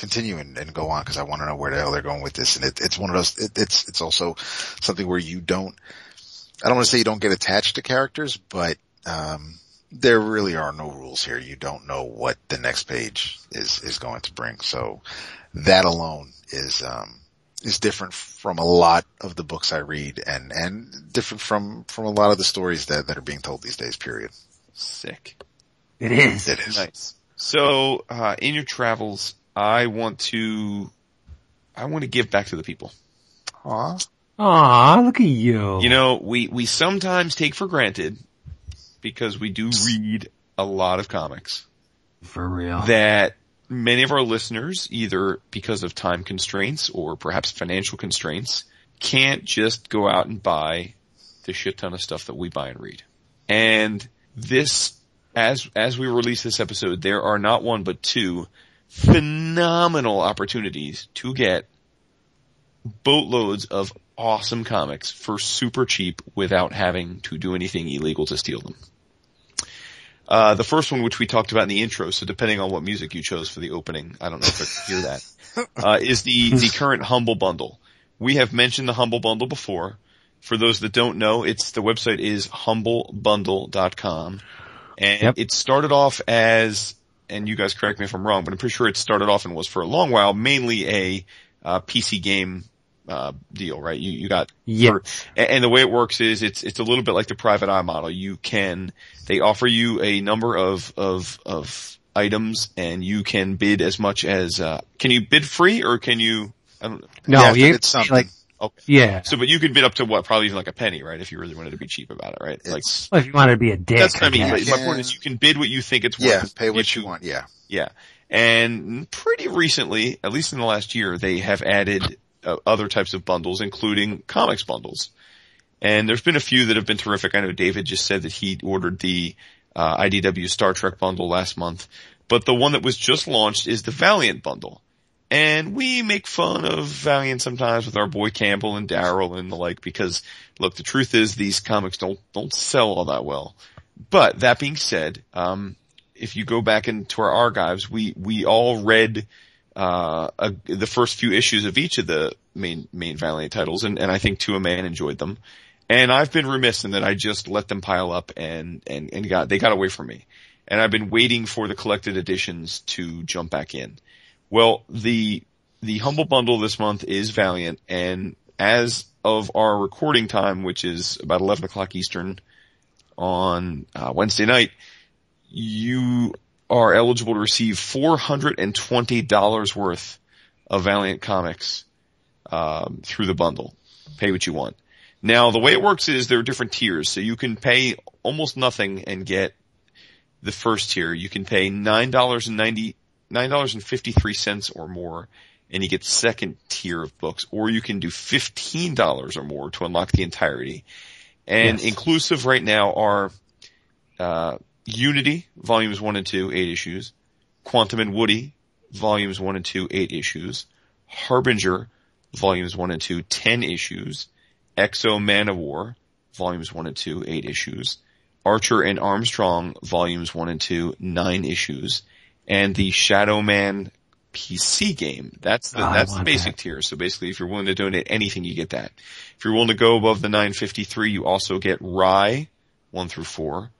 continue and, and go on because I want to know where the hell they're going with this. And it, it's one of those, it, it's, it's also something where you don't, I don't want to say you don't get attached to characters, but, um, there really are no rules here. You don't know what the next page is, is going to bring. So that alone is, um, is different from a lot of the books I read and, and different from, from a lot of the stories that, that are being told these days, period. Sick. It is. It is. Nice. So, uh, in your travels, I want to, I want to give back to the people. Aw. Aw, look at you. You know, we, we sometimes take for granted because we do read a lot of comics For real. that many of our listeners, either because of time constraints or perhaps financial constraints, can't just go out and buy the shit ton of stuff that we buy and read. And this, as, as we release this episode, there are not one but two phenomenal opportunities to get boatloads of awesome comics for super cheap without having to do anything illegal to steal them. Uh, the first one, which we talked about in the intro, so depending on what music you chose for the opening, I don't know if I could hear that, uh, is the, the current Humble Bundle. We have mentioned the Humble Bundle before. For those that don't know, it's, the website is humblebundle.com. And Yep. it started off as, and you guys correct me if I'm wrong, but I'm pretty sure it started off and was for a long while mainly a, uh, PC game, uh, deal, right? You, you got yeah. a- And the way it works is it's it's a little bit like the private eye model. You can they offer you a number of of of items and you can bid as much as uh can you bid free or can you I don't No, Yeah, you it's something. like okay. yeah. So but you can bid up to what probably even like a penny, right? If you really wanted to be cheap about it, right? Like Well, if you wanted to be a dick, that's what I mean. guess. But my point is you can bid what you think it's worth. yeah, pay If what you want. Yeah. Yeah. And pretty recently, at least in the last year, they have added uh, other types of bundles, including comics bundles. And there's been a few that have been terrific. I know David just said that he ordered the uh, IDW Star Trek bundle last month, but the one that was just launched is the Valiant bundle. And we make fun of Valiant sometimes with our boy Campbell and Daryl and the like because look, the truth is these comics don't, don't sell all that well. But that being said, um, if you go back into our archives, we, we all read, uh, a, the first few issues of each of the main, main Valiant titles and, and I think To a Man enjoyed them. And I've been remiss in that I just let them pile up and, and, and got, they got away from me. And I've been waiting for the collected editions to jump back in. Well, the, the Humble Bundle this month is Valiant and as of our recording time, which is about 11 o'clock Eastern on uh, Wednesday night, you are eligible to receive $420 worth of Valiant comics um, through the bundle. Pay what you want. Now, the way it works is there are different tiers, so you can pay almost nothing and get the first tier. You can pay nine dollars and ninety nine dollars and fifty three cents or more, and you get second tier of books, or you can do fifteen dollars or more to unlock the entirety. And Yes. inclusive right now are uh, Unity volumes one and two, eight issues. Quantum and Woody volumes one and two, eight issues. Harbinger volumes one and two, ten issues. X-O Manowar volumes one and two, eight issues. Archer and Armstrong volumes one and two, nine issues. And the Shadow Man PC game. That's the, Oh, that's the basic that. tier. So basically if you're willing to donate anything, you get that. If you're willing to go above the 953, you also get Rai, 1 through 4,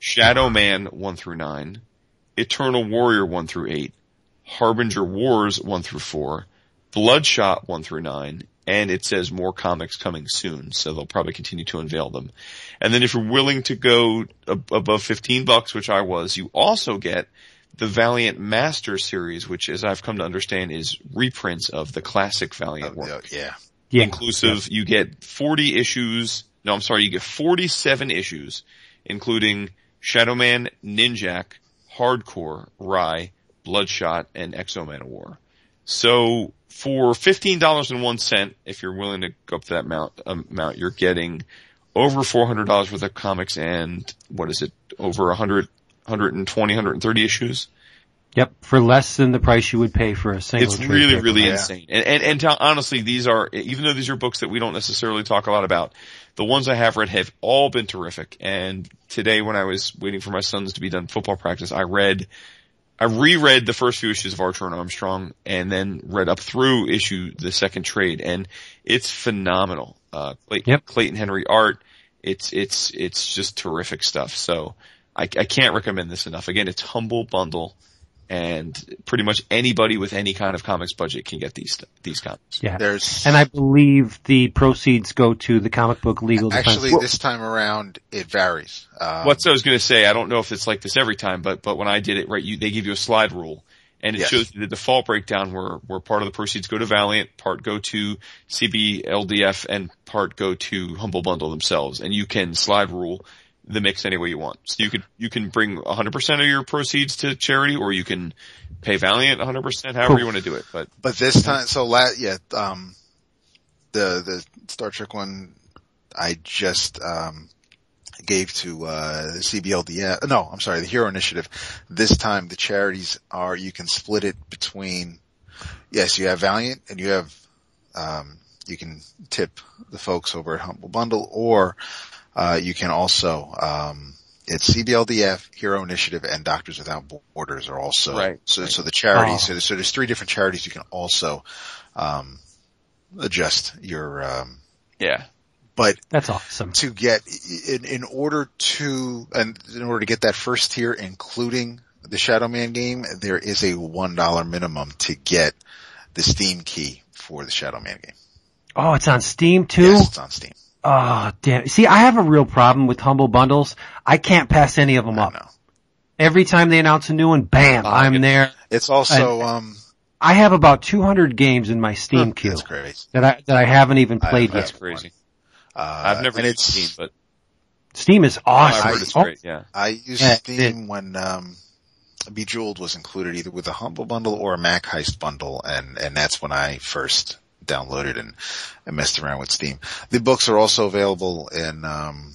Shadow Man, 1 through 9, Eternal Warrior, 1 through 8, Harbinger Wars, 1 through 4, Bloodshot, 1 through 9, and it says more comics coming soon, so they'll probably continue to unveil them. And then if you're willing to go ab- above 15 bucks, which I was, you also get the Valiant Master series, which as I've come to understand is reprints of the classic Valiant Uh, work. yeah. Yeah. Inclusive, you get 40 issues, no I'm sorry, you get 47 issues, including Shadowman, Ninjak, Hardcore, Rai, Bloodshot, and X-O Manowar. So for fifteen dollars and one cent, if you're willing to go up to that amount, amount, you're getting over four hundred dollars worth of comics and what is it? Over 100, 120, 130 issues. Yep. For less than the price you would pay for a single trade. It's trade really, paperback. really Yeah. insane. And, and, and to, honestly, these are, even though these are books that we don't necessarily talk a lot about, the ones I have read have all been terrific. And today when I was waiting for my sons to be done football practice, I read, I reread the first few issues of Archer and Armstrong and then read up through issue, the second trade and it's phenomenal. Uh, Clayton, Yep. Clayton Henry art. It's, it's, it's just terrific stuff. So I, I can't recommend this enough. Again, it's humble bundle and pretty much anybody with any kind of comics budget can get these these comics. Yeah. There's And I believe the proceeds go to the comic book legal defense. actually this time around it varies. Um, What I was going to say, I don't know if it's like this every time, but but when I did it, right, you they give you a slide rule, and it Yes. shows the default breakdown where where part of the proceeds go to Valiant, part go to CBLDF, and part go to Humble Bundle themselves, and you can slide rule the mix any way you want. So you could you can bring 100% of your proceeds to charity, or you can pay Valiant 100%, however Cool. you want to do it. But But this time, so la yeah, um, the, the Star Trek one I just, um, gave to, uh, CBLDF, no, I'm sorry, the Hero Initiative. This time the charities are, you can split it between, yes, you have Valiant and you have, um, you can tip the folks over at Humble Bundle or, uh, you can also, um, it's CBLDF, Hero Initiative, and Doctors Without Borders are also, Right. so, so the charities, Oh. so, there's, so there's three different charities you can also, um, adjust your, um, yeah, but That's awesome. to get in in order to and in order to get that first tier, including the Shadow Man game, there is a one dollar minimum to get the Steam key for the Shadow Man game. Oh, it's on Steam too? Yes, it's on Steam. Oh, damn. See, I have a real problem with Humble Bundles. I can't pass any of them I up. know. Every time they announce a new one, bam, Oh, I'm yeah. there. It's also um I have about 200 games in my Steam queue that's great. that I, that I haven't even I- played that's yet. crazy. Uh, I've never and used it's Steam, but Steam is awesome. I've heard it's Oh, great. Yeah. I used Yeah, Steam when um Bejeweled was included either with a Humble Bundle or a MacHeist Bundle, and and that's when I first downloaded and, and messed around with Steam. The books are also available in um,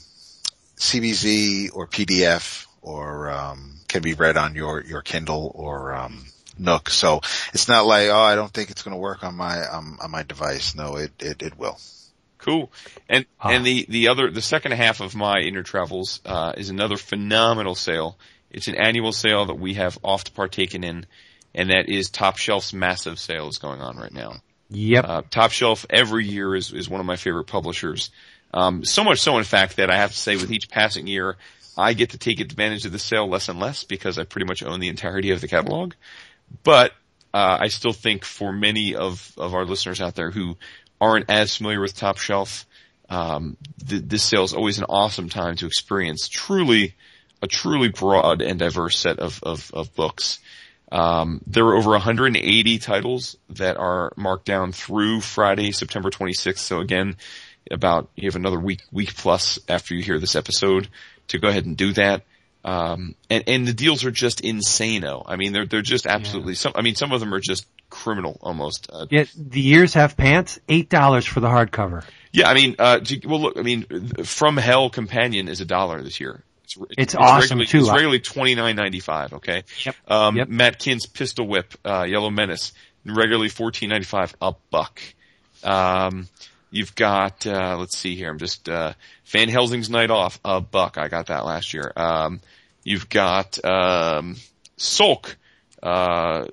CBZ or PDF, or um, can be read on your your Kindle or um, Nook. So it's not like oh I don't think it's going to work on my um, on my device. No, it it, it will. Cool. And Ah. and the the other the second half of my inner travels uh, is another phenomenal sale. It's an annual sale that we have oft partaken in, and that is Top Shelf's massive sale is going on right now. Yep. Uh, Top Shelf every year is is one of my favorite publishers. Um, so much so, in fact, that I have to say, with each passing year, I get to take advantage of the sale less and less because I pretty much own the entirety of the catalog. But uh, I still think for many of of our listeners out there who aren't as familiar with Top Shelf, um, th- this sale is always an awesome time to experience truly a truly broad and diverse set of of, of books. Um, there are over 180 titles that are marked down through Friday, September 26th. So again, about you have another week week plus after you hear this episode to go ahead and do that. Um, and and the deals are just insano. I mean, they're they're just absolutely some. I mean, some of them are just criminal almost. Uh, Yet the years have pants. Eight dollars for the hardcover. yeah, I mean, uh, well, look, I mean, From Hell Companion is a dollar this year. It's, It's awesome, regularly, too. It's regularly twenty nine ninety five. Okay. Yep. Um, Yep. Matt Kindt's Pistol Whip, uh, Yellow Menace, regularly fourteen ninety five, a buck. Um, you've got, uh, let's see here, I'm just, uh, Van Helsing's Night Off, a buck. I got that last year. Um, you've got, um, Sulk, uh,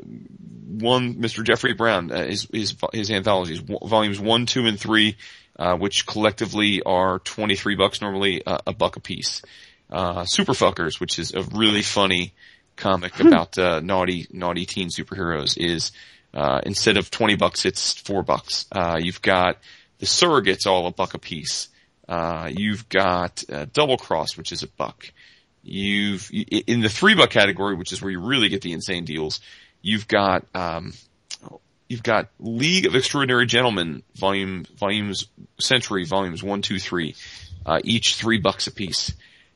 one, Mr. Jeffrey Brown, uh, his, his, his anthologies, volumes one, two, and three, uh, which collectively are 23 bucks normally, uh, a buck a piece. Uh, Superfuckers, which is a really funny comic about, uh, naughty, naughty teen superheroes is, Uh, instead of 20 bucks, it's four bucks. Uh, you've got the surrogates all a buck a piece. Uh, you've got uh, double cross, which is a buck. You've in the three buck category, which is where you really get the insane deals. You've got um, you've got League of Extraordinary Gentlemen volume volumes Century volumes one two three, uh, each three bucks a piece.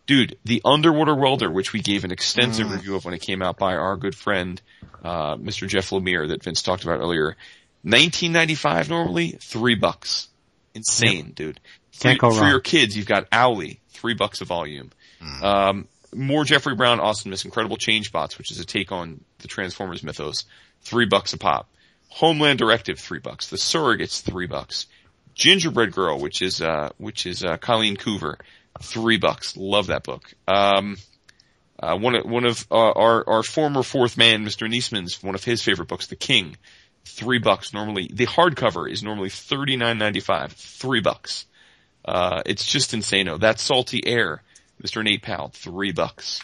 Dude, the Underwater Welder, which we gave an extensive review of when it came out by our good friend uh, Mr. Jeff Lemire that Vince talked about earlier. 1995 normally, three bucks. Insane, dude. Can't for, wrong. your kids, you've got Owly, three bucks a volume. Um, more Jeffrey Brown, Austin Miss, Incredible Change Bots, which is a take on the Transformers mythos, three bucks a pop. Homeland Directive, three bucks. The Surrogates, three bucks. Gingerbread Girl, which is uh, which is uh, Colleen Coover, three bucks. Love that book. Um, uh, one of one of uh, our our former fourth man, Mr. Niesman's, one of his favorite books, The King, three bucks. Normally, the hardcover is normally thirty nine ninety five, three bucks. Uh, it's just insano. That salty air, Mr. Nate Powell, three bucks.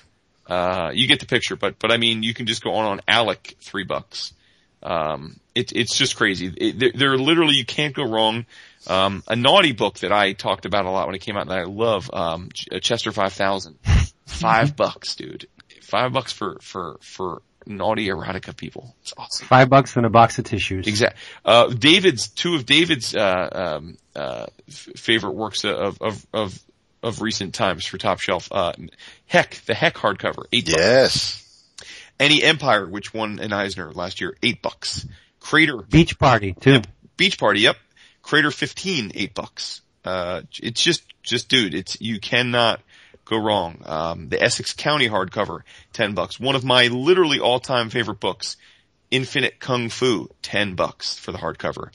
Uh, you get the picture, but, but I mean, you can just go on on Alec, three bucks. Um, it, it's just crazy. It, they're, they're literally, you can't go wrong. Um, a naughty book that I talked about a lot when it came out that I love, um, Chester 5000. Five bucks, dude. Five bucks for, for, for naughty erotica people. It's awesome. Five bucks and a box of tissues. Exactly. Uh, David's two of David's uh, um, uh, f- favorite works of of of of recent times for Top Shelf. Uh, Heck, the Heck hardcover, eight bucks. Yes. Any Empire, which won an Eisner last year, eight bucks. Crater Beach party too. Beach Party, yep. Crater 15, eight bucks. Uh, it's just, just dude, it's, you cannot go wrong. Um, the Essex County hardcover, 10 bucks. One of my literally all-time favorite books, Infinite Kung Fu, 10 bucks for the hardcover.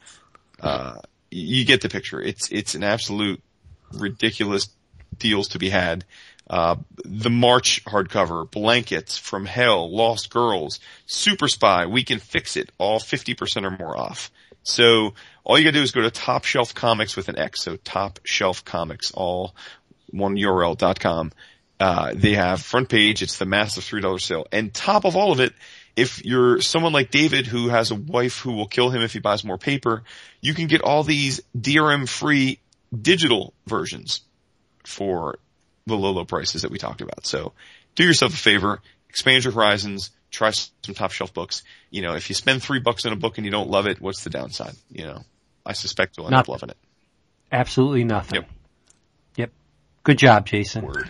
Uh, you get the picture. It's, it's an absolute ridiculous deals to be had. Uh, the March hardcover, Blankets from Hell, Lost Girls, Super Spy, We Can Fix It, all 50% or more off. So all you gotta do is go to Top Shelf Comix with an X, so Top Shelf Comix, all one. Uh, they have front page, it's the massive $3 sale. And top of all of it, if you're someone like David who has a wife who will kill him if he buys more paper, you can get all these DRM free digital versions for the low, low prices that we talked about. So do yourself a favor, expand your horizons, try some top shelf books. You know, if you spend three bucks on a book and you don't love it, what's the downside? You know, I suspect you'll end up loving it. Absolutely nothing. Yep. Yep. Good job, Jason. Word.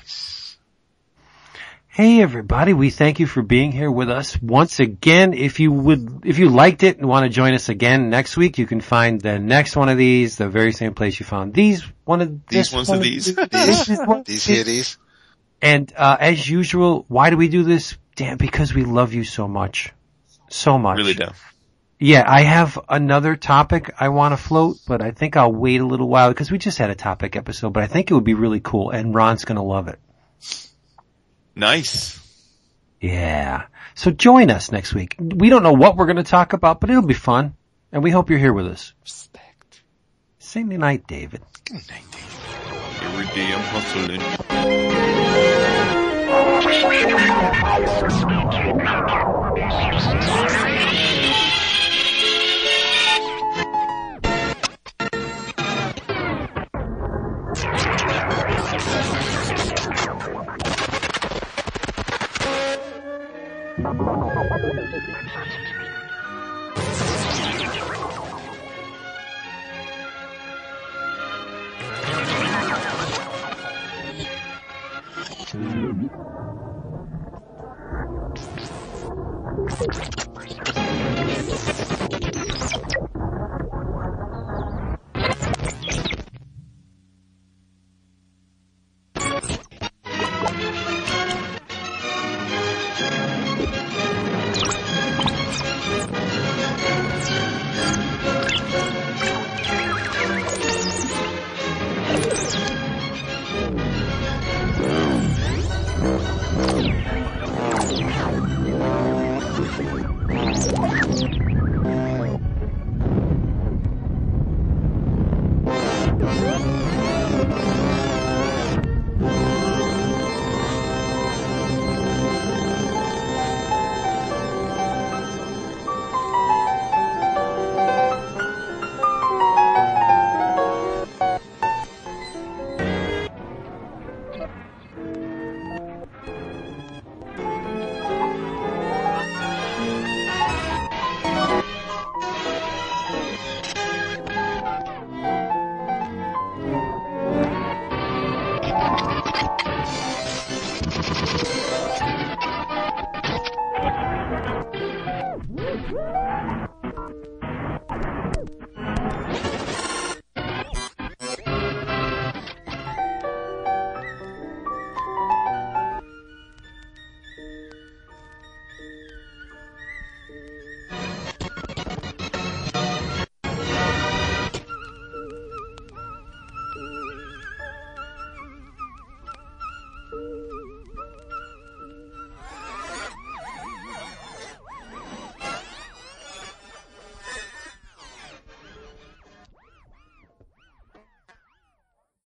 Hey everybody, we thank you for being here with us once again. If you would, if you liked it and want to join us again next week, you can find the next one of these, the very same place you found these, one of These this ones one of these. this is one- These here, these. And, uh, as usual, why do we do this? Damn, because we love you so much. So much. Really do. Yeah, I have another topic I want to float, but I think I'll wait a little while because we just had a topic episode, but I think it would be really cool and Ron's gonna love it. Nice. Yeah. So join us next week. We don't know what we're going to talk about, but it'll be fun. And we hope you're here with us. Respect. Sing the night, David. Every day I'm hustling. Mm-hmm. Let's go.